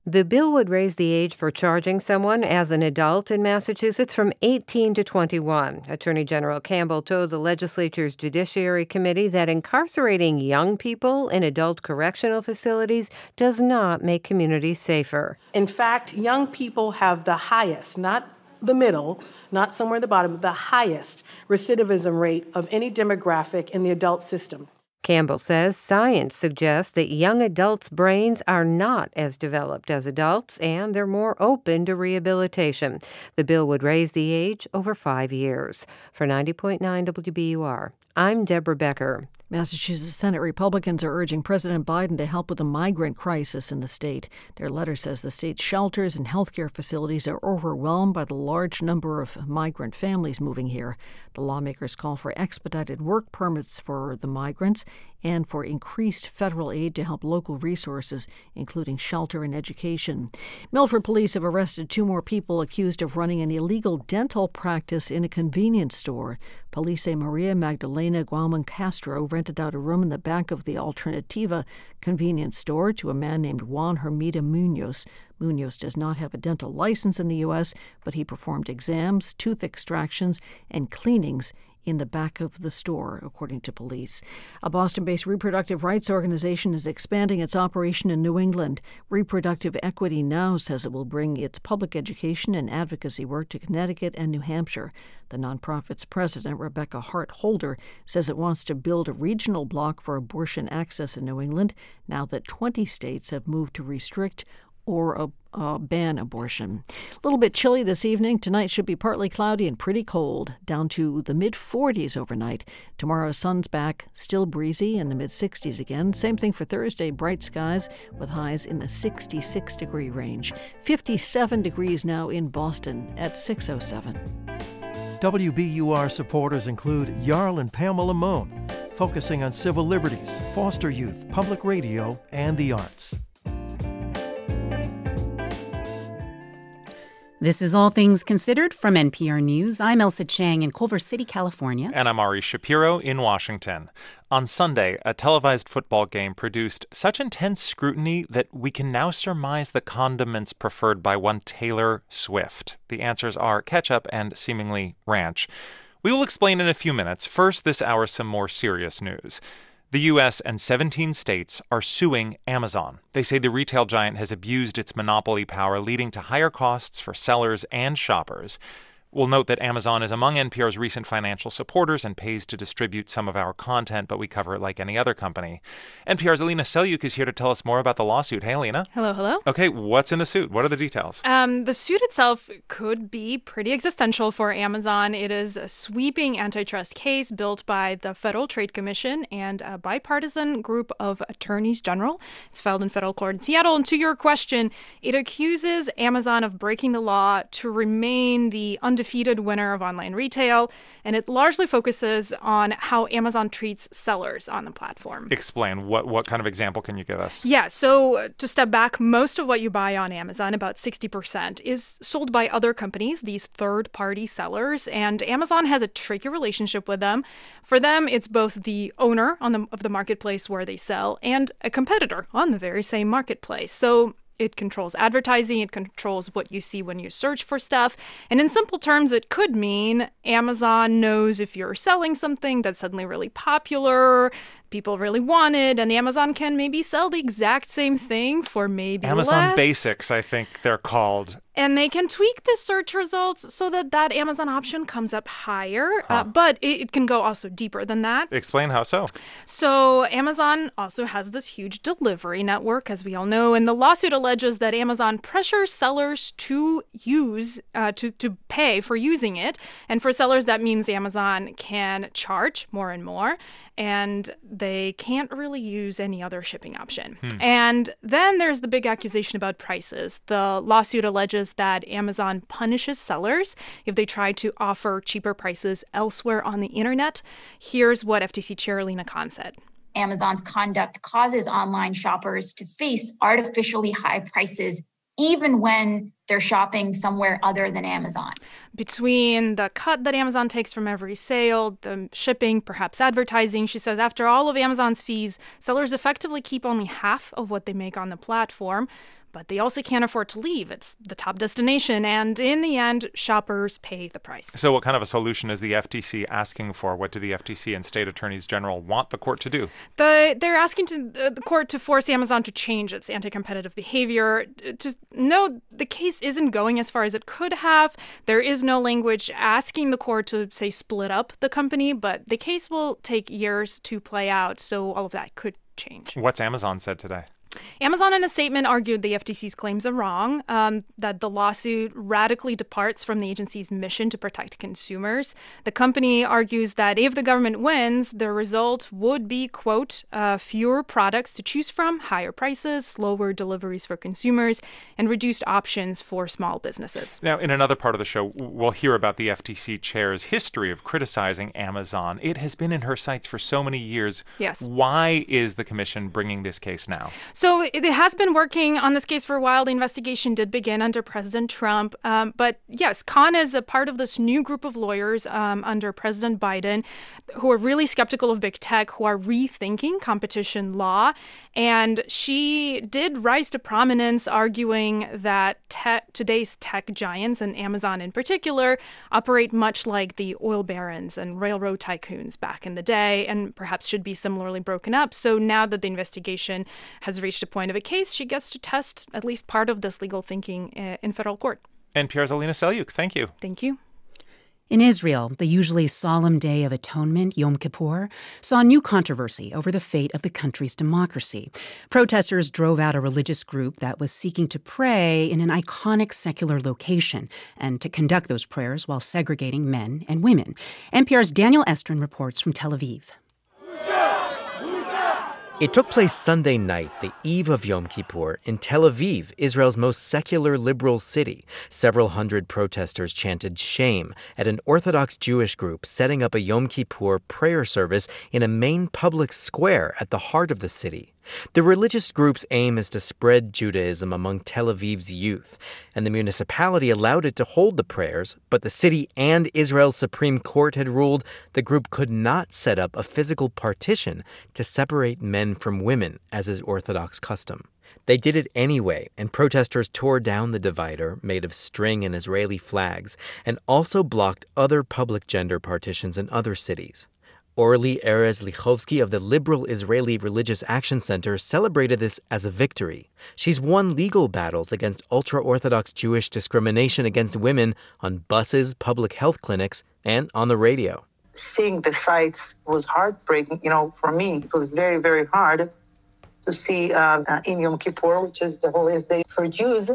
The bill would raise the age for charging someone as an adult in Massachusetts from 18 to 21. Attorney General Campbell told the legislature's Judiciary Committee that incarcerating young people in adult correctional facilities does not make communities safer. In fact, young people have the highest, not the middle, not somewhere at the bottom, the highest recidivism rate of any demographic in the adult system. Campbell says science suggests that young adults' brains are not as developed as adults and they're more open to rehabilitation. The bill would raise the age over five years. For 90.9 WBUR, I'm Deborah Becker. Massachusetts Senate Republicans are urging President Biden to help with the migrant crisis in the state. Their letter says the state's shelters and healthcare facilities are overwhelmed by the large number of migrant families moving here. The lawmakers call for expedited work permits for the migrants and for increased federal aid to help local resources, including shelter and education. Milford police have arrested two more people accused of running an illegal dental practice in a convenience store. Police say Maria Magdalena Gualman Castro rented out a room in the back of the Alternativa convenience store to a man named Juan Hermida Munoz. Munoz does not have a dental license in the U.S., but he performed exams, tooth extractions, and cleanings in the back of the store, according to police. A Boston based reproductive rights organization is expanding its operation in New England. Reproductive Equity Now says it will bring its public education and advocacy work to Connecticut and New Hampshire. The nonprofit's president, Rebecca Hart Holder, says it wants to build a regional block for abortion access in New England now that 20 states have moved to restrict or a, ban abortion. A little bit chilly this evening. Tonight should be partly cloudy and pretty cold, down to the mid 40s overnight. Tomorrow, sun's back, still breezy in the mid 60s again. Same thing for Thursday, bright skies with highs in the 66 degree range. 57 degrees now in Boston at 607. WBUR supporters include Jarl and Pamela Mohn, focusing on civil liberties, foster youth, public radio, and the arts. This is All Things Considered from NPR News. I'm Ailsa Chang in Culver City, California. And I'm Ari Shapiro in Washington. On Sunday, a televised football game produced such intense scrutiny that we can now surmise the condiments preferred by one Taylor Swift. The answers are ketchup and seemingly ranch. We will explain in a few minutes. First, this hour, some more serious news. The U.S. and 17 states are suing Amazon. They say the retail giant has abused its monopoly power, leading to higher costs for sellers and shoppers. We'll note that Amazon is among NPR's recent financial supporters and pays to distribute some of our content, but we cover it like any other company. NPR's Alina Selyukh is here to tell us more about the lawsuit. Hey, Alina. Hello, hello. Okay, what's in the suit? What are the details? Um, the suit itself could be pretty existential for Amazon. It is a sweeping antitrust case built by the Federal Trade Commission and a bipartisan group of attorneys general. It's filed in federal court in Seattle. And to your question, it accuses Amazon of breaking the law to remain the undefeated winner of online retail. And it largely focuses on how Amazon treats sellers on the platform. Explain. What, what kind of example can you give us? Yeah, so uh, to step back, most of what you buy on Amazon, about 60%, is sold by other companies, these third party sellers. And Amazon has a tricky relationship with them. For them, it's both the owner on the, of the marketplace where they sell and a competitor on the very same marketplace. So it controls advertising, it controls what you see when you search for stuff. And in simple terms, it could mean Amazon knows if you're selling something that's suddenly really popular, people really want it, and Amazon can maybe sell the exact same thing for maybe Amazon less. Basics, I think they're called. And they can tweak the search results so that that Amazon option comes up higher, uh, but it, it can go also deeper than that. Explain how so. So, Amazon also has this huge delivery network, as we all know, and the lawsuit alleges that Amazon pressures sellers to use, uh, to, to pay for using it. And for sellers, that means Amazon can charge more and more, and they can't really use any other shipping option. Hmm. And then there's the big accusation about prices. The lawsuit alleges that Amazon punishes sellers if they try to offer cheaper prices elsewhere on the internet. Here's what FTC Chair Lina Khan said. Amazon's conduct causes online shoppers to face artificially high prices even when they're shopping somewhere other than Amazon. Between the cut that Amazon takes from every sale, the shipping, perhaps advertising, she says after all of Amazon's fees, sellers effectively keep only half of what they make on the platform. But they also can't afford to leave. It's the top destination. And in the end, shoppers pay the price. So, what kind of a solution is the FTC asking for? What do the FTC and state attorneys general want the court to do? The, they're asking to, uh, the court to force Amazon to change its anti competitive behavior. To no, the case isn't going as far as it could have. There is no language asking the court to, say, split up the company, but the case will take years to play out. So, all of that could change. What's Amazon said today? Amazon, in a statement, argued the FTC's claims are wrong, um, that the lawsuit radically departs from the agency's mission to protect consumers. The company argues that if the government wins, the result would be, quote, uh, fewer products to choose from, higher prices, slower deliveries for consumers, and reduced options for small businesses. Now, in another part of the show, we'll hear about the FTC chair's history of criticizing Amazon. It has been in her sights for so many years. Yes. Why is the commission bringing this case now? So it has been working on this case for a while. The investigation did begin under President Trump. Um, but yes, Khan is a part of this new group of lawyers um, under President Biden who are really skeptical of big tech, who are rethinking competition law. And she did rise to prominence arguing that te- today's tech giants, and Amazon in particular, operate much like the oil barons and railroad tycoons back in the day and perhaps should be similarly broken up. So now that the investigation has reached a point of a case, she gets to test at least part of this legal thinking uh, in federal court. NPR's Alina Selyukh, thank you. Thank you. In Israel, the usually solemn Day of Atonement, Yom Kippur, saw new controversy over the fate of the country's democracy. Protesters drove out a religious group that was seeking to pray in an iconic secular location and to conduct those prayers while segregating men and women. NPR's Daniel Estrin reports from Tel Aviv. It took place Sunday night, the eve of Yom Kippur, in Tel Aviv, Israel's most secular liberal city. Several hundred protesters chanted shame at an Orthodox Jewish group setting up a Yom Kippur prayer service in a main public square at the heart of the city. The religious group's aim is to spread Judaism among Tel Aviv's youth, and the municipality allowed it to hold the prayers, but the city and Israel's Supreme Court had ruled the group could not set up a physical partition to separate men from women, as is Orthodox custom. They did it anyway, and protesters tore down the divider, made of string and Israeli flags, and also blocked other public gender partitions in other cities. Orly Erez Likhovski of the Liberal Israeli Religious Action Center celebrated this as a victory. She's won legal battles against ultra Orthodox Jewish discrimination against women on buses, public health clinics, and on the radio. Seeing the sites was heartbreaking. You know, for me, it was very, very hard to see uh, uh, in Yom Kippur, which is the holiest day for Jews.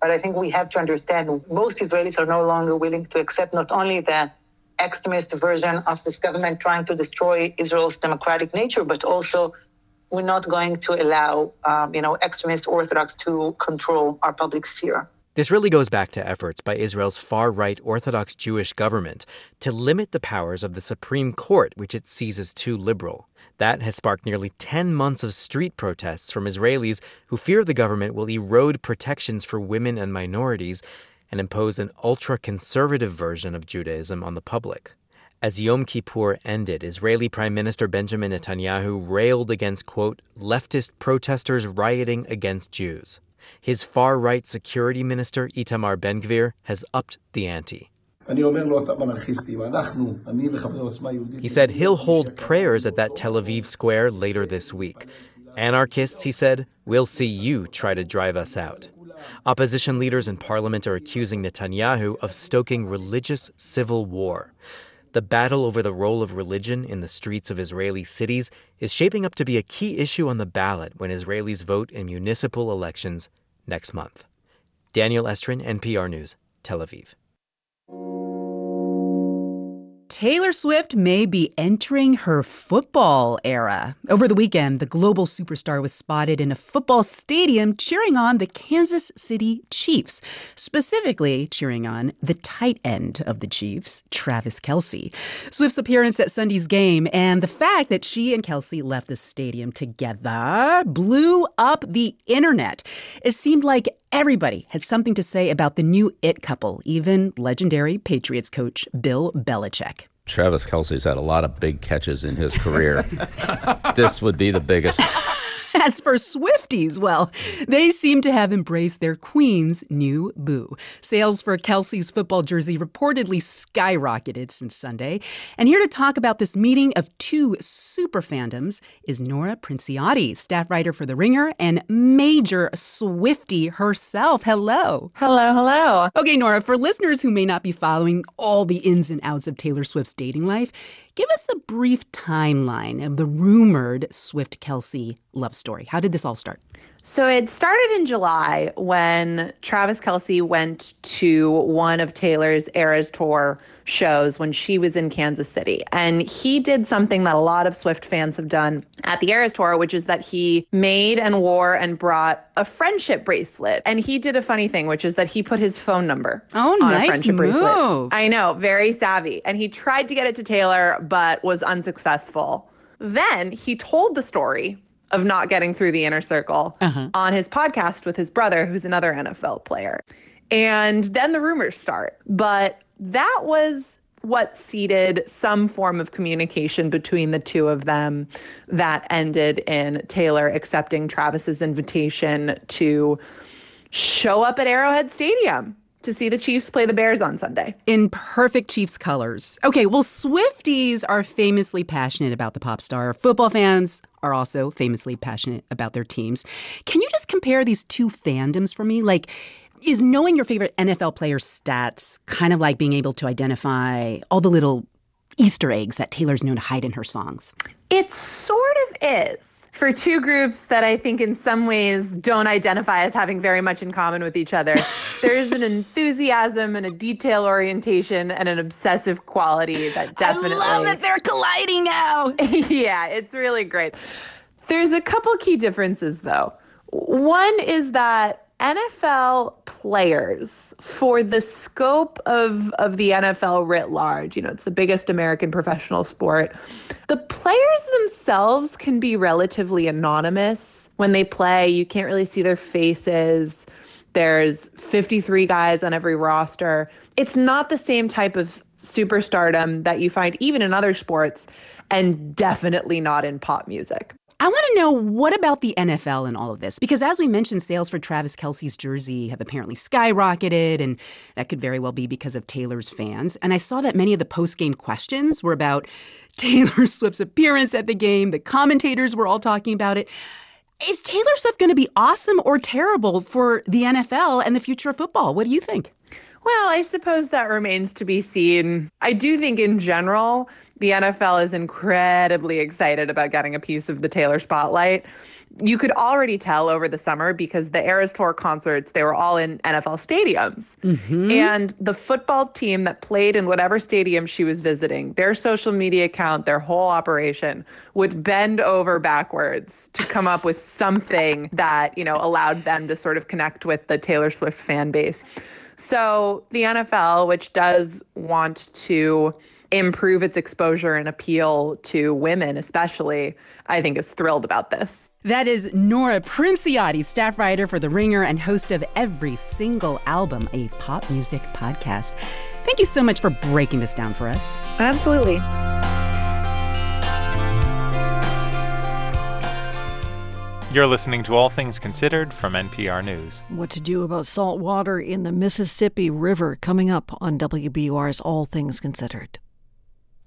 But I think we have to understand most Israelis are no longer willing to accept not only the extremist version of this government trying to destroy Israel's democratic nature, but also we're not going to allow, um, you know, extremist Orthodox to control our public sphere. This really goes back to efforts by Israel's far right Orthodox Jewish government to limit the powers of the Supreme Court, which it sees as too liberal. That has sparked nearly 10 months of street protests from Israelis who fear the government will erode protections for women and minorities and impose an ultra conservative version of Judaism on the public. As Yom Kippur ended, Israeli Prime Minister Benjamin Netanyahu railed against, quote, leftist protesters rioting against Jews. His far right security minister, Itamar Ben Gvir, has upped the ante. He said he'll hold prayers at that Tel Aviv square later this week. Anarchists, he said, we'll see you try to drive us out. Opposition leaders in parliament are accusing Netanyahu of stoking religious civil war. The battle over the role of religion in the streets of Israeli cities is shaping up to be a key issue on the ballot when Israelis vote in municipal elections next month. Daniel Estrin, NPR News, Tel Aviv. Taylor Swift may be entering her football era. Over the weekend, the global superstar was spotted in a football stadium cheering on the Kansas City Chiefs, specifically cheering on the tight end of the Chiefs, Travis Kelce. Swift's appearance at Sunday's game and the fact that she and Kelce left the stadium together blew up the internet. It seemed like Everybody had something to say about the new it couple, even legendary Patriots coach Bill Belichick. Travis Kelce's had a lot of big catches in his career. this would be the biggest. As for Swifties, well, they seem to have embraced their queen's new boo. Sales for Kelce's football jersey reportedly skyrocketed since Sunday. And here to talk about this meeting of two super fandoms is Nora Princiotti, staff writer for The Ringer and major Swiftie herself. Hello. Hello, hello. Okay, Nora, for listeners who may not be following all the ins and outs of Taylor Swift's dating life, Give us a brief timeline of the rumored Swift Kelce love story. How did this all start? So it started in July when Travis Kelce went to one of Taylor's Eras Tour shows when she was in Kansas City. And he did something that a lot of Swift fans have done at the Eras Tour, which is that he made and wore and brought a friendship bracelet. And he did a funny thing, which is that he put his phone number oh, on nice a friendship move. bracelet. I know, very savvy. And he tried to get it to Taylor, but was unsuccessful. Then he told the story of not getting through the inner circle uh-huh. on his podcast with his brother, who's another NFL player. And then the rumors start. But that was what seeded some form of communication between the two of them that ended in Taylor accepting Travis's invitation to show up at Arrowhead Stadium to see the Chiefs play the Bears on Sunday. In perfect Chiefs colors. Okay, well, Swifties are famously passionate about the pop star. Football fans are also famously passionate about their teams. Can you just compare these two fandoms for me? Like, is knowing your favorite NFL player's stats kind of like being able to identify all the little Easter eggs that Taylor's known to hide in her songs? It sort of is for two groups that I think in some ways don't identify as having very much in common with each other. There's an enthusiasm and a detail orientation and an obsessive quality that definitely I love that they're colliding now. yeah, it's really great. There's a couple key differences though. One is that NFL players for the scope of of the NFL writ large, you know, it's the biggest American professional sport. The players themselves can be relatively anonymous when they play. You can't really see their faces. There's 53 guys on every roster. It's not the same type of superstardom that you find even in other sports and definitely not in pop music. I want to know what about the NFL and all of this? Because as we mentioned, sales for Travis Kelce's jersey have apparently skyrocketed, and that could very well be because of Taylor's fans. And I saw that many of the post game questions were about Taylor Swift's appearance at the game. The commentators were all talking about it. Is Taylor Swift going to be awesome or terrible for the NFL and the future of football? What do you think? Well, I suppose that remains to be seen. I do think, in general, the NFL is incredibly excited about getting a piece of the Taylor spotlight. You could already tell over the summer because the Eras Tour concerts, they were all in NFL stadiums. Mm-hmm. And the football team that played in whatever stadium she was visiting, their social media account, their whole operation would bend over backwards to come up with something that, you know, allowed them to sort of connect with the Taylor Swift fan base. So the NFL, which does want to improve its exposure and appeal to women, especially, I think is thrilled about this. That is Nora Princiotti, staff writer for The Ringer and host of Every Single Album, a pop music podcast. Thank you so much for breaking this down for us. Absolutely. You're listening to All Things Considered from NPR News. What to do about salt water in the Mississippi River coming up on WBUR's All Things Considered.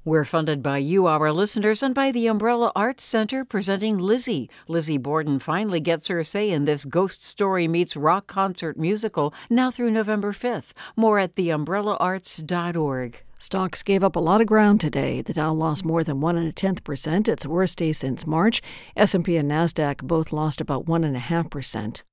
We're funded by you, our listeners, and by the Umbrella Arts Center presenting Lizzie. Lizzie Borden finally gets her say in this Ghost Story Meets Rock Concert musical now through November 5th. More at theumbrellaarts.org. Stocks gave up a lot of ground today. The Dow lost more than one and a tenth percent, its worst day since March. S&P and Nasdaq both lost about one and a half percent.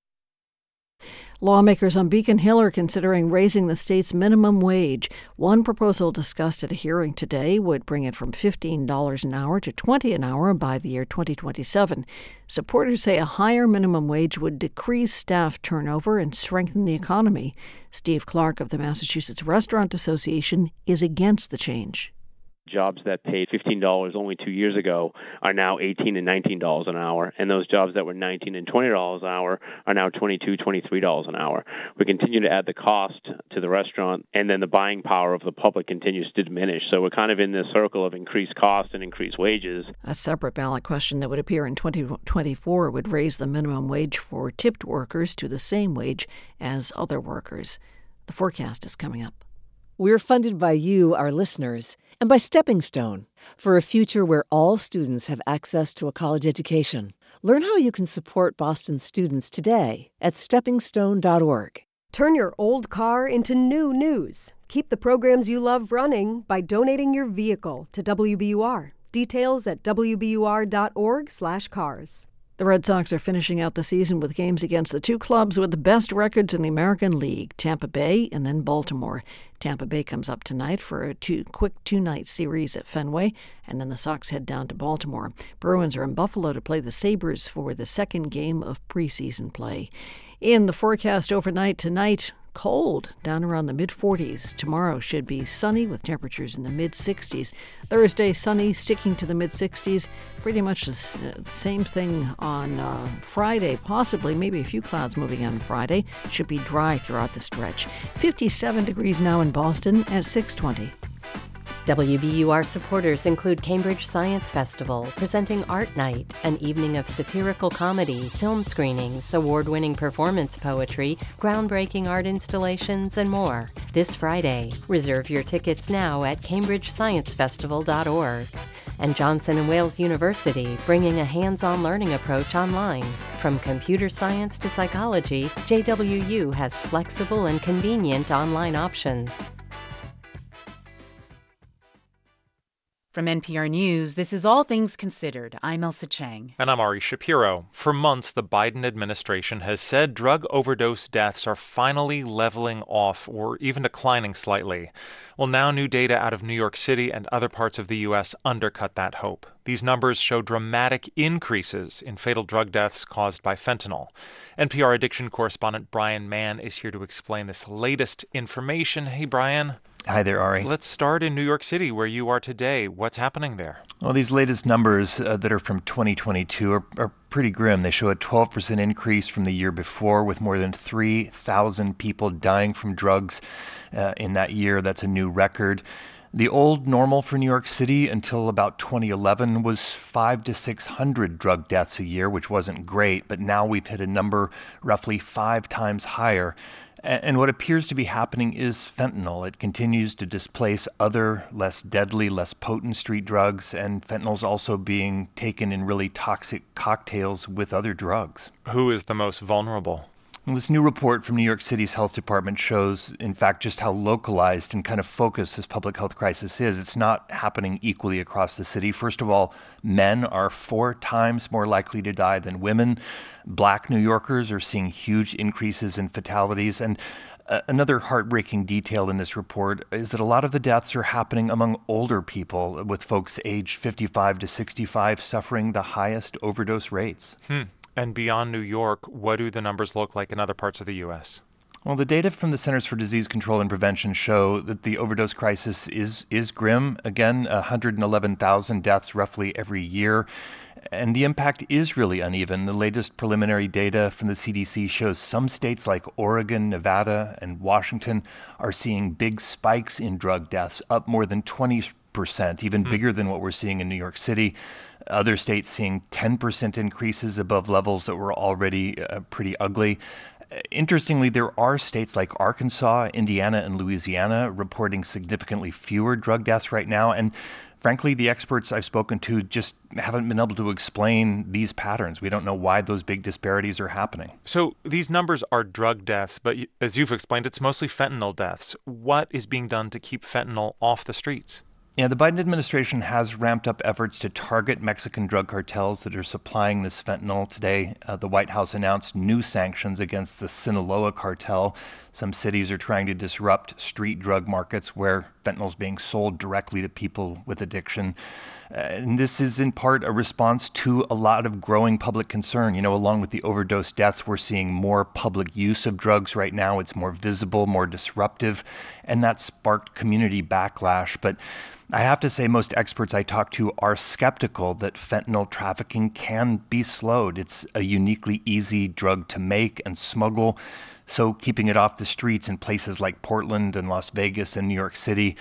Lawmakers on Beacon Hill are considering raising the state's minimum wage. One proposal discussed at a hearing today would bring it from $15 an hour to 20 an hour by the year 2027. Supporters say a higher minimum wage would decrease staff turnover and strengthen the economy. Steve Clark of the Massachusetts Restaurant Association is against the change jobs that paid $15 only two years ago are now $18 and $19 an hour, and those jobs that were $19 and $20 an hour are now $22, $23 an hour. We continue to add the cost to the restaurant, and then the buying power of the public continues to diminish. So we're kind of in this circle of increased cost and increased wages. A separate ballot question that would appear in 2024 would raise the minimum wage for tipped workers to the same wage as other workers. The forecast is coming up. We're funded by you, our listeners, and by Stepping Stone for a future where all students have access to a college education. Learn how you can support Boston students today at steppingstone.org. Turn your old car into new news. Keep the programs you love running by donating your vehicle to WBUR. Details at wbur.org/cars. The Red Sox are finishing out the season with games against the two clubs with the best records in the American League, Tampa Bay and then Baltimore. Tampa Bay comes up tonight for a two, quick two night series at Fenway, and then the Sox head down to Baltimore. Bruins are in Buffalo to play the Sabres for the second game of preseason play. In the forecast overnight tonight, cold down around the mid 40s. Tomorrow should be sunny with temperatures in the mid 60s. Thursday, sunny, sticking to the mid 60s. Pretty much the same thing on uh, Friday, possibly, maybe a few clouds moving on Friday. Should be dry throughout the stretch. 57 degrees now in Boston at 620. WBUR supporters include Cambridge Science Festival, presenting Art Night, an evening of satirical comedy, film screenings, award winning performance poetry, groundbreaking art installations, and more. This Friday. Reserve your tickets now at cambridgesciencefestival.org. And Johnson & Wales University, bringing a hands on learning approach online. From computer science to psychology, JWU has flexible and convenient online options. From NPR News, this is All Things Considered. I'm Ailsa Chang. And I'm Ari Shapiro. For months, the Biden administration has said drug overdose deaths are finally leveling off or even declining slightly. Well, now new data out of New York City and other parts of the U.S. undercut that hope. These numbers show dramatic increases in fatal drug deaths caused by fentanyl. NPR addiction correspondent Brian Mann is here to explain this latest information. Hey, Brian. Hi there, Ari. Let's start in New York City, where you are today. What's happening there? Well, these latest numbers uh, that are from 2022 are, are pretty grim. They show a 12% increase from the year before, with more than 3,000 people dying from drugs uh, in that year. That's a new record. The old normal for New York City until about 2011 was five to 600 drug deaths a year, which wasn't great, but now we've hit a number roughly five times higher. And what appears to be happening is fentanyl. It continues to displace other, less deadly, less potent street drugs, and fentanyl's also being taken in really toxic cocktails with other drugs. Who is the most vulnerable? This new report from New York City's health department shows, in fact, just how localized and kind of focused this public health crisis is. It's not happening equally across the city. First of all, men are four times more likely to die than women. Black New Yorkers are seeing huge increases in fatalities. And uh, another heartbreaking detail in this report is that a lot of the deaths are happening among older people, with folks aged 55 to 65 suffering the highest overdose rates. Hmm. And beyond New York, what do the numbers look like in other parts of the U.S.? Well, the data from the Centers for Disease Control and Prevention show that the overdose crisis is is grim. Again, 111,000 deaths roughly every year. And the impact is really uneven. The latest preliminary data from the CDC shows some states like Oregon, Nevada, and Washington are seeing big spikes in drug deaths, up more than 20%, even mm. bigger than what we're seeing in New York City other states seeing 10% increases above levels that were already uh, pretty ugly. Interestingly, there are states like Arkansas, Indiana, and Louisiana reporting significantly fewer drug deaths right now. And frankly, the experts I've spoken to just haven't been able to explain these patterns. We don't know why those big disparities are happening. So these numbers are drug deaths, but as you've explained, it's mostly fentanyl deaths. What is being done to keep fentanyl off the streets? Yeah, the Biden administration has ramped up efforts to target Mexican drug cartels that are supplying this fentanyl. Today, uh, the White House announced new sanctions against the Sinaloa cartel. Some cities are trying to disrupt street drug markets where fentanyl is being sold directly to people with addiction. Uh, and this is in part a response to a lot of growing public concern. You know, along with the overdose deaths, we're seeing more public use of drugs right now. It's more visible, more disruptive, and that sparked community backlash. But I have to say, most experts I talk to are skeptical that fentanyl trafficking can be slowed. It's a uniquely easy drug to make and smuggle. So, keeping it off the streets in places like Portland and Las Vegas and New York City,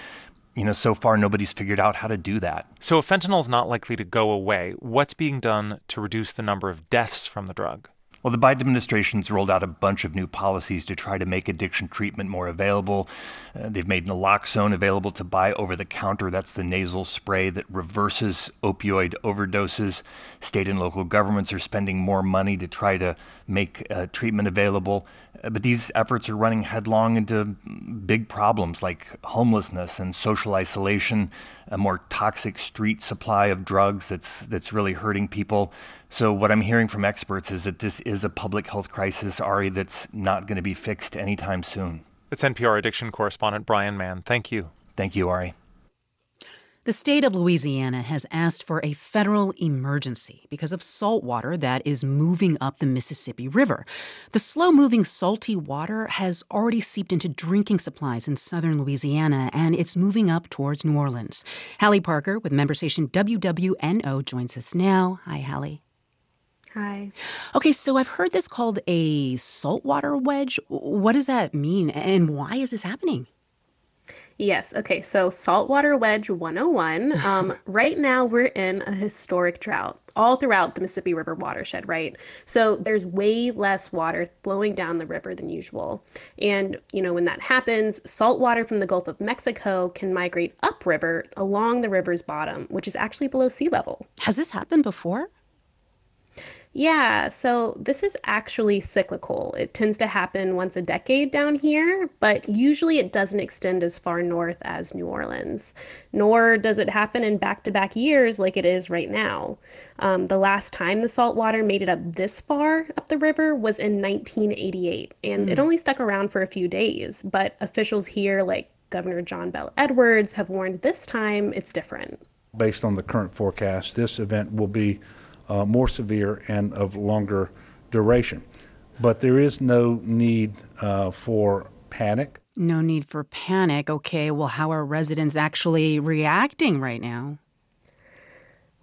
you know, so far nobody's figured out how to do that. So, if fentanyl is not likely to go away, what's being done to reduce the number of deaths from the drug? Well, the Biden administration's rolled out a bunch of new policies to try to make addiction treatment more available. Uh, they've made naloxone available to buy over the counter. That's the nasal spray that reverses opioid overdoses. State and local governments are spending more money to try to make uh, treatment available. Uh, but these efforts are running headlong into big problems like homelessness and social isolation, a more toxic street supply of drugs that's that's really hurting people. So, what I'm hearing from experts is that this is a public health crisis, Ari, that's not going to be fixed anytime soon. It's NPR addiction correspondent Brian Mann. Thank you. Thank you, Ari. The state of Louisiana has asked for a federal emergency because of salt water that is moving up the Mississippi River. The slow moving salty water has already seeped into drinking supplies in southern Louisiana and it's moving up towards New Orleans. Halle Parker with member station WWNO joins us now. Hi, Halle. Hi. Okay, so I've heard this called a saltwater wedge. What does that mean and why is this happening? Yes. Okay. So, Saltwater Wedge 101. Um, right now, we're in a historic drought all throughout the Mississippi River watershed, right? So, there's way less water flowing down the river than usual. And, you know, when that happens, salt water from the Gulf of Mexico can migrate upriver along the river's bottom, which is actually below sea level. Has this happened before? Yeah, so this is actually cyclical. It tends to happen once a decade down here, but usually it doesn't extend as far north as New Orleans, nor does it happen in back to back years like it is right now. Um, the last time the salt water made it up this far up the river was in 1988, and mm. it hmm. only stuck around for a few days, but officials here, like Governor John Bel Edwards, have warned this time it's different. Based on the current forecast, this event will be uh, more severe and of longer duration. But there is no need uh, for panic. No need for panic. Okay, well, how are residents actually reacting right now?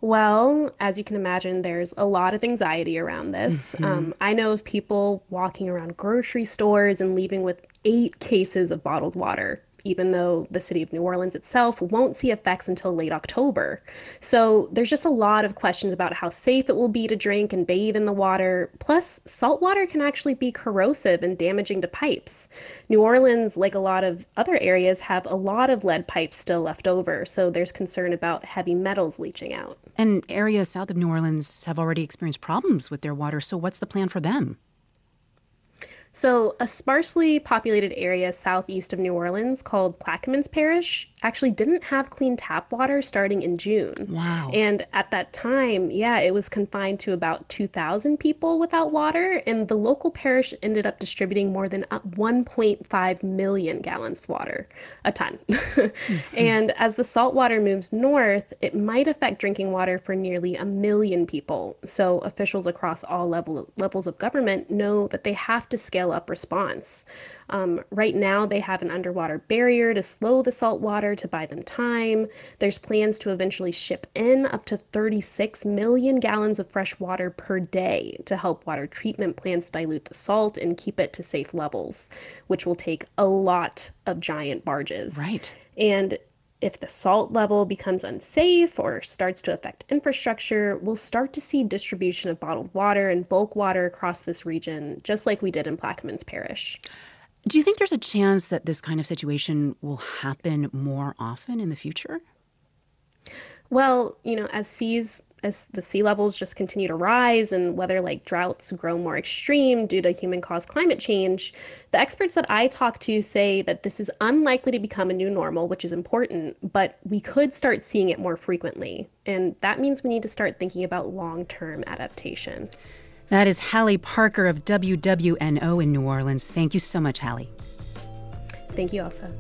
Well, as you can imagine, there's a lot of anxiety around this. Mm-hmm. Um, I know of people walking around grocery stores and leaving with eight cases of bottled water even though the city of New Orleans itself won't see effects until late October. So there's just a lot of questions about how safe it will be to drink and bathe in the water. Plus, salt water can actually be corrosive and damaging to pipes. New Orleans, like a lot of other areas, have a lot of lead pipes still left over, so there's concern about heavy metals leaching out. And areas south of New Orleans have already experienced problems with their water, so what's the plan for them? So, a sparsely populated area southeast of New Orleans called Plaquemines Parish actually didn't have clean tap water starting in June. Wow. And at that time, yeah, it was confined to about 2,000 people without water, and the local parish ended up distributing more than uh, 1.5 million gallons of water, a ton. and as the salt water moves north, it might affect drinking water for nearly a million people. So, officials across all level, levels of government know that they have to scale up response. Um, right now, they have an underwater barrier to slow the salt water to buy them time. There's plans to eventually ship in up to 36 million gallons of fresh water per day to help water treatment plants dilute the salt and keep it to safe levels, which will take a lot of giant barges. Right. And if the salt level becomes unsafe or starts to affect infrastructure, we'll start to see distribution of bottled water and bulk water across this region, just like we did in Plaquemines Parish. Do you think there's a chance that this kind of situation will happen more often in the future? Well, you know, as seas as the sea levels just continue to rise and weather like droughts grow more extreme due to human caused climate change, the experts that I talk to say that this is unlikely to become a new normal, which is important, but we could start seeing it more frequently. And that means we need to start thinking about long term adaptation. That is Halle Parker of WWNO in New Orleans. Thank you so much, Halle. Thank you, Ailsa.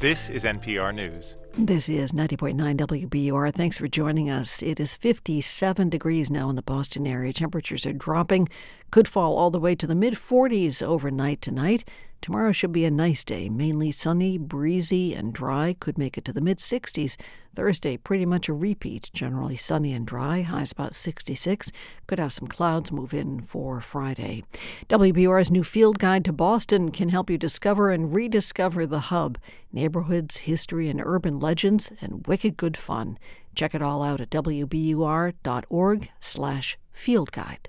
This is NPR News. This is 90.9 WBUR. Thanks for joining us. It is 57 degrees now in the Boston area. Temperatures are dropping, could fall all the way to the mid 40s overnight tonight. Tomorrow should be a nice day, mainly sunny, breezy, and dry. Could make it to the mid 60s. Thursday, pretty much a repeat, generally sunny and dry. Highs about 66. Could have some clouds move in for Friday. WBUR's new field guide to Boston can help you discover and rediscover the hub, neighborhoods, history, and urban legends, and wicked good fun. Check it all out at wbur.org/fieldguide.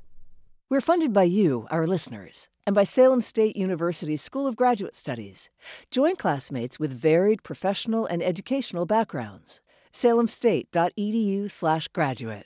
We're funded by you, our listeners, and by Salem State University's School of Graduate Studies. Join classmates with varied professional and educational backgrounds. salemstate.edu/graduate.